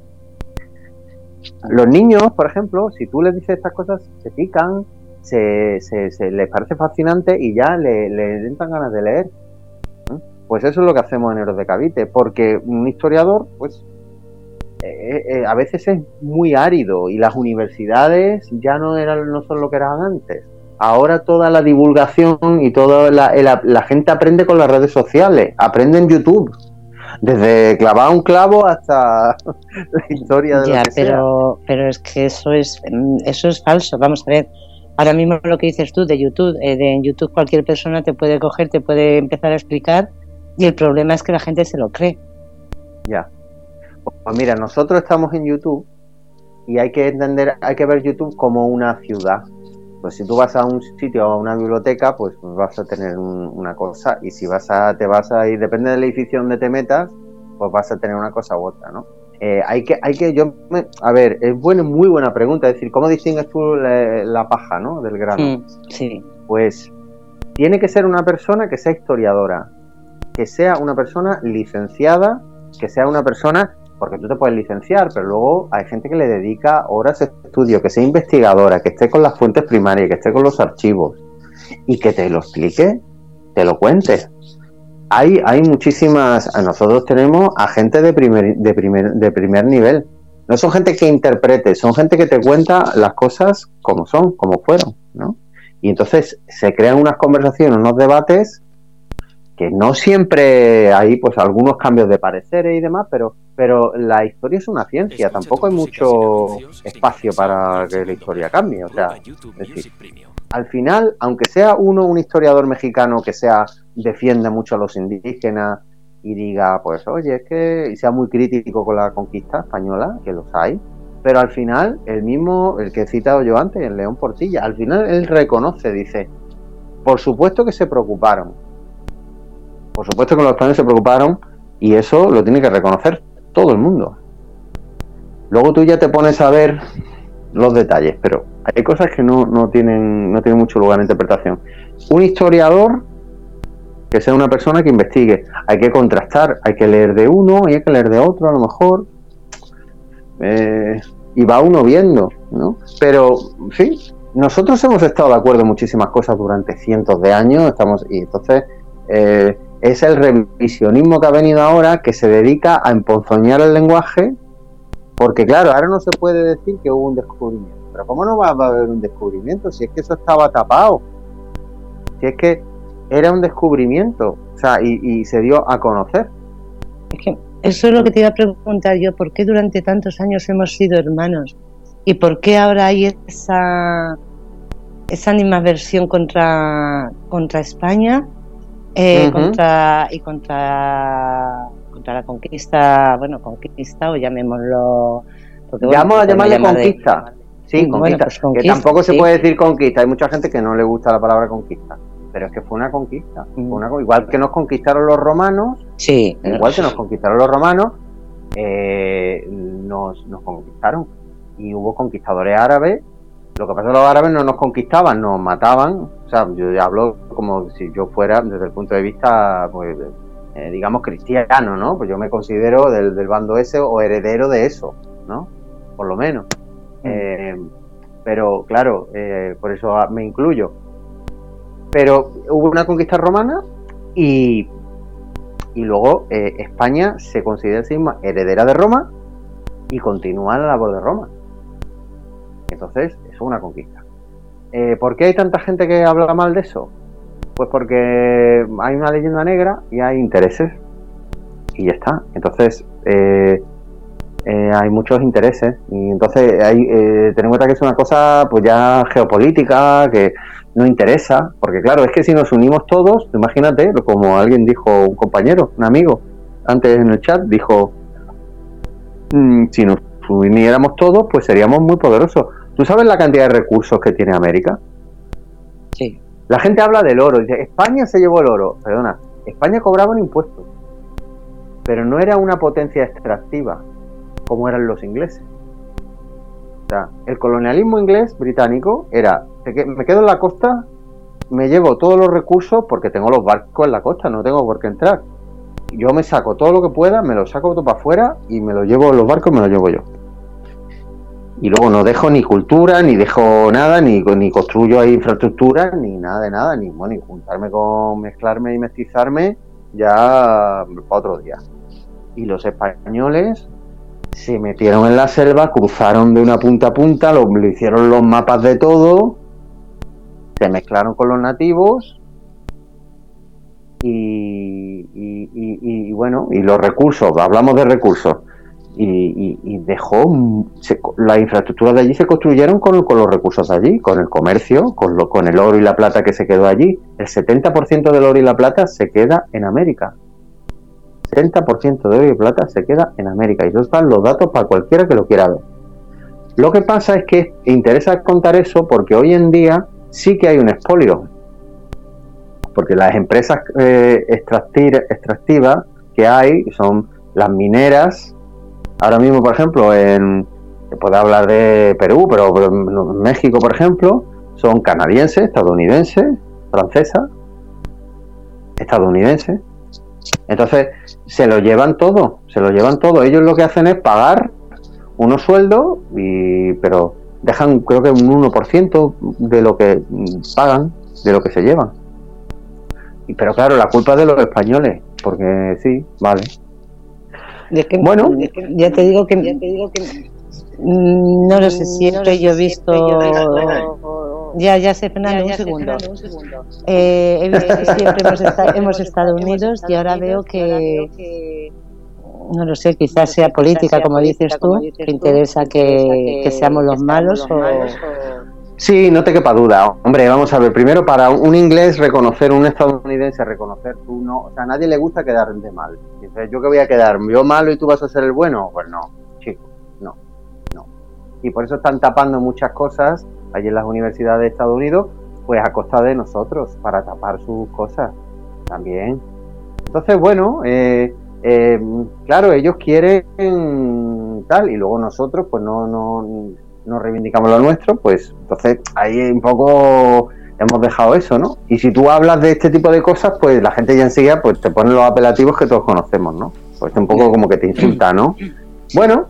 Los niños, por ejemplo, si tú les dices estas cosas, se pican, se, se, les parece fascinante y ya le, le entran ganas de leer. Pues eso es lo que hacemos en Héroes de Cavite, porque un historiador, pues, eh, eh, a veces es muy árido y las universidades ya no, eran, no son lo que eran antes. Ahora toda la divulgación y toda la, la, gente aprende con las redes sociales, aprende en YouTube desde clavar un clavo hasta la historia de ya, pero pero es que eso es eso es falso vamos a ver Ahora mismo lo que dices tú de YouTube, eh, de en YouTube cualquier persona te puede coger, te puede empezar a explicar y el problema es que la gente se lo cree. Ya. Pues mira, nosotros estamos en YouTube y hay que entender, hay que ver YouTube como una ciudad. Pues si tú vas a un sitio o a una biblioteca, pues vas a tener una cosa y si vas a, te vas a ir, depende del edificio donde te metas, pues vas a tener una cosa u otra, ¿no? Eh, hay que, hay que, yo, a ver, es buena, muy buena pregunta, es decir, ¿cómo distingues tú la, paja, ¿no? Del grano. Mm, sí. Pues tiene que ser una persona que sea historiadora, que sea una persona licenciada, que sea una persona, porque tú te puedes licenciar, pero luego hay gente que le dedica horas de estudio, que sea investigadora, que esté con las fuentes primarias, que esté con los archivos y que te lo explique, te lo cuente hay, hay muchísimas, nosotros tenemos a gente de primer, de, primer, de primer nivel. No son gente que interprete, son gente que te cuenta las cosas como son, como fueron, ¿no? Y entonces se crean unas conversaciones, unos debates que no siempre hay pues algunos cambios de pareceres y demás, pero pero la historia es una ciencia, tampoco hay mucho espacio para que la historia cambie, o sea, es decir, al final, aunque sea uno un historiador mexicano que sea defienda mucho a los indígenas y diga, pues oye, es que y sea muy crítico con la conquista española, que los hay, pero al final el mismo, el que he citado yo antes, el León Portilla, al final él reconoce, dice, por supuesto que se preocuparon, por supuesto que los españoles se preocuparon y eso lo tiene que reconocer todo el mundo. Luego tú ya te pones a ver los detalles, pero hay cosas que no, no, tienen, no tienen mucho lugar en interpretación. Un historiador que sea una persona que investigue. Hay que contrastar, hay que leer de uno y hay que leer de otro a lo mejor. Eh, y va uno viendo, ¿no? Pero sí, nosotros hemos estado de acuerdo en muchísimas cosas durante cientos de años, estamos y entonces eh, es el revisionismo que ha venido ahora que se dedica a emponzoñar el lenguaje, porque claro, ahora no se puede decir que hubo un descubrimiento. Pero ¿cómo no va a haber un descubrimiento si es que eso estaba tapado? Si es que era un descubrimiento, o sea, y, se dio a conocer. Es que eso es lo que te iba a preguntar yo, ¿por qué durante tantos años hemos sido hermanos? ¿Y por qué ahora hay esa, esa animadversión contra, contra España eh, contra, y contra, contra la conquista, bueno, conquista o llamémoslo... Porque, Vamos a llamarle conquista. Sí, conquista. Pues que tampoco se puede decir conquista. Hay mucha gente que no le gusta la palabra conquista. Pero es que fue una conquista. igual que nos conquistaron los romanos. Sí. Igual que nos conquistaron los romanos, eh, nos, nos conquistaron. Y hubo conquistadores árabes. Lo que pasa es que los árabes no nos conquistaban, nos mataban. O sea, yo hablo como si yo fuera, desde el punto de vista, pues, eh, digamos, cristiano, ¿no? Pues yo me considero del, del bando ese o heredero de eso, ¿no? Por lo menos. Eh, pero claro, eh, por eso me incluyo. Pero hubo una conquista romana y, y luego España se considera a sí misma heredera de Roma y continúa la labor de Roma. Entonces, es una conquista. ¿Por qué hay tanta gente que habla mal de eso? Pues porque hay una leyenda negra y hay intereses. Y ya está. Entonces, eh, hay muchos intereses y entonces hay, eh, tenemos en cuenta que es una cosa pues ya geopolítica que no interesa porque claro es que si nos unimos todos imagínate como alguien dijo un compañero un amigo antes en el chat dijo mm, si nos uniéramos todos pues seríamos muy poderosos tú sabes la cantidad de recursos que tiene América sí la gente habla del oro dice España se llevó el oro perdona España cobraba un impuesto pero no era una potencia extractiva como eran los ingleses. O sea, el colonialismo inglés británico era, me quedo en la costa, me llevo todos los recursos porque tengo los barcos en la costa, no tengo por qué entrar. Yo me saco todo lo que pueda, me lo saco todo para afuera y me lo llevo en los barcos, me lo llevo yo. Y luego no dejo ni cultura, ni dejo nada, ni, ni construyo ahí infraestructura, ni nada de nada, ni, bueno, ni juntarme con mezclarme y mestizarme ya para otro día. Y los españoles se metieron en la selva, cruzaron de una punta a punta, lo, hicieron los mapas de todo, se mezclaron con los nativos y, bueno, y los recursos, hablamos de recursos, y, dejó la infraestructura de allí se construyeron con, los recursos de allí, con el comercio, con, lo, con el oro y la plata que se quedó allí. El 70% del oro y la plata se queda en América. 70% de oro y plata se queda en América. Y eso están los datos para cualquiera que lo quiera ver. Lo que pasa es que interesa contar eso porque hoy en día sí que hay un expolio. Porque las empresas eh, extractivas que hay son las mineras. Ahora mismo, por ejemplo, en, se puede hablar de Perú, pero, en México, por ejemplo, son canadienses, estadounidenses, francesas, estadounidenses. Entonces, se lo llevan todo, se lo llevan todo. Ellos lo que hacen es pagar unos sueldos, y, pero dejan creo que un 1% de lo que pagan, de lo que se llevan. Y, pero claro, la culpa es de los españoles, porque sí, vale. Bueno, ya te digo que, ya te digo que mm, no lo sé, siempre yo he visto ya, ya sé, Fernando, un, segundo. Eh, he visto que siempre hemos, estado unidos y ahora veo que, no lo sé, quizás sea política, como dices tú, que interesa que, seamos los malos o... Sí, no te quepa duda. Hombre, vamos a ver, primero para un inglés reconocer, un estadounidense reconocer, tú no, o sea, a nadie le gusta quedar de mal. Dices, yo que voy a quedar, yo malo y tú vas a ser el bueno, pues no, chico, no, no. Y por eso están tapando muchas cosas allí en las universidades de Estados Unidos, pues a costa de nosotros, para tapar sus cosas también. Entonces, bueno, eh, eh, claro, ellos quieren tal, y luego nosotros, pues no, no, no reivindicamos lo nuestro, pues entonces ahí un poco hemos dejado eso, ¿no? Y si tú hablas de este tipo de cosas, pues la gente ya enseguida pues te pone los apelativos que todos conocemos, ¿no? Pues un poco como que te insulta, ¿no? Bueno,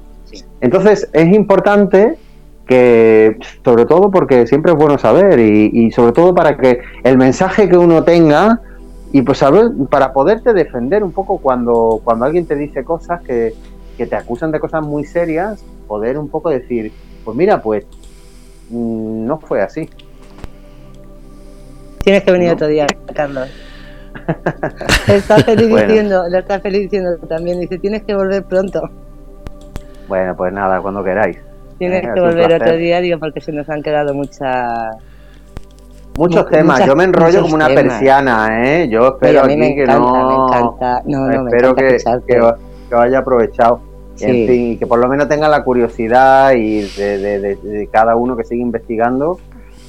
entonces es importante que sobre todo porque siempre es bueno saber y, sobre todo para que el mensaje que uno tenga y pues saber para poderte defender un poco cuando, cuando alguien te dice cosas que, que te acusan de cosas muy serias, poder un poco decir, pues mira, pues mm, no fue así. Tienes que venir otro día, Carlos. está feliz diciendo, lo está feliz diciendo también, dice, tienes que volver pronto. Bueno, pues nada, cuando queráis. Tienes que volver otro día, digo, porque se nos han quedado muchas... Muchos temas, yo me enrollo como una persiana, ¿eh? Yo espero aquí que no... Me encanta, no, no, espero que, que, que, haya aprovechado. En fin, y que por lo menos tenga la curiosidad y de, de, cada uno que siga investigando,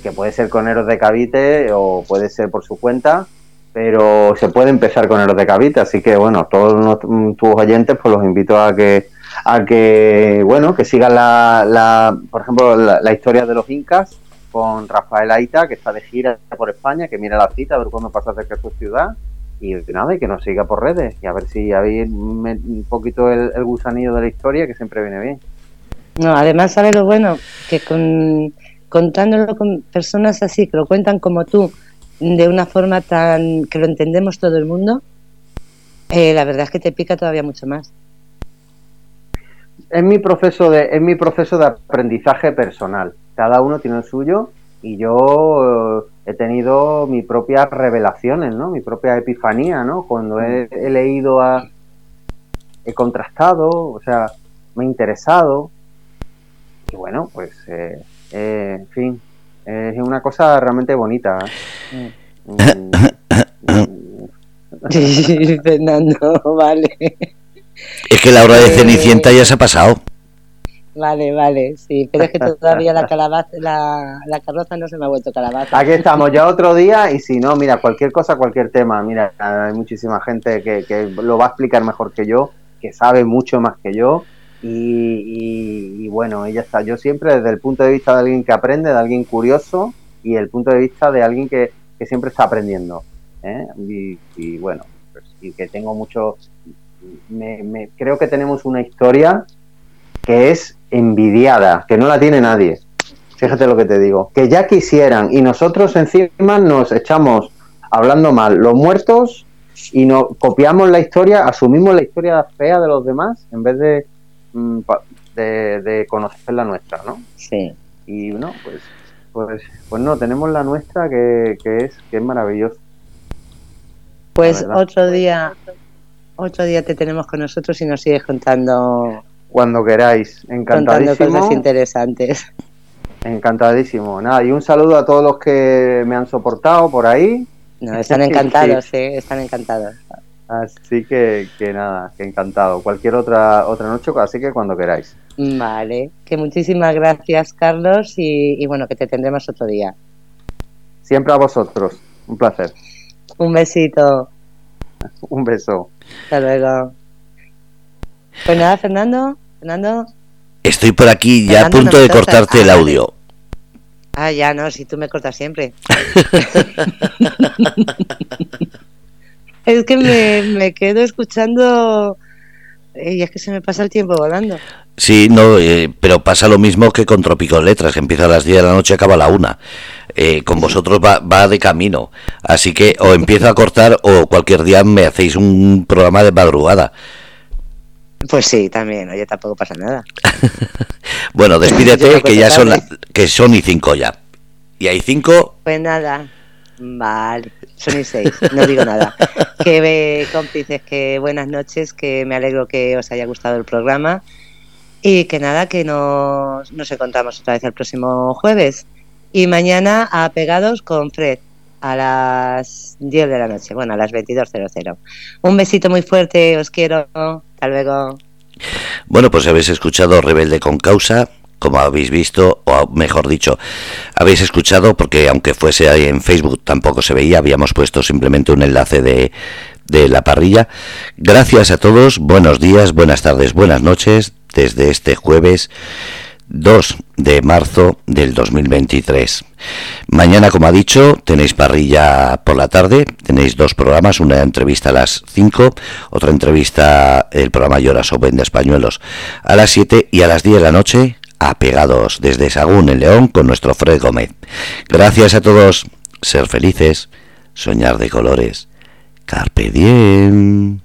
que puede ser con Eros de Cavite o puede ser por su cuenta, pero se puede empezar con Eros de Cavite, así que bueno, todos tus oyentes pues los invito a que a que, bueno, que sigan la, la por ejemplo, la, historia de los incas con Rafael Aita, que está de gira por España, que mira la cita, a ver cuándo pasa cerca de su ciudad, y nada, y que nos siga por redes, y a ver si habéis un poquito el, gusanillo de la historia, que siempre viene bien. No, además, ¿sabes lo bueno? Que con, contándolo con personas así, que lo cuentan como tú, de una forma tan que lo entendemos todo el mundo, eh, la verdad es que te pica todavía mucho más es mi proceso de es mi proceso de aprendizaje personal. Cada uno tiene el suyo y yo eh, he tenido mi propia revelaciones, ¿no? Mi propia epifanía, ¿no? Cuando he, leído, a, he contrastado, o sea, me he interesado y bueno, pues, eh, eh, en fin, es una cosa realmente bonita. Sí, Fernando, vale. Es que la hora de Cenicienta ya se ha pasado. Vale, vale, sí, pero es que todavía la calabaza, la, la carroza no se me ha vuelto calabaza. Aquí estamos, ya otro día, y si no, mira, cualquier cosa, cualquier tema, mira, hay muchísima gente que, que lo va a explicar mejor que yo, que sabe mucho más que yo, y, bueno, ella está, yo siempre desde el punto de vista de alguien que aprende, de alguien curioso, y el punto de vista de alguien que, que siempre está aprendiendo, ¿eh? y, bueno, pues, y que tengo mucho, me, creo que tenemos una historia que es envidiada, que no la tiene nadie. Fíjate lo que te digo, que ya quisieran y nosotros encima nos echamos hablando mal los muertos y no copiamos la historia, asumimos la historia fea de los demás en vez de, mm, de, conocer la nuestra, ¿no? Sí. Y no, pues, pues, pues no, tenemos la nuestra que, que es que es maravilloso. Pues otro día, otro día te tenemos con nosotros y nos sigues contando. Cuando queráis, encantadísimo. Contando cosas interesantes. Encantadísimo. Nada, y un saludo a todos los que me han soportado por ahí. No, están encantados, sí. están encantados. Así que, que nada, que encantado. Cualquier otra otra noche, así que cuando queráis. Vale, que muchísimas gracias, Carlos, y, y bueno, que te tendremos otro día. Siempre a vosotros, un placer. Un besito. Un beso. Hasta luego. Pues nada, Fernando. Fernando. Estoy por aquí ya a punto de cortarte el audio. Ah, ya no, si tú me cortas siempre. es que me, me quedo escuchando y es que se me pasa el tiempo volando. Sí, no, eh, pero pasa lo mismo que con Trópico Letras, que empieza a las 10 de la noche y acaba a la 1. Eh, con vosotros va, va, de camino. Así que o empiezo a cortar o cualquier día me hacéis un programa de madrugada. Pues sí, también, oye, tampoco pasa nada. bueno, despídete, que ya son, que son y cinco ya. ¿Y hay cinco? Pues nada, vale, son y seis, no digo nada. que ve, cómplices, que buenas noches, que me alegro que os haya gustado el programa y que nada, que nos, nos encontramos otra vez el próximo jueves. Y mañana a Pegados con Fred a las 10 de la noche, bueno, a las 22.00. Un besito muy fuerte, os quiero. Hasta luego. Bueno, pues habéis escuchado Rebelde con Causa, como habéis visto, o mejor dicho, habéis escuchado, porque aunque fuese ahí en Facebook tampoco se veía, habíamos puesto simplemente un enlace de, de la parrilla. Gracias a todos, buenos días, buenas tardes, buenas noches, desde este jueves 2 de marzo del 2023. Mañana, como ha dicho, tenéis parrilla por la tarde, tenéis dos programas, una entrevista a las 5, otra entrevista, el programa Lloras o Vende Españuelos a las 7 y a las 10 de la noche apegados desde Sagún en León con nuestro Fred Gómez. Gracias a todos, ser felices, soñar de colores. Carpe diem.